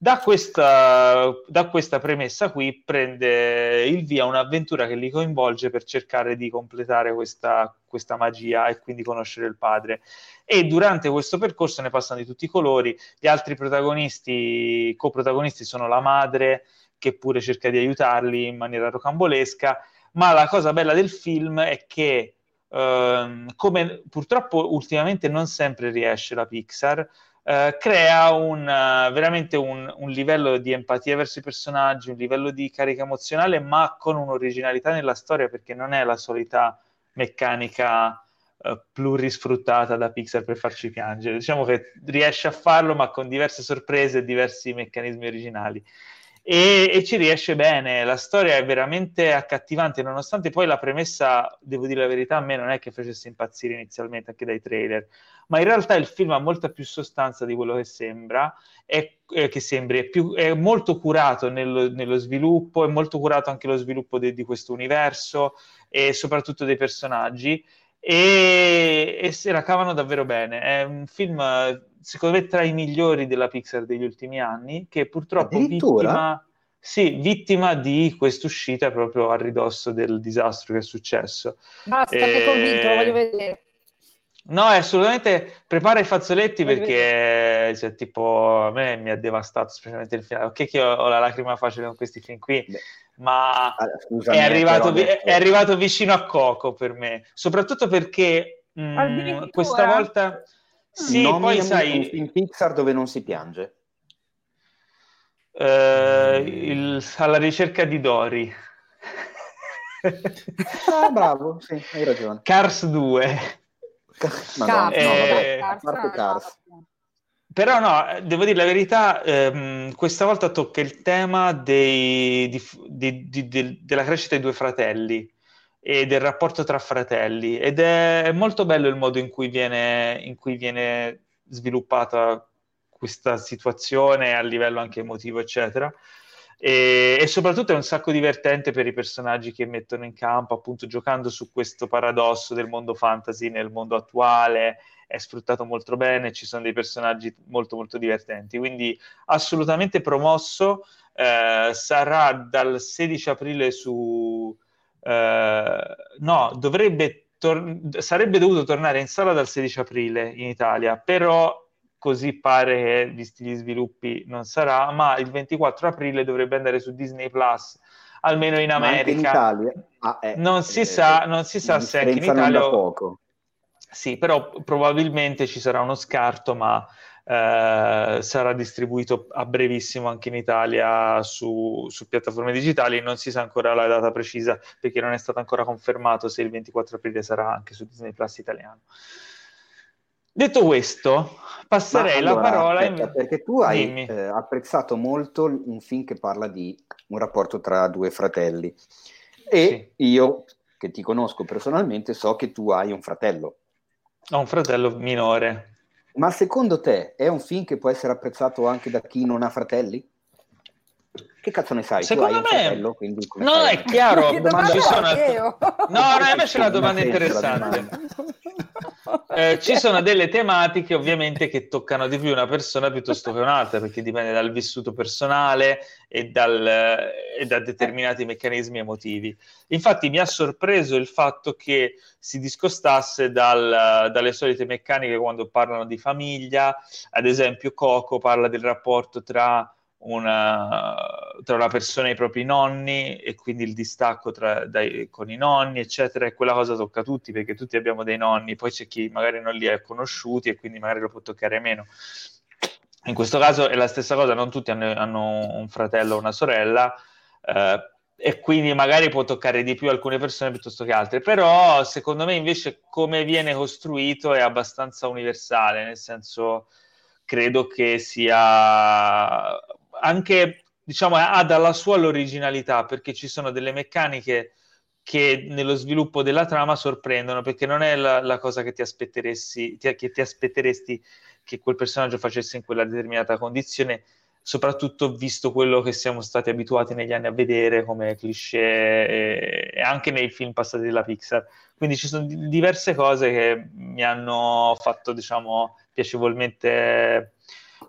Da questa, da questa, premessa qui prende il via un'avventura che li coinvolge per cercare di completare questa, questa, magia e quindi conoscere il padre. E durante questo percorso ne passano di tutti i colori. Gli altri protagonisti, coprotagonisti sono la madre, che pure cerca di aiutarli in maniera rocambolesca. Ma la cosa bella del film è che, ehm, come purtroppo ultimamente non sempre riesce la Pixar, Uh, crea un, uh, veramente un, un, livello di empatia verso i personaggi, un livello di carica emozionale, ma con un'originalità nella storia, perché non è la solita meccanica uh, plurisfruttata da Pixar per farci piangere. Diciamo che riesce a farlo, ma con diverse sorprese e diversi meccanismi originali. E, e, ci riesce bene, la storia è veramente accattivante, nonostante poi la premessa, devo dire la verità, a me non è che facesse impazzire inizialmente anche dai trailer, ma in realtà il film ha molta più sostanza di quello che sembra, è, eh, che sembri, è, più, è molto curato nello, nello, sviluppo, è molto curato anche lo sviluppo de, di questo universo e soprattutto dei personaggi, e, e se la cavano davvero bene. È un film, secondo me, tra i migliori della Pixar degli ultimi anni, che purtroppo vittima, sì, vittima di quest'uscita proprio a ridosso del disastro che è successo. Basta, e... che convinto, lo voglio vedere. No, assolutamente prepara i fazzoletti perché cioè, tipo, a me mi ha devastato specialmente il finale. Ok che ho, ho la lacrima facile con questi film qui, Beh, ma scusami, è, arrivato, è, arrivato, vicino a Coco per me, soprattutto perché mh, questa volta... Sì, non poi sai... In Pixar dove non si piange. Uh, il, alla ricerca di Dory. ah, bravo, sì, hai ragione. Cars 2. Madonna, Cars, no, a parte Cars. Però no, devo dire la verità, ehm, questa volta tocca il tema dei, di, di, di, della crescita dei due fratelli e del rapporto tra fratelli. Ed è, molto bello il modo in cui viene, in cui viene sviluppata questa situazione a livello anche emotivo, eccetera. E, e, soprattutto è un sacco divertente per i personaggi che mettono in campo, appunto giocando su questo paradosso del mondo fantasy nel mondo attuale, è sfruttato molto bene, ci sono dei personaggi molto molto divertenti, quindi assolutamente promosso, eh, sarà dal 16 aprile su... Eh, no, dovrebbe tor- sarebbe dovuto tornare in sala dal 16 aprile in Italia, però così pare che, visti gli sviluppi, non sarà, ma il 24 aprile dovrebbe andare su Disney Plus, almeno in America. in Italia? Ah, eh, non, si eh, sa, non si sa se anche in Italia... Poco. Sì, però probabilmente ci sarà uno scarto, ma eh, sarà distribuito a brevissimo anche in Italia su, su, piattaforme digitali. Non si sa ancora la data precisa perché non è stato ancora confermato se il 24 aprile sarà anche su Disney Plus italiano. Detto questo, passerei allora, la parola aspetta, in... perché tu hai eh, apprezzato molto un film che parla di un rapporto tra due fratelli. E sì. io, che ti conosco personalmente, so che tu hai un fratello. Ho un fratello minore. Ma secondo te è un film che può essere apprezzato anche da chi non ha fratelli? Che cazzo ne sai? Secondo me, fratello, no, fai? è chiaro. ci sono... No, no, invece è una domanda interessante. Eh, ci sono delle tematiche ovviamente che toccano di più una persona piuttosto che un'altra, perché dipende dal vissuto personale e, dal, e da determinati meccanismi emotivi. Infatti mi ha sorpreso il fatto che si discostasse dal, dalle solite meccaniche quando parlano di famiglia, ad esempio Coco parla del rapporto tra una, tra una persona e i propri nonni e quindi il distacco tra, dai, con i nonni, eccetera, e quella cosa tocca tutti perché tutti abbiamo dei nonni, poi c'è chi magari non li ha conosciuti e quindi magari lo può toccare meno. In questo caso è la stessa cosa, non tutti hanno, hanno un fratello o una sorella, eh, e quindi magari può toccare di più alcune persone piuttosto che altre, però secondo me invece come viene costruito è abbastanza universale, nel senso credo che sia anche diciamo ha dalla sua l'originalità perché ci sono delle meccaniche che nello sviluppo della trama sorprendono perché non è la, la cosa che ti aspetteresti ti, che ti aspetteresti che quel personaggio facesse in quella determinata condizione soprattutto visto quello che siamo stati abituati negli anni a vedere come cliché e, anche nei film passati della Pixar. Quindi ci sono diverse cose che mi hanno fatto diciamo piacevolmente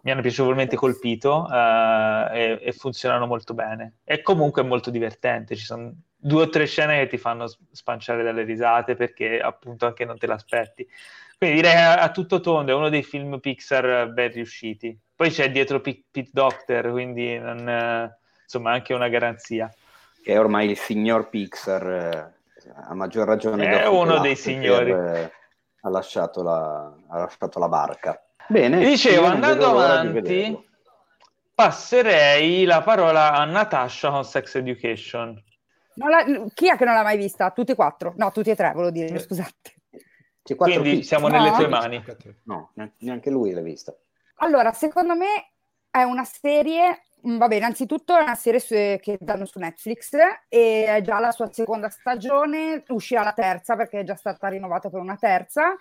mi hanno piacevolmente colpito uh, e, e, funzionano molto bene. E comunque è molto divertente, ci sono due o tre scene che ti fanno spanciare dalle risate perché appunto anche non te l'aspetti. Quindi direi a, a tutto tondo è uno dei film Pixar ben riusciti. Poi c'è dietro P- Pete Doctor, quindi non, uh, insomma anche una garanzia. Che è ormai il signor Pixar, eh, a maggior ragione. È uno dei signori. Eh, ha, lasciato la, ha lasciato la barca. Bene. Dicevo, andando avanti, passerei la parola a Natasha con Sex Education. La, chi è che non l'ha mai vista? Tutti e quattro? No, tutti e tre, volevo dire, eh. scusate. Quindi film. siamo no. nelle tue mani. No, neanche lui l'ha vista. Allora, secondo me è una serie, mm, vabbè, innanzitutto è una serie su, che danno su Netflix e è già la sua seconda stagione, uscirà la terza perché è già stata rinnovata per una terza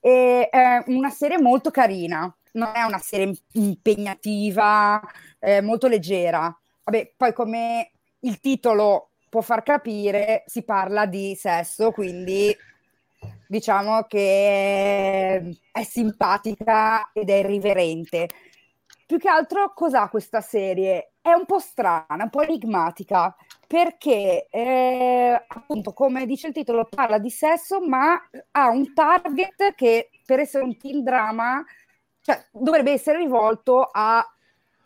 e è una serie molto carina, non è una serie impegnativa, molto leggera. Vabbè, poi come il titolo può far capire, si parla di sesso, quindi diciamo che è simpatica ed è irriverente. Più che altro, cos'ha questa serie? È un po' strana, un po' enigmatica, perché eh, appunto come dice il titolo parla di sesso ma ha un target che per essere un teen drama cioè, dovrebbe essere rivolto a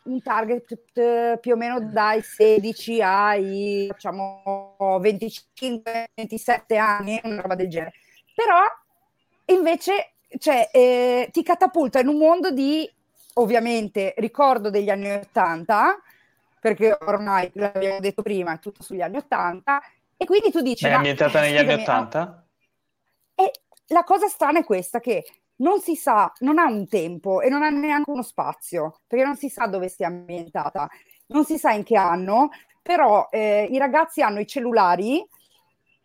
un target eh, più o meno dai 16 ai diciamo 25-27 anni una roba del genere. Però invece cioè, eh, ti catapulta in un mondo di ovviamente ricordo degli anni 80 perché ormai l'abbiamo detto prima, è tutto sugli anni Ottanta, e quindi tu dici... È ambientata negli anni Ottanta? E la cosa strana è questa, che non si sa, non ha un tempo e non ha neanche uno spazio, perché non si sa dove sia ambientata, non si sa in che anno, però eh, i ragazzi hanno i cellulari,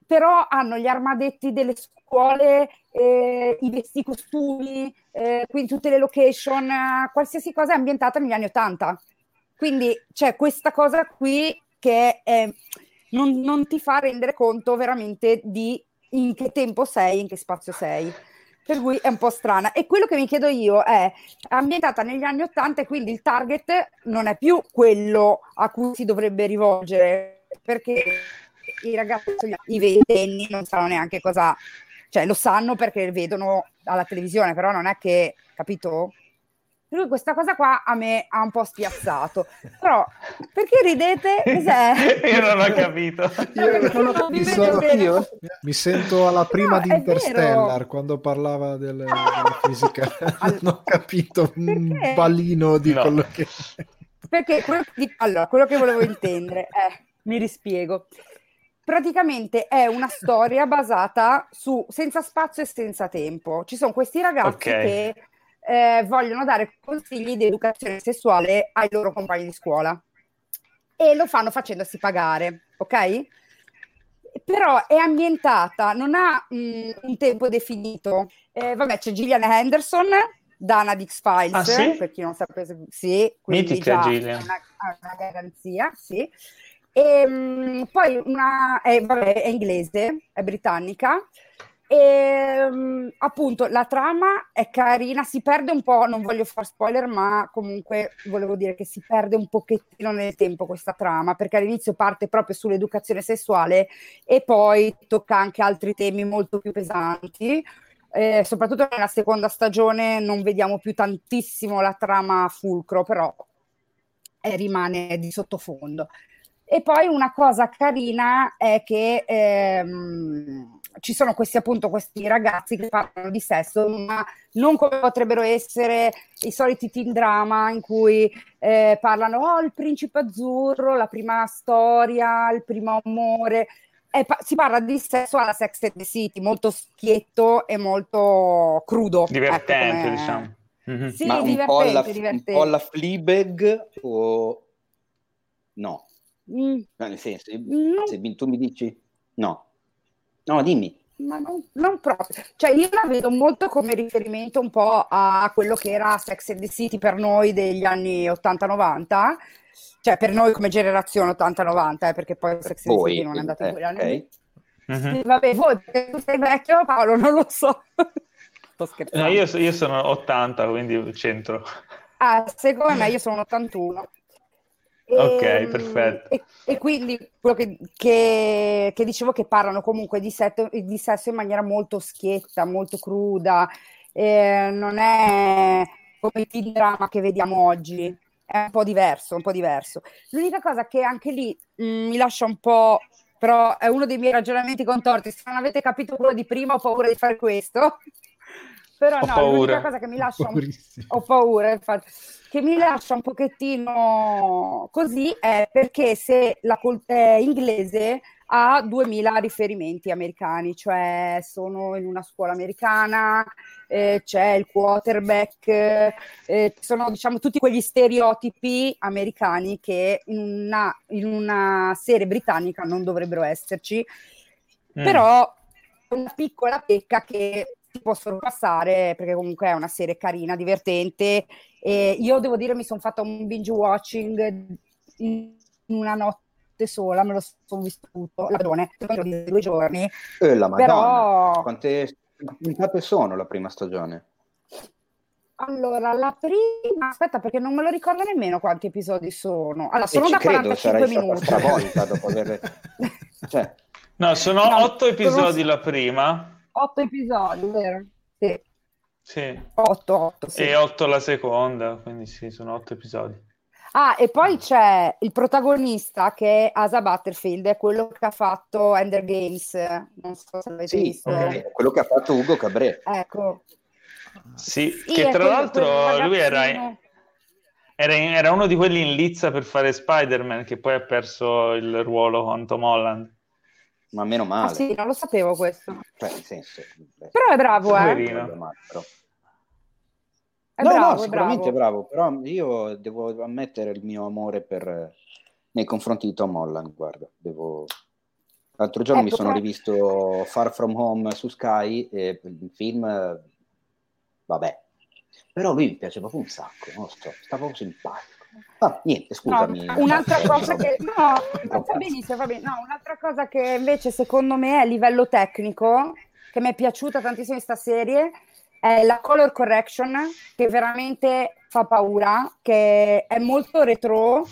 però hanno gli armadetti delle scuole, eh, i vestiti, costumi, eh, quindi tutte le location, qualsiasi cosa è ambientata negli anni Ottanta. Quindi c'è questa cosa qui che è, non, non ti fa rendere conto veramente di in che tempo sei, in che spazio sei. Per cui è un po' strana. E quello che mi chiedo io è ambientata negli anni Ottanta e quindi il target non è più quello a cui si dovrebbe rivolgere, perché i ragazzi, i ventenni non sanno neanche cosa, cioè lo sanno perché vedono alla televisione, però non è che, capito? Lui questa cosa qua a me ha un po' spiazzato. Però perché ridete? Cos'è? io non ho capito. Io, non mi, sono, io, mi, sento alla prima no, di Interstellar quando parlava delle, della fisica. non ho capito un pallino di no. quello che... Perché quello, di, allora, quello che volevo intendere è, mi rispiego, praticamente è una storia basata su senza spazio e senza tempo. Ci sono questi ragazzi okay. che eh, vogliono dare consigli di educazione sessuale ai loro compagni di scuola. e lo fanno facendosi pagare, ok? Però è ambientata, non ha mh, un tempo definito. Eh, vabbè, c'è Gillian Henderson, Dana di X-Files, Ah, sì? per chi non sapesse, sì, quindi Mitica già Gillian. una, una garanzia, sì. E, mh, poi una, è, vabbè, è inglese, è britannica, e mh, appunto la trama è carina, si perde un po', non voglio far spoiler, ma comunque volevo dire che si perde un pochettino nel tempo questa trama, perché all'inizio parte proprio sull'educazione sessuale e poi tocca anche altri temi molto più pesanti. Eh, soprattutto nella seconda stagione non vediamo più tantissimo la trama fulcro, però eh, rimane di sottofondo. E poi una cosa carina è che ehm, ci sono questi appunto questi ragazzi che parlano di sesso, ma non come potrebbero essere i soliti teen drama in cui eh, parlano oh il principe azzurro, la prima storia, il primo amore. Eh, pa- si parla di sesso alla Sex and the City, molto schietto e molto crudo. Divertente, ecco, come- diciamo. Mhm. Sì, Ma un divertente, po' alla, divertente. un po' alla Fleabag o no? Mm, Nel senso, non se tu mi dici no. No, dimmi. Ma non, non, proprio, cioè io la vedo molto come riferimento un po' a quello che era Sex and the City per noi degli anni 80-90, cioè per noi come generazione 80-90, eh, perché poi Sex and the City non è andata eh, in quegli anni. Okay. Mm-hmm. Vabbè, voi perché tu sei vecchio Paolo, non lo so. Sto scherzando. No, io, io sono 80, quindi centro. Ah, secondo me io sono 81. E, ok, ehm, perfetto. E, e quindi quello che, che, che, dicevo che parlano comunque di, set, di, sesso in maniera molto schietta, molto cruda, eh, non è come il drama che vediamo oggi, è un po' diverso, un po' diverso. L'unica cosa che anche lì mh, mi lascia un po', però è uno dei miei ragionamenti contorti, se non avete capito quello di prima ho paura di fare questo, però Ho no, paura. l'unica cosa che mi lascia un ho paura, infatti, che mi lascia un pochettino così è perché se la col- è inglese ha 2000 riferimenti americani, cioè sono in una scuola americana, eh, c'è il quarterback, eh, sono diciamo tutti quegli stereotipi americani che in una, in una serie britannica non dovrebbero esserci, Mm. però una piccola pecca che possono passare perché comunque è una serie carina, divertente e io devo dire mi sono fatta un binge watching in una notte sola, me lo sono visto tutto, la padrone, di due giorni, Eh, la Madonna. però Quante puntate sono la prima stagione? allora la prima, aspetta perché non me lo ricordo nemmeno quanti episodi sono, allora E sono ci da credo, 45 sarai stata minuti. stravolta dopo aver... Cioè, No, sono No, otto episodi sono- la prima, Otto episodi, vero? Sì, sì, otto, otto, sì. e otto la seconda, quindi sì, sono otto episodi. Ah, e poi c'è il protagonista che è Asa Butterfield, è quello che ha fatto Ender Games, non so se l'avete sì, visto. ok, quello che ha fatto Ugo Cabré. Ecco. Sì, Sì, che tra quello- l'altro quel lui era, ragazzino- era, era uno di quelli in lizza per fare Spider-Man, che poi ha perso il ruolo con Tom Holland. Ma meno Ah male. sì, non lo sapevo questo. Cioè, nel senso... Però è bravo, eh. È no, bravo, no, è sicuramente bravo. è bravo, però io devo ammettere il mio amore per, nei confronti di Tom Holland, guarda, devo... L'altro giorno mi Ecco, sono però- rivisto Far From Home su Sky e il film, vabbè, però lui mi piace proprio un sacco, non lo so, sta proprio simpatico. Ah, niente, No, scusami. un'altra Eh, cosa no, che no, no, va benissimo, va bene. No, un'altra cosa che invece secondo me a livello tecnico, che mi è piaciuta tantissimo questa serie, è la color correction, che veramente fa paura, che è molto retro.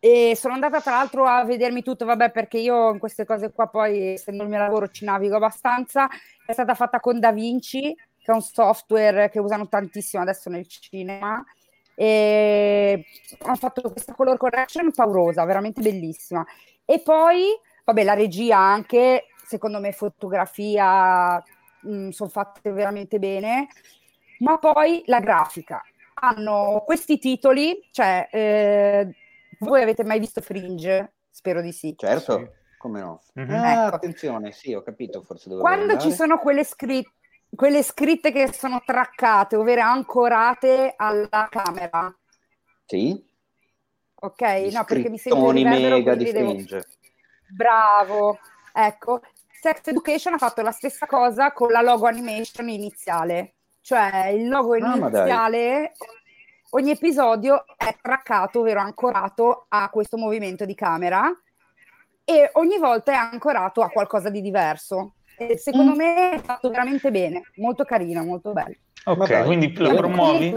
E sono andata tra l'altro a vedermi tutto, vabbè, perché io in queste cose qua poi, essendo il mio lavoro, ci navigo abbastanza. È stata fatta con DaVinci, che è un software che usano tantissimo adesso nel cinema e hanno fatto questa color correction paurosa, veramente bellissima. E poi, vabbè, la regia anche, secondo me, fotografia, mh, sono fatte veramente bene, ma poi la grafica. Hanno questi titoli, cioè, eh, voi avete mai visto Fringe? Spero di sì. Certo, Sì. come no. Mhm. Ah, Ecco. attenzione, sì, ho capito, forse dove Quando volevo ci andare. sono quelle scritte, quelle scritte che sono traccate, ovvero ancorate alla camera, Sì? ok? No, perché mi sento in mega di devo... Bravo, ecco. Sex Education ha fatto la stessa cosa con la logo animation iniziale, cioè il logo Ah, iniziale, ogni episodio è traccato, ovvero ancorato a questo movimento di camera e ogni volta è ancorato a qualcosa di diverso. E secondo Mm. me è fatto veramente bene, molto carino, molto bello. Ok, quindi lo promuovi?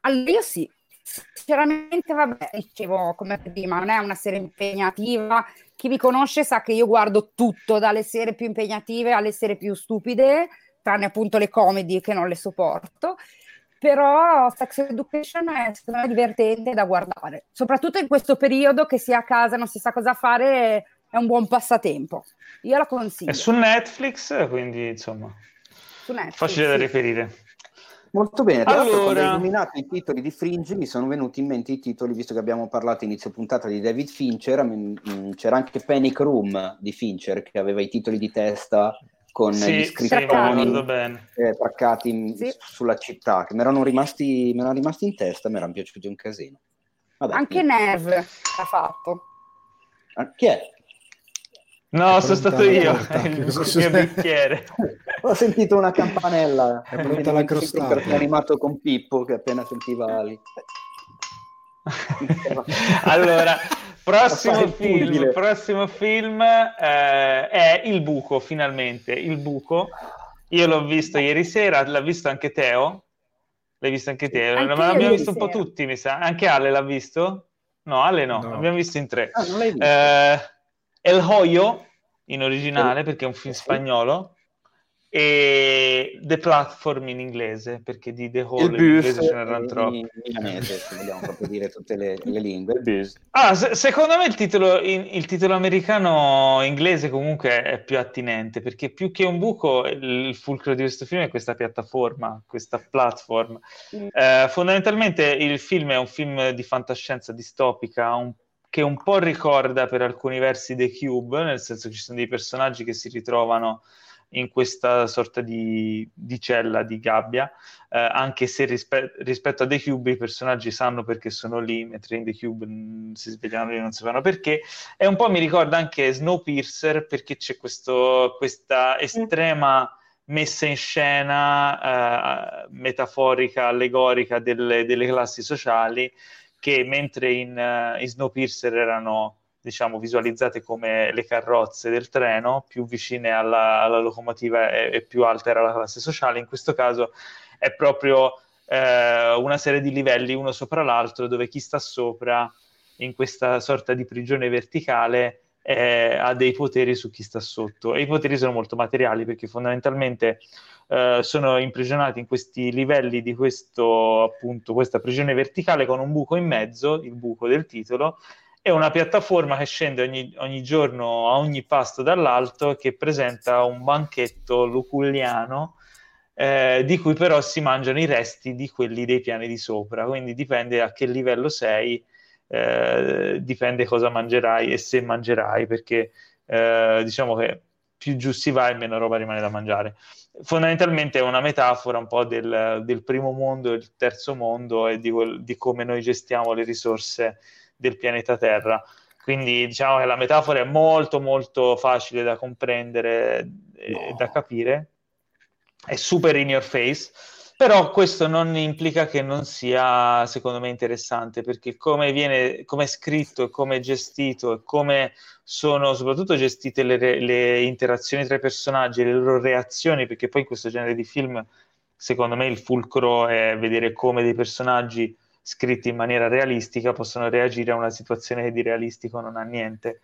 allora, io sì, sinceramente, vabbè, dicevo come prima, non è una serie impegnativa. Chi mi conosce sa che io guardo tutto, dalle serie più impegnative alle serie più stupide, tranne appunto le comedy che non le sopporto. Però Sex Education è secondo me divertente da guardare, soprattutto in questo periodo che si è a casa, non si sa cosa fare, è un buon passatempo. Io la consiglio È su Netflix, quindi insomma, su Netflix, facile da sì. reperire. Molto bene, tra l'altro quando hai Allora, illuminato i titoli di Fringe mi sono venuti in mente i titoli, visto che abbiamo parlato inizio puntata di David Fincher, mm, c'era anche Panic Room di Fincher che aveva i titoli di testa con sì, gli scrittoni eh, traccati Sì. sulla città, che mi erano rimasti, mi erano rimasti in testa, mi erano piaciuti un casino. Vabbè, Anche niente. Nerve ha fatto. Ah, Chi è? No, È sono stato io, il succede? bicchiere. Ho sentito una campanella. È pronta la crostata. un cartone animato con Pippo che appena sentiva Ali. allora, prossimo il film, prossimo film eh, è Il Buco, finalmente, Il Buco. Io l'ho visto ieri sera, l'ha visto anche Teo? L'hai visto anche te? Anche Ma l'abbiamo visto un po' sera. tutti, mi sa. Anche Ale l'ha visto? No, Ale no, No. l'abbiamo visto in tre. Ah, non l'hai visto? Eh, El Hoyo, in originale, perché è un film spagnolo, e The Platform in inglese, perché di The Hole in inglese ce n'erano in troppi. milanese, se vogliamo proprio dire tutte le, le lingue. Ah, se- secondo me il titolo, in- il titolo americano inglese comunque è più attinente perché più che un buco il, il fulcro di questo film è questa piattaforma, questa platform. Mm. Eh, fondamentalmente il film è un film di fantascienza distopica un- che un po' ricorda per alcuni versi The Cube, nel senso che ci sono dei personaggi che si ritrovano in questa sorta di, di cella, di gabbia, eh, anche se rispe- rispetto a The Cube i personaggi sanno perché sono lì, mentre in The Cube mh, si svegliano e non sapevano perché. E un po' mi ricorda anche Snowpiercer perché c'è questo, questa estrema messa in scena eh, metaforica, allegorica delle, delle classi sociali che mentre in, eh, in Snowpiercer erano diciamo visualizzate come le carrozze del treno, più vicine alla, alla locomotiva e, e più alta era la classe sociale, in questo caso è proprio eh, una serie di livelli uno sopra l'altro dove chi sta sopra in questa sorta di prigione verticale eh, ha dei poteri su chi sta sotto. E i poteri sono molto materiali perché fondamentalmente eh, sono imprigionati in questi livelli di questo appunto questa prigione verticale con un buco in mezzo, il buco del titolo e una piattaforma che scende ogni, ogni giorno a ogni pasto dall'alto che presenta un banchetto luculliano eh, di cui però si mangiano i resti di quelli dei piani di sopra, quindi dipende a che livello sei, eh, dipende cosa mangerai e se mangerai, perché eh, diciamo che più giù si va e meno roba rimane da mangiare. Fondamentalmente è una metafora un po' del, del primo mondo e il terzo mondo e di, quel, di come noi gestiamo le risorse del pianeta Terra. Quindi diciamo che la metafora è molto molto facile da comprendere e No. da capire, è super in your face, però questo non implica che non sia secondo me interessante perché come viene, come è scritto e come è gestito e come sono soprattutto gestite le, le interazioni tra i personaggi le loro reazioni, perché poi in questo genere di film secondo me il fulcro è vedere come dei personaggi scritti in maniera realistica possono reagire a una situazione che di realistico non ha niente.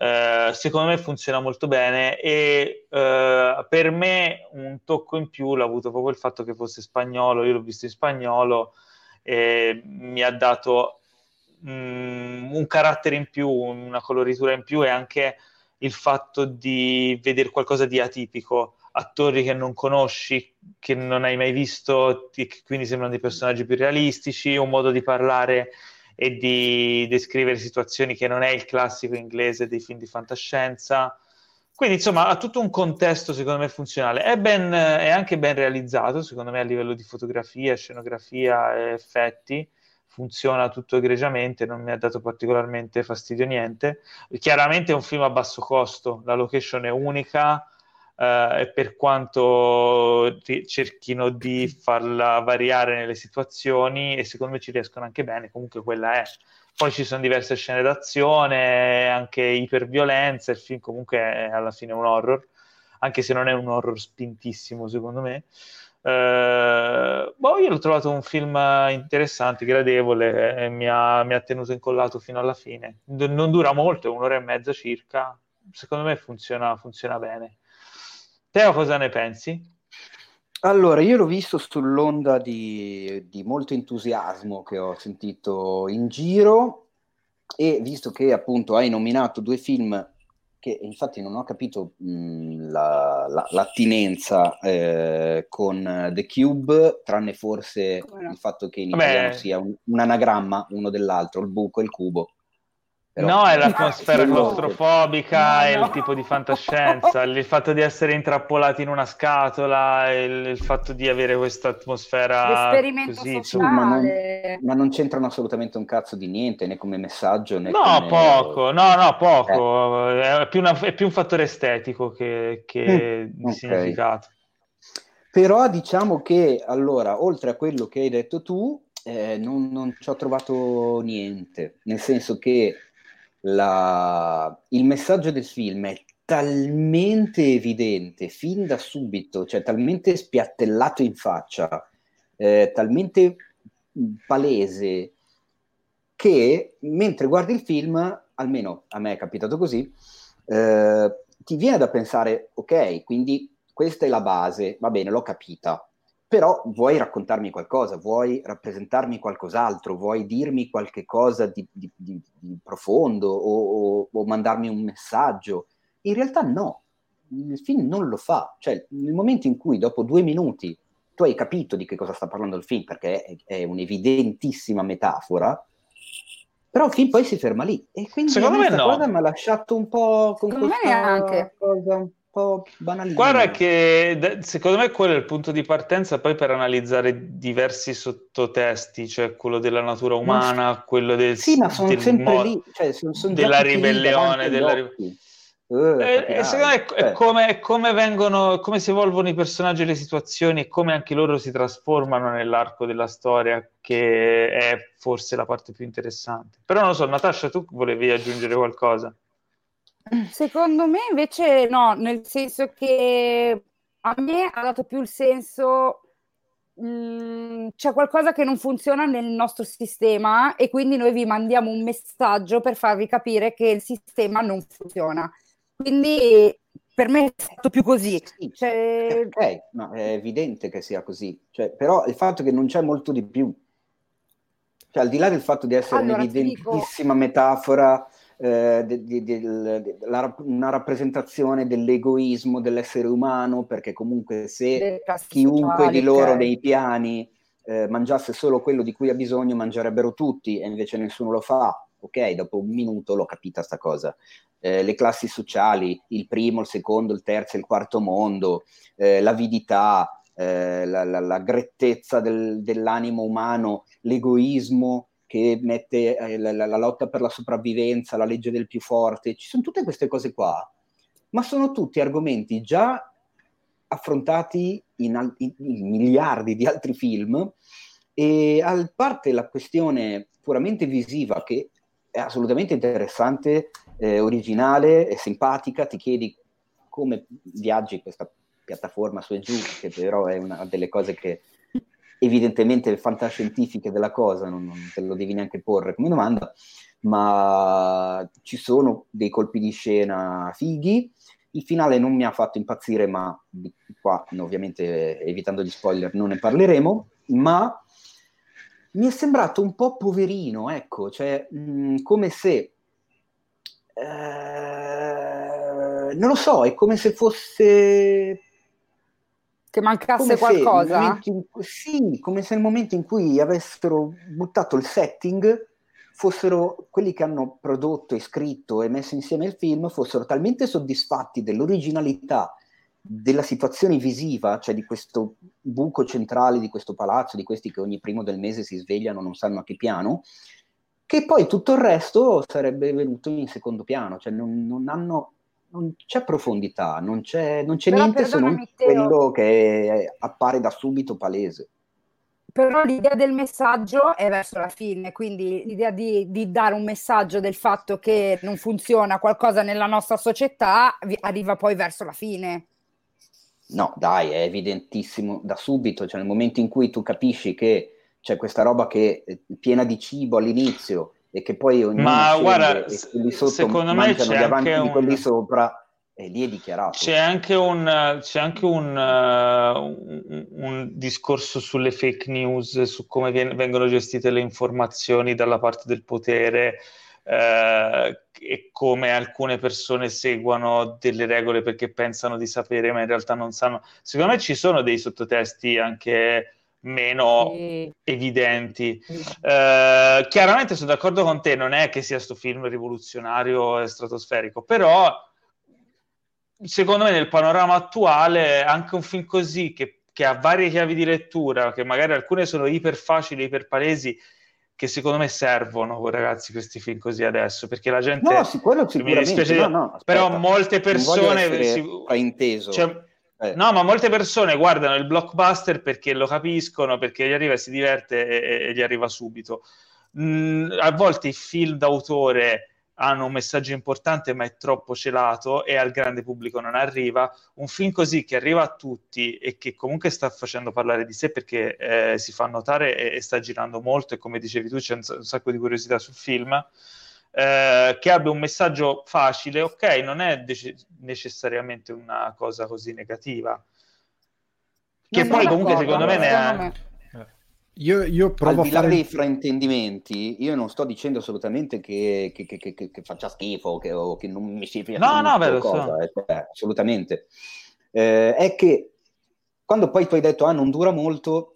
Eh, secondo me funziona molto bene e eh, per me un tocco in più l'ha avuto proprio il fatto che fosse spagnolo, io l'ho visto in spagnolo e mi ha dato mm, un carattere in più, una coloritura in più e anche il fatto di vedere qualcosa di atipico, attori che non conosci, che non hai mai visto, che quindi sembrano dei personaggi più realistici, un modo di parlare e di descrivere situazioni che non è il classico inglese dei film di fantascienza. Quindi, insomma, ha tutto un contesto, secondo me, funzionale. È, ben, è anche ben realizzato, secondo me, a livello di fotografia, scenografia e effetti. funziona tutto egregiamente, non mi ha dato particolarmente fastidio niente. Chiaramente è un film a basso costo, la location è unica eh, per quanto cerchino di farla variare nelle situazioni e secondo me ci riescono anche bene, comunque quella è. Poi ci sono diverse scene d'azione, anche iperviolenza, il film comunque è alla fine un horror, anche se non è un horror spintissimo secondo me. Uh, boh, io l'ho trovato un film interessante, gradevole, e mi ha, mi ha tenuto incollato fino alla fine. D- non dura molto, un'ora e mezza circa. Secondo me funziona, funziona bene. Teo, cosa ne pensi? Allora, io l'ho visto sull'onda di, di molto entusiasmo che ho sentito in giro e visto che appunto hai nominato due film che infatti non ho capito mh, la, la, l'attinenza eh, con The Cube, tranne forse no? il fatto che in Vabbè. italiano sia un, un, anagramma uno dell'altro, il buco e il cubo. Però... No, è l'atmosfera claustrofobica, no, no. il tipo di fantascienza, il fatto di essere intrappolati in una scatola, il, il fatto di avere questa atmosfera così, sociale. Ma non, ma non, c'entrano assolutamente un cazzo di niente, né come messaggio, né No, come... poco, no, no, poco. Eh. È, più una, è, più un fattore estetico che, che mm, di okay. significato. Però diciamo che, allora, oltre a quello che hai detto tu, eh, non, non ci ho trovato niente, nel senso che la... il messaggio del film è talmente evidente fin da subito, cioè talmente spiattellato in faccia, eh, talmente palese che mentre guardi il film, almeno a me è capitato così, eh, ti viene da pensare, ok, quindi questa è la base, va bene, l'ho capita, però vuoi raccontarmi qualcosa, vuoi rappresentarmi qualcos'altro, vuoi dirmi qualche cosa di, di, di, di profondo o, o, o, mandarmi un messaggio. In realtà no, il film non lo fa. Cioè, nel momento in cui dopo due minuti tu hai capito di che cosa sta parlando il film, perché è, è un'evidentissima metafora, però il film poi si ferma lì. E quindi Secondo questa no. cosa mi ha lasciato un po' con Secondo questa cosa po' banalissimo. Guarda che secondo me quello è il punto di partenza poi per analizzare diversi sottotesti, cioè quello della natura umana, ma, quello del Sì, ma sono sempre mo- lì, cioè sono, sono della ribellione, della ribellione. Uh, e, e secondo me è, è, come, è, come, vengono, come si evolvono i personaggi e le situazioni e come anche loro si trasformano nell'arco della storia, che è forse la parte più interessante. Però non lo so, Natascia, tu volevi aggiungere qualcosa? Secondo me invece no, nel senso che a me ha dato più il senso mh, mm, c'è qualcosa che non funziona nel nostro sistema e quindi noi vi mandiamo un messaggio per farvi capire che il sistema non funziona. Quindi per me è stato più così. Sì, cioè... Ok, no, è evidente che sia così, cioè, però il fatto che non c'è molto di più, cioè al di là del fatto di essere allora, un'evidentissima dico... metafora eh, de, de, de, la, una rappresentazione dell'egoismo dell'essere umano, perché comunque se chiunque di loro nei piani eh, mangiasse solo quello di cui ha bisogno, mangerebbero tutti e invece nessuno lo fa. Ok, dopo un minuto l'ho capita sta cosa. Eh, le classi sociali, il primo, il secondo, il terzo il quarto mondo, eh, l'avidità, eh, la, la, la, grettezza del, dell'animo umano, l'egoismo che mette eh, la, la, lotta per la sopravvivenza, la legge del più forte, ci sono tutte queste cose qua, ma sono tutti argomenti già affrontati in, in, in miliardi di altri film. E a parte la questione puramente visiva che è assolutamente interessante, eh, originale simpatica, ti chiedi come viaggi questa piattaforma su e giù, che però è una delle cose che evidentemente fantascientifiche della cosa, non, non te lo devi neanche porre come domanda, ma ci sono dei colpi di scena fighi. Il finale non mi ha fatto impazzire, ma qua ovviamente evitando gli spoiler non ne parleremo, ma mi è sembrato un po' poverino, ecco, cioè mh, come se... Eh, non lo so, è come se fosse che mancasse qualcosa? In, sì, come se nel momento in cui avessero buttato il setting fossero quelli che hanno prodotto e scritto e messo insieme il film fossero talmente soddisfatti dell'originalità della situazione visiva, cioè di questo buco centrale di questo palazzo, di questi che ogni primo del mese si svegliano, non sanno a che piano, che poi tutto il resto sarebbe venuto in secondo piano, cioè non, non hanno non c'è profondità, non c'è, non c'è niente se non quello che appare da subito palese. Però l'idea del messaggio è verso la fine, quindi l'idea di, di, dare un messaggio del fatto che non funziona qualcosa nella nostra società arriva poi verso la fine. No, dai, è evidentissimo da subito, cioè nel momento in cui tu capisci che c'è questa roba che è piena di cibo all'inizio e che poi ognuno Ma guarda, e sotto secondo me c'è anche un... quelli sopra e lì è dichiarato. C'è anche un, c'è anche un, uh, un, un, discorso sulle fake news, su come vien- vengono gestite le informazioni dalla parte del potere uh, e come alcune persone seguono delle regole perché pensano di sapere ma in realtà non sanno. Secondo me ci sono dei sottotesti anche meno sì. evidenti. Sì. Uh, chiaramente sono d'accordo con te, non è che sia questo film rivoluzionario e stratosferico, però secondo me nel panorama attuale anche un film così che, che, ha varie chiavi di lettura, che magari alcune sono iper facili, iper palesi, che secondo me servono ragazzi questi film così adesso perché la gente no, sì, quello sicuramente, dispiace, no, no, aspetta, però molte persone si, inteso cioè, eh. No, ma molte persone guardano il blockbuster perché lo capiscono, perché gli arriva e si diverte e, e gli arriva subito. Mm, a volte i film d'autore hanno un messaggio importante ma è troppo celato e al grande pubblico non arriva. Un film così che arriva a tutti e che comunque sta facendo parlare di sé perché eh, si fa notare e, e, sta girando molto e come dicevi tu c'è un, un sacco di curiosità sul film eh, che abbia un messaggio facile, ok, non è de- necessariamente una cosa così negativa. Che non poi comunque secondo me ne ha... Io, io provo Al di là fare... dei fraintendimenti, io non sto dicendo assolutamente che, che, che, che faccia schifo che, o che non mi si piace no, no, vero, cosa, so. eh, assolutamente. Eh, è che quando poi tu hai detto ah non dura molto,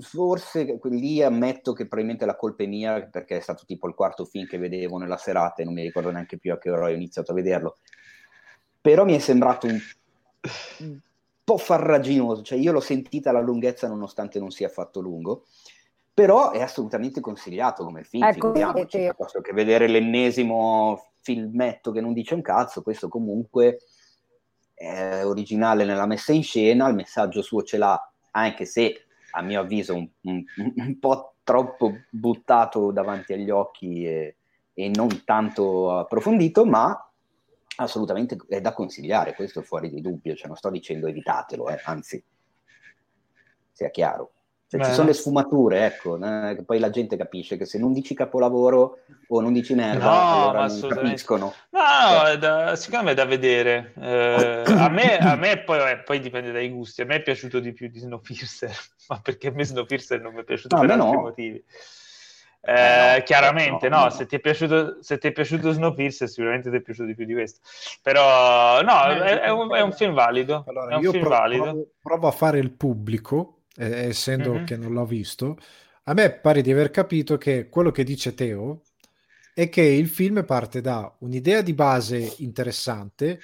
forse lì ammetto che probabilmente la colpa è mia perché è stato tipo il quarto film che vedevo nella serata e non mi ricordo neanche più a che ora ho iniziato a vederlo. Però mi è sembrato un, un po' farraginoso cioè io l'ho sentita la lunghezza nonostante non sia affatto lungo però è assolutamente consigliato come film ecco, piuttosto che vedere l'ennesimo filmetto che non dice un cazzo questo comunque è originale nella messa in scena il messaggio suo ce l'ha anche se a mio avviso un, un, un po' troppo buttato davanti agli occhi e, e, non tanto approfondito, ma assolutamente è da consigliare, questo è fuori di dubbio, cioè non sto dicendo evitatelo, eh, anzi, sia chiaro. Cioè, ci sono le sfumature, ecco, eh, che poi la gente capisce che se non dici capolavoro o non dici merda, no, allora non capiscono. No, no, cioè. da, secondo me è da vedere. Eh, a, me, a me poi, eh, poi, dipende dai gusti. A me è piaciuto di più di Snowpiercer, ma perché a me Snowpiercer non mi è piaciuto no, per altri no. motivi. Eh, no, chiaramente, no, no, Se, ti è piaciuto, se ti è piaciuto Snowpiercer, sicuramente ti è piaciuto di più di questo. Però, no, è, è, un, è un, film valido. Allora, un io film provo, valido. Provo, provo, a fare il pubblico eh, essendo mm-hmm. che non l'ho visto, a me pare di aver capito che quello che dice Teo è che il film parte da un'idea di base interessante,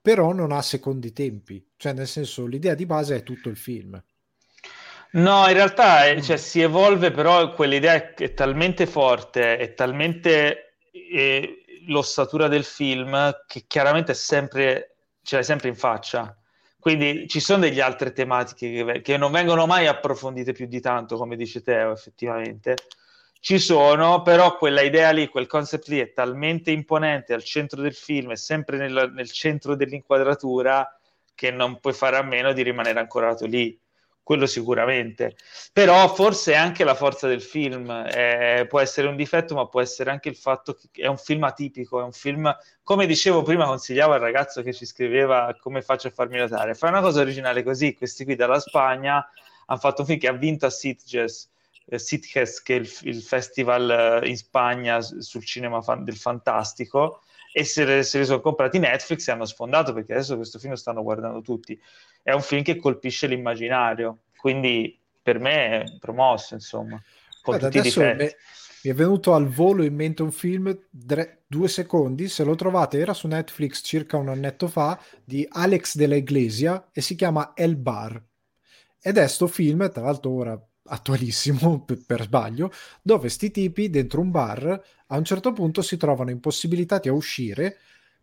però non ha secondi tempi, cioè nel senso l'idea di base è tutto il film. No, in realtà è, cioè, si evolve, però quell'idea è, è talmente forte, è talmente eh, l'ossatura del film che chiaramente è sempre, ce l'hai sempre in faccia. Quindi ci sono delle altre tematiche che, che, non vengono mai approfondite più di tanto, come dice Teo, effettivamente. Ci sono, però quella idea lì, quel concept lì è talmente imponente al centro del film, è sempre nel, nel centro dell'inquadratura, che non puoi fare a meno di rimanere ancorato lì quello sicuramente. Però forse è anche la forza del film, eh, può essere un difetto, ma può essere anche il fatto che è un film atipico, è un film, come dicevo prima, consigliavo al ragazzo che ci scriveva come faccio a farmi notare, fai una cosa originale così, questi qui dalla Spagna hanno fatto un film che ha vinto a Sitges, eh, Sitges che è il, il, festival eh, in Spagna sul cinema fan, del fantastico, e se, se li sono comprati Netflix e hanno sfondato perché adesso questo film lo stanno guardando tutti. È un film che colpisce l'immaginario, quindi per me è promosso, insomma. Con Guarda, tutti i. Mi, mi è venuto al volo in mente un film dre- due secondi, se lo trovate, era su Netflix circa un annetto fa, di Alex della Iglesia e si chiama El Bar. Ed è sto film, tra l'altro ora attualissimo per, per sbaglio, dove sti tipi dentro un bar a un certo punto si trovano impossibilitati a uscire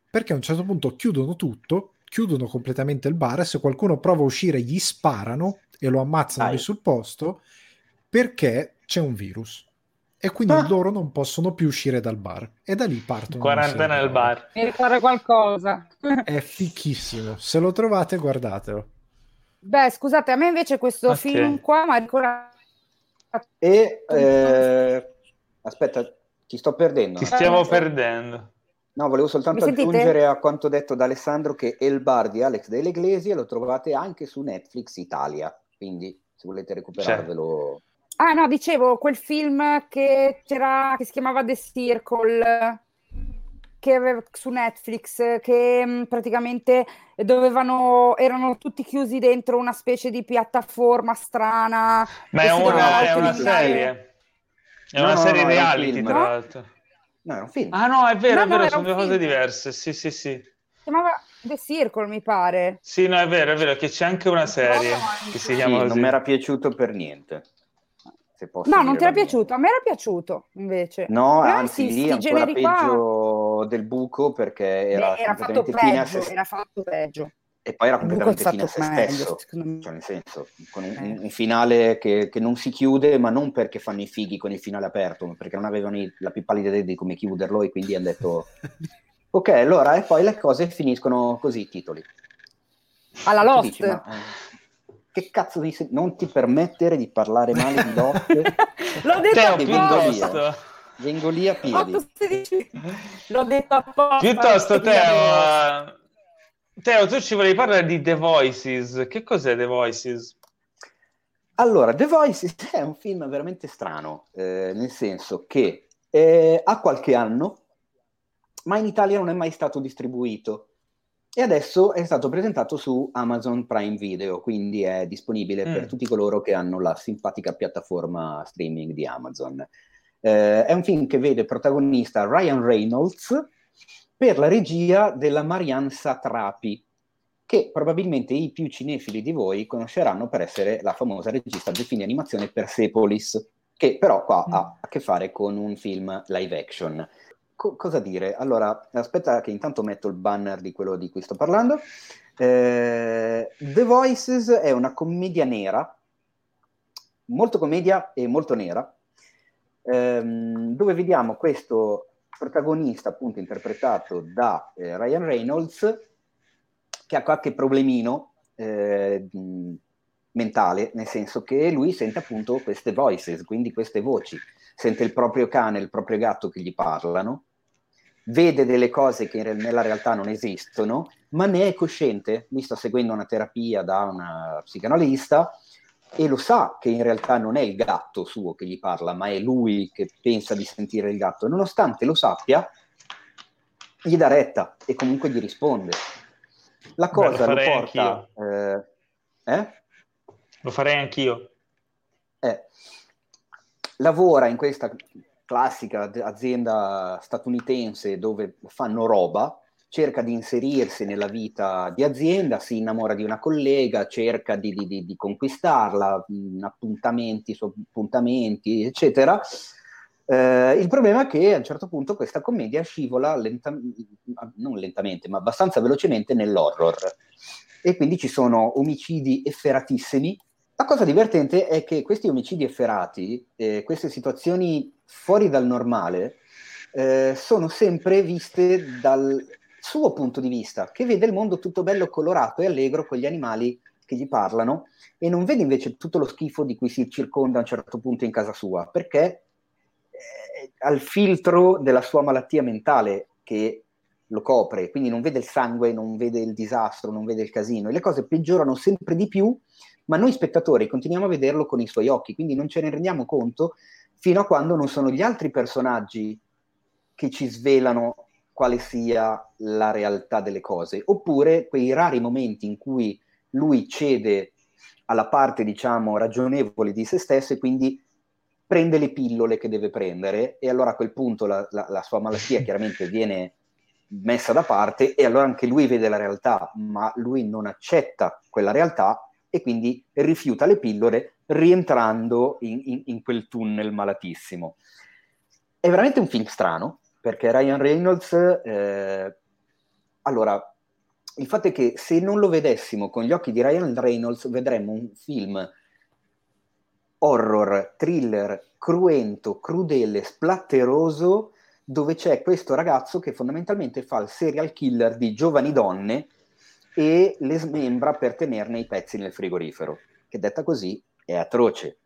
perché a un certo punto chiudono tutto, chiudono completamente il bar e se qualcuno prova a uscire gli sparano e lo ammazzano lì sul posto perché c'è un virus. E quindi ah. loro non possono più uscire dal bar e da lì partono quarantena nel bar. Mi ricorda qualcosa. È fichissimo. Se lo trovate guardatelo. Beh scusate a me invece questo okay. film qua mi ha ricordato e eh, aspetta ti sto perdendo. Ti stiamo eh, perdendo. No, volevo soltanto aggiungere a quanto detto da Alessandro che El Bar di Alex delle Iglesie lo trovate anche su Netflix Italia, quindi se volete recuperarvelo... Ah no, dicevo, quel film che c'era, che si chiamava The Circle, che aveva su Netflix, che mh, mm, praticamente dovevano, erano tutti chiusi dentro una specie di piattaforma strana. Ma è una, è una serie, è una no, serie no, reality, tra l'altro. No, è un film. Ah no, è vero, no, è vero, no, sono due cose diverse. Sì, sì, sì. Si chiamava The Circle, mi pare. Sì, no, è vero, è vero, che c'è anche una serie che si chiama sì, così. Non mi era piaciuto per niente. no, non ti era piaciuto, a me era piaciuto invece. No, Però anzi, sì, lì ancora peggio del buco perché era, Beh, era fatto peggio, se... era fatto peggio e poi era completamente fine a se stesso, cioè nel senso, con un, eh. un finale che, che, non si chiude, ma non perché fanno i fighi con il finale aperto, ma perché non avevano la più pallida idea di come chiuderlo e quindi hanno detto ok, allora, e poi le cose finiscono così, i titoli. Alla Lost. Dici, ma, eh, che cazzo di... Se- non ti permettere di parlare male di Lost. L'ho detto Teo, piuttosto. Vengo lì a piedi. L'ho detto apposta. Piuttosto, Teo, Teo, tu ci volevi parlare di The Voices. Che cos'è The Voices? Allora, The Voices è un film veramente strano, eh, nel senso che eh, ha qualche anno, ma in Italia non è mai stato distribuito. E adesso è stato presentato su Amazon Prime Video, quindi è disponibile mm. per tutti coloro che hanno la simpatica piattaforma streaming di Amazon. Eh, è un film che vede protagonista Ryan Reynolds, per la regia della Marianne Satrapi, che probabilmente i più cinefili di voi conosceranno per essere la famosa regista del film di animazione Persepolis, che però qua mm. ha a che fare con un film live action. Co- cosa dire? Allora, aspetta che intanto metto il banner di quello di cui sto parlando. Eh, The Voices è una commedia nera, molto commedia e molto nera, ehm, dove vediamo questo protagonista appunto interpretato da eh, Ryan Reynolds che ha qualche problemino eh, mentale, nel senso che lui sente appunto queste voices, quindi queste voci, sente il proprio cane, il proprio gatto che gli parlano, vede delle cose che nella realtà non esistono, ma ne è cosciente, lui sta seguendo una terapia da una psicanalista e lo sa che in realtà non è il gatto suo che gli parla, ma è lui che pensa di sentire il gatto. Nonostante lo sappia, gli dà retta e comunque gli risponde. La cosa Beh, lo, lo porta... Eh, eh? Lo farei anch'io. Eh, lavora in questa classica azienda statunitense dove fanno roba, cerca di inserirsi nella vita di azienda, si innamora di una collega, cerca di, di, di conquistarla, mh, appuntamenti su appuntamenti, eccetera. Eh, il problema è che a un certo punto questa commedia scivola lenta, non lentamente, ma abbastanza velocemente nell'horror. E quindi ci sono omicidi efferatissimi. La cosa divertente è che questi omicidi efferati, eh, queste situazioni fuori dal normale, eh, sono sempre viste dal, suo punto di vista, che vede il mondo tutto bello, colorato e allegro con gli animali che gli parlano e non vede invece tutto lo schifo di cui si circonda a un certo punto in casa sua, perché eh, al filtro della sua malattia mentale che lo copre, quindi non vede il sangue, non vede il disastro, non vede il casino e le cose peggiorano sempre di più, ma noi spettatori continuiamo a vederlo con i suoi occhi, quindi non ce ne rendiamo conto fino a quando non sono gli altri personaggi che ci svelano quale sia la realtà delle cose, oppure quei rari momenti in cui lui cede alla parte, diciamo, ragionevole di se stesso e quindi prende le pillole che deve prendere e allora a quel punto la, la, la sua malattia chiaramente viene messa da parte e allora anche lui vede la realtà, ma lui non accetta quella realtà e quindi rifiuta le pillole rientrando in, in, in quel tunnel malatissimo. È veramente un film strano perché Ryan Reynolds, eh, allora, il fatto è che se non lo vedessimo con gli occhi di Ryan Reynolds vedremmo un film horror, thriller, cruento, crudele, splatteroso, dove c'è questo ragazzo che fondamentalmente fa il serial killer di giovani donne e le smembra per tenerne i pezzi nel frigorifero, che detta così è atroce.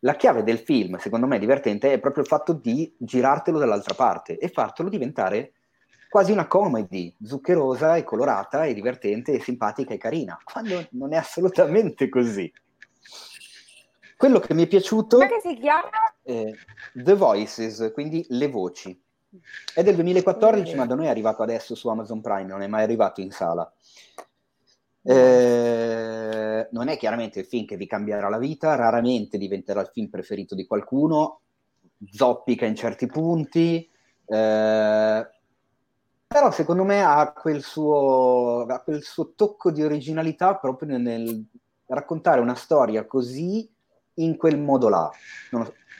La chiave del film, secondo me divertente, è proprio il fatto di girartelo dall'altra parte e fartelo diventare quasi una comedy, zuccherosa e colorata e divertente e simpatica e carina, quando non è assolutamente così. Quello che mi è piaciuto... Come si chiama? The Voices, quindi le voci. È del 2014, ma da noi è arrivato adesso su Amazon Prime, non è mai arrivato in sala. Eh, non è chiaramente il film che vi cambierà la vita, raramente diventerà il film preferito di qualcuno, zoppica in certi punti, eh, però secondo me ha quel, suo, ha quel suo tocco di originalità proprio nel, raccontare una storia così in quel modo là.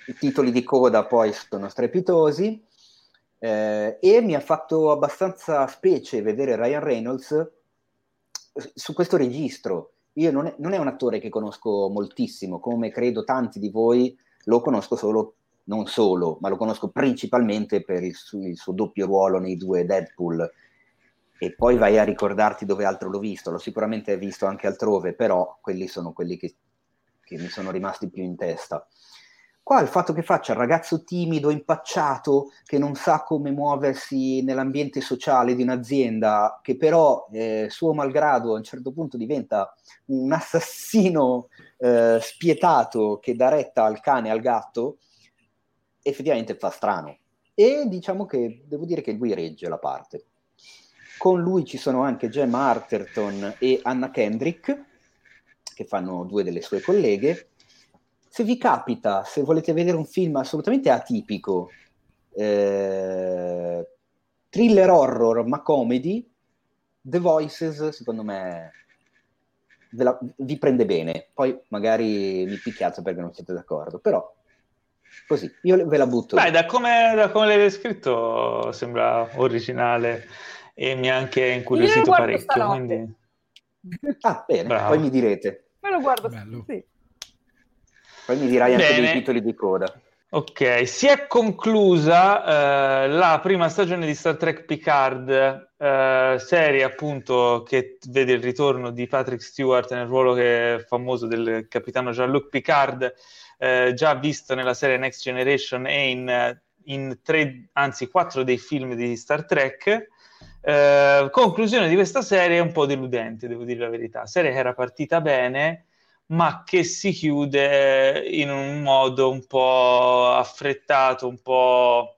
I titoli di coda poi sono strepitosi eh, e mi ha fatto abbastanza specie vedere Ryan Reynolds su questo registro. Io non è, non è un attore che conosco moltissimo, come credo tanti di voi lo conosco solo, non solo, ma lo conosco principalmente per il, su, il suo doppio ruolo nei due Deadpool e poi vai a ricordarti dove altro l'ho visto, l'ho sicuramente visto anche altrove, però quelli sono quelli che che mi sono rimasti più in testa. Qua il fatto che faccia il ragazzo timido, impacciato, che non sa come muoversi nell'ambiente sociale di un'azienda, che però, eh, suo malgrado, a un certo punto diventa un assassino eh, spietato che dà retta al cane e al gatto, effettivamente fa strano. E diciamo che devo dire che lui regge la parte. Con lui ci sono anche Gemma Arterton e Anna Kendrick, che fanno due delle sue colleghe. Se vi capita, se volete vedere un film assolutamente atipico, eh, thriller horror ma comedy, The Voices secondo me la, vi prende bene. Poi magari mi picchiate perché non siete d'accordo, però così, io ve la butto. Beh, da come, da come l'hai descritto sembra originale e mi ha anche incuriosito parecchio. Quindi... Ah, bene, Bravo. poi mi direte. Me lo guardo. Bello. Sì. Poi mi dirai anche Bene. dei titoli di coda. Ok, si è conclusa eh, la prima stagione di Star Trek Picard, eh, serie appunto che vede il ritorno di Patrick Stewart nel ruolo che famoso del capitano Jean-Luc Picard, eh, già visto nella serie Next Generation e in, in tre, anzi quattro dei film di Star Trek. Eh, conclusione di questa serie è un po' deludente, devo dire la verità. Serie che era partita bene, ma che si chiude in un modo un po' affrettato, un po'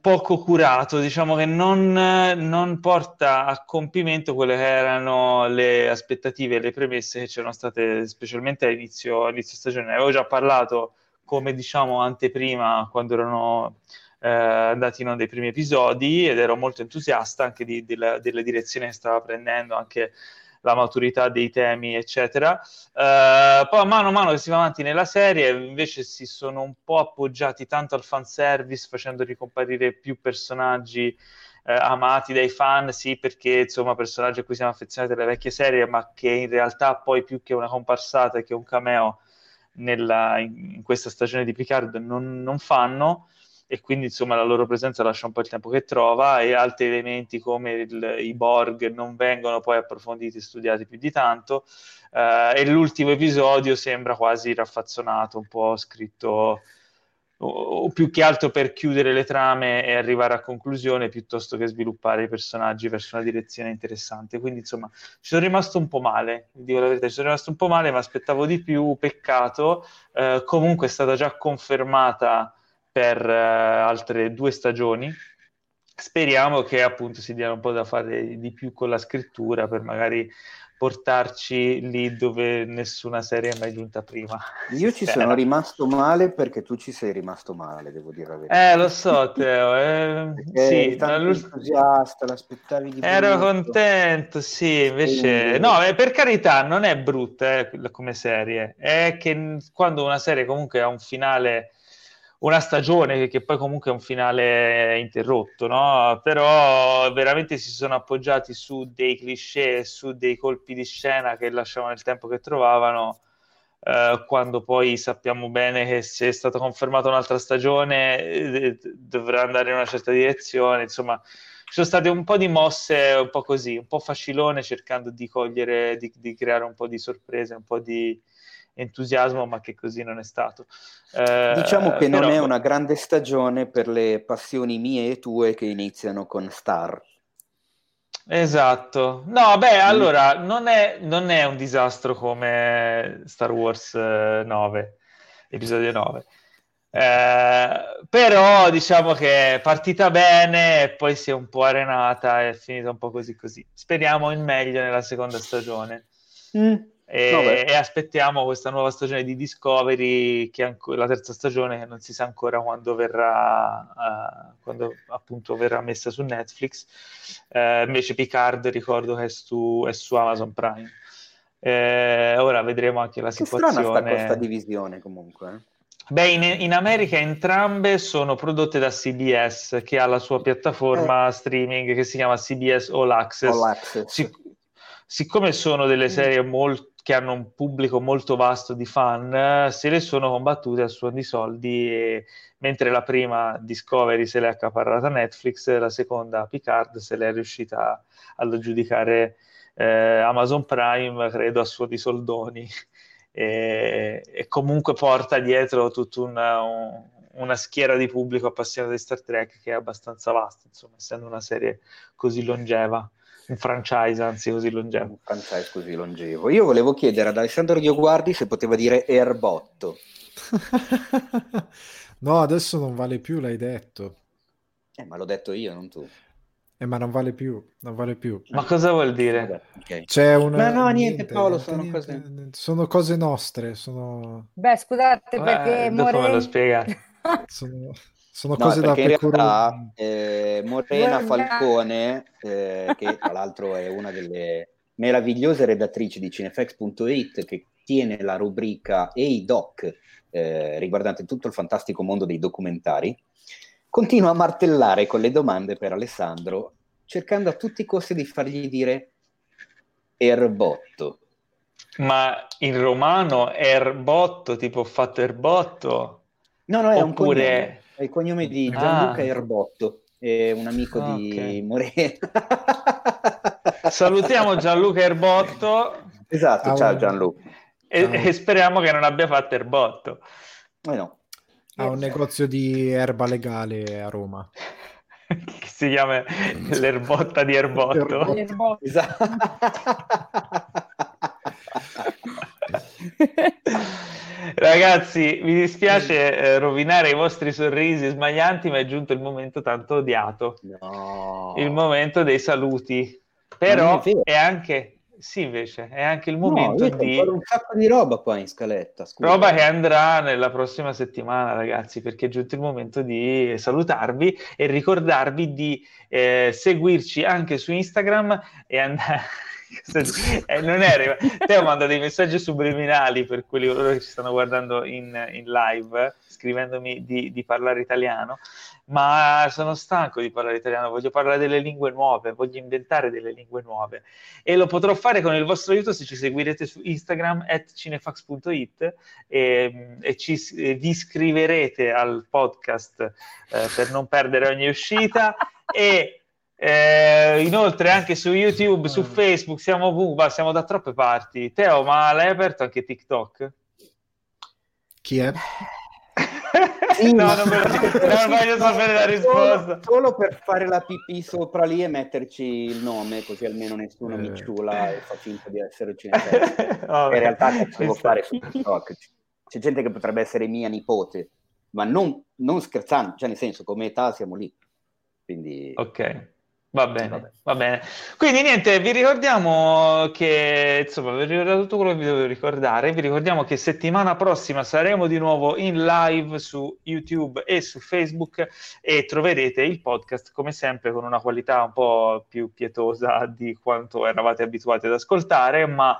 poco curato, diciamo che non, non, porta a compimento quelle che erano le aspettative e le premesse che c'erano state specialmente all'inizio, all'inizio stagione. Ne avevo già parlato come diciamo anteprima quando erano eh, andati in onda i primi episodi ed ero molto entusiasta anche di, di la, della direzione che stava prendendo, anche la maturità dei temi, eccetera. Uh, poi, mano a mano che si va avanti nella serie, invece si sono un po' appoggiati tanto al fanservice, facendo ricomparire più personaggi eh, amati dai fan, sì, perché insomma, personaggi a cui siamo affezionati dalle vecchie serie, ma che in realtà poi più che una comparsata, che un cameo nella, in, in, questa stagione di Picard non, non fanno e quindi insomma la loro presenza lascia un po' il tempo che trova e altri elementi come il, i Borg non vengono poi approfonditi e studiati più di tanto uh, e l'ultimo episodio sembra quasi raffazzonato, un po' scritto o, o, più che altro per chiudere le trame e arrivare a conclusione piuttosto che sviluppare i personaggi verso una direzione interessante. Quindi, insomma, ci sono rimasto un po' male, dico la verità, ci sono rimasto un po' male, ma aspettavo di più, peccato. Uh, comunque è stata già confermata per uh, altre due stagioni, speriamo che appunto si diano un po' da fare di più con la scrittura per magari portarci lì dove nessuna serie è mai giunta prima. Io ci sono rimasto male perché tu ci sei rimasto male, devo dire la verità. Eh, lo so, Teo. Eh, sì, entusiasta, l'aspettavi di Ero brutto. contento, sì, invece... No, eh, per carità, non è brutta eh, come serie, è che quando una serie comunque ha un finale una stagione che poi comunque è un finale interrotto, no? Però veramente si sono appoggiati su dei cliché, su dei colpi di scena che lasciavano il tempo che trovavano. Eh, quando poi sappiamo bene che se è stata confermata un'altra stagione eh, dovrà andare in una certa direzione, insomma ci sono state un po' di mosse un po' così, un po' facilone cercando di cogliere, di, di creare un po' di sorprese, un po' di, entusiasmo, ma che così non è stato. Eh, diciamo che non è una grande stagione per le passioni mie e tue che iniziano con Star. Esatto. No, beh, mm. allora non è, non è un disastro come Star Wars 9, eh, episodio 9. Eh, però diciamo che è partita bene e poi si è un po' arenata e è finita un po' così così. Speriamo in meglio nella seconda stagione. Mm. E, e, aspettiamo questa nuova stagione di Discovery, che è anco, la terza stagione che non si sa ancora quando verrà, uh, quando appunto verrà messa su Netflix. Uh, invece Picard ricordo che è su, è su Amazon Prime. Eh, ora vedremo anche la che situazione. Strana questa divisione comunque. Eh. Beh, in, in, America entrambe sono prodotte da CBS, che ha la sua piattaforma eh. streaming che si chiama CBS All Access. All Access. Sic- siccome sono delle mm. serie molto che hanno un pubblico molto vasto di fan, se le sono combattute a suon di soldi, e, mentre la prima Discovery se l'è accaparrata Netflix, la seconda Picard se l'è riuscita ad aggiudicare eh, Amazon Prime, credo a suo di soldoni, e, e comunque porta dietro tutta una, un, una schiera di pubblico appassionato di Star Trek che è abbastanza vasta, insomma, essendo una serie così longeva un franchise anzi così longevo. Un franchise così longevo. Io volevo chiedere ad Alessandro Dioguardi se poteva dire Erbotto. no, adesso non vale più, l'hai detto. Eh, ma l'ho detto io, non tu. Eh, ma non vale più, non vale più. Ma cosa vuol dire? Okay. C'è una... Ma no, niente, niente Paolo, sono niente, cose... Sono cose nostre, sono... Beh, scusate, perché... Eh, dopo More... me lo spiega. sono... Sono no, cose da in realtà eh, Morena Falcone, eh, che tra l'altro è una delle meravigliose redattrici di Cinefx.it, che tiene la rubrica e i doc eh, riguardante tutto il fantastico mondo dei documentari, continua a martellare con le domande per Alessandro, cercando a tutti i costi di fargli dire erbotto. Ma in romano erbotto, tipo fatto erbotto? No, no, è Oppure... un è il cognome di Gianluca ah. Erbotto, è un amico ah, di okay. Morena. Salutiamo Gianluca Erbotto. Esatto, ah, ciao Gianluca. E, e, speriamo che non abbia fatto Erbotto. Eh no. Ha un negozio di erba legale a Roma. che si chiama l'erbotta di Erbotto. Erbotto. Esatto. Ragazzi, mi dispiace eh, rovinare i vostri sorrisi smaglianti, ma è giunto il momento tanto odiato. No. Il momento dei saluti. Però è, è, anche... Sì, invece, è anche il momento no, di... un sacco di roba qua in scaletta. Scusa. Roba che andrà nella prossima settimana, ragazzi, perché è giunto il momento di salutarvi e ricordarvi di eh, seguirci anche su Instagram e andare eh, non è Teo manda dei messaggi subliminali per quelli che ci stanno guardando in, in live, scrivendomi di, di, parlare italiano, ma sono stanco di parlare italiano, voglio parlare delle lingue nuove, voglio inventare delle lingue nuove. E lo potrò fare con il vostro aiuto se ci seguirete su Instagram at cinefax.it e, e ci, vi iscriverete al podcast eh, per non perdere ogni uscita. E eh, inoltre anche su YouTube, su mm. Facebook, siamo ovunque, siamo da troppe parti. Teo, ma l'hai aperto anche TikTok? Chi è? Sì, no, non, lo, non voglio sapere la risposta. Solo, solo, per fare la pipì sopra lì e metterci il nome, così almeno nessuno eh. mi ciula e fa finta di essere cinese. In realtà che devo fare su TikTok? C'è gente che potrebbe essere mia nipote, ma non, non scherzando, cioè nel senso come età siamo lì Quindi... Ok. Va bene, va bene. Quindi niente, vi ricordiamo che, insomma, vi ricordato tutto quello che vi dovevo ricordare. Vi ricordiamo che settimana prossima saremo di nuovo in live su YouTube e su Facebook e troverete il podcast come sempre con una qualità un po' più pietosa di quanto eravate abituati ad ascoltare, ma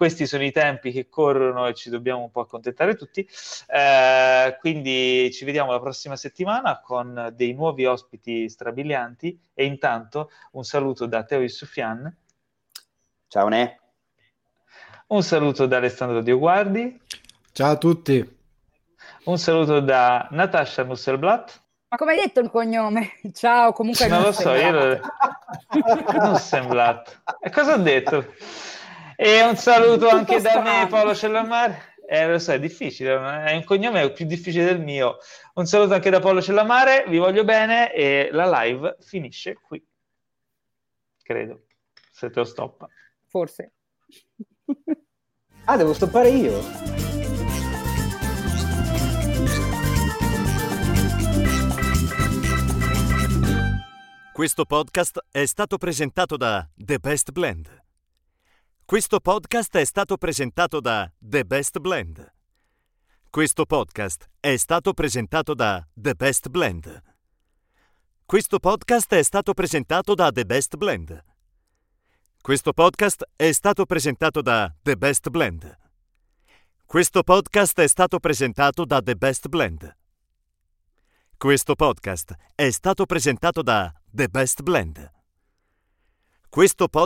questi sono i tempi che corrono e ci dobbiamo un po' accontentare tutti. Eh, quindi ci vediamo la prossima settimana con dei nuovi ospiti strabilianti e intanto un saluto da Teo Issufian. Ciao Ne. Un saluto da Alessandro Dioguardi. Ciao a tutti. Un saluto da Natasha Musselblatt. Ma come hai detto il cognome? Ciao, comunque non lo so, io. Musselblatt. E cosa ho detto? E un saluto anche da me, Paolo Cellamare. Eh, lo so, è difficile, è un cognome più difficile del mio. Un saluto anche da Paolo Cellamare, vi voglio bene e la live finisce qui. Credo, se te lo stoppa. Forse. ah, devo stoppare io? Questo podcast è stato presentato da The Best Blend. Questo podcast è stato presentato da The Best Blend. Questo podcast è stato presentato da The Best Blend. Questo podcast è stato presentato da The Best Blend. Questo podcast è stato presentato da The Best Blend. Questo podcast è stato presentato da The Best Blend. Questo podcast è stato presentato da The Best Blend. Questo podcast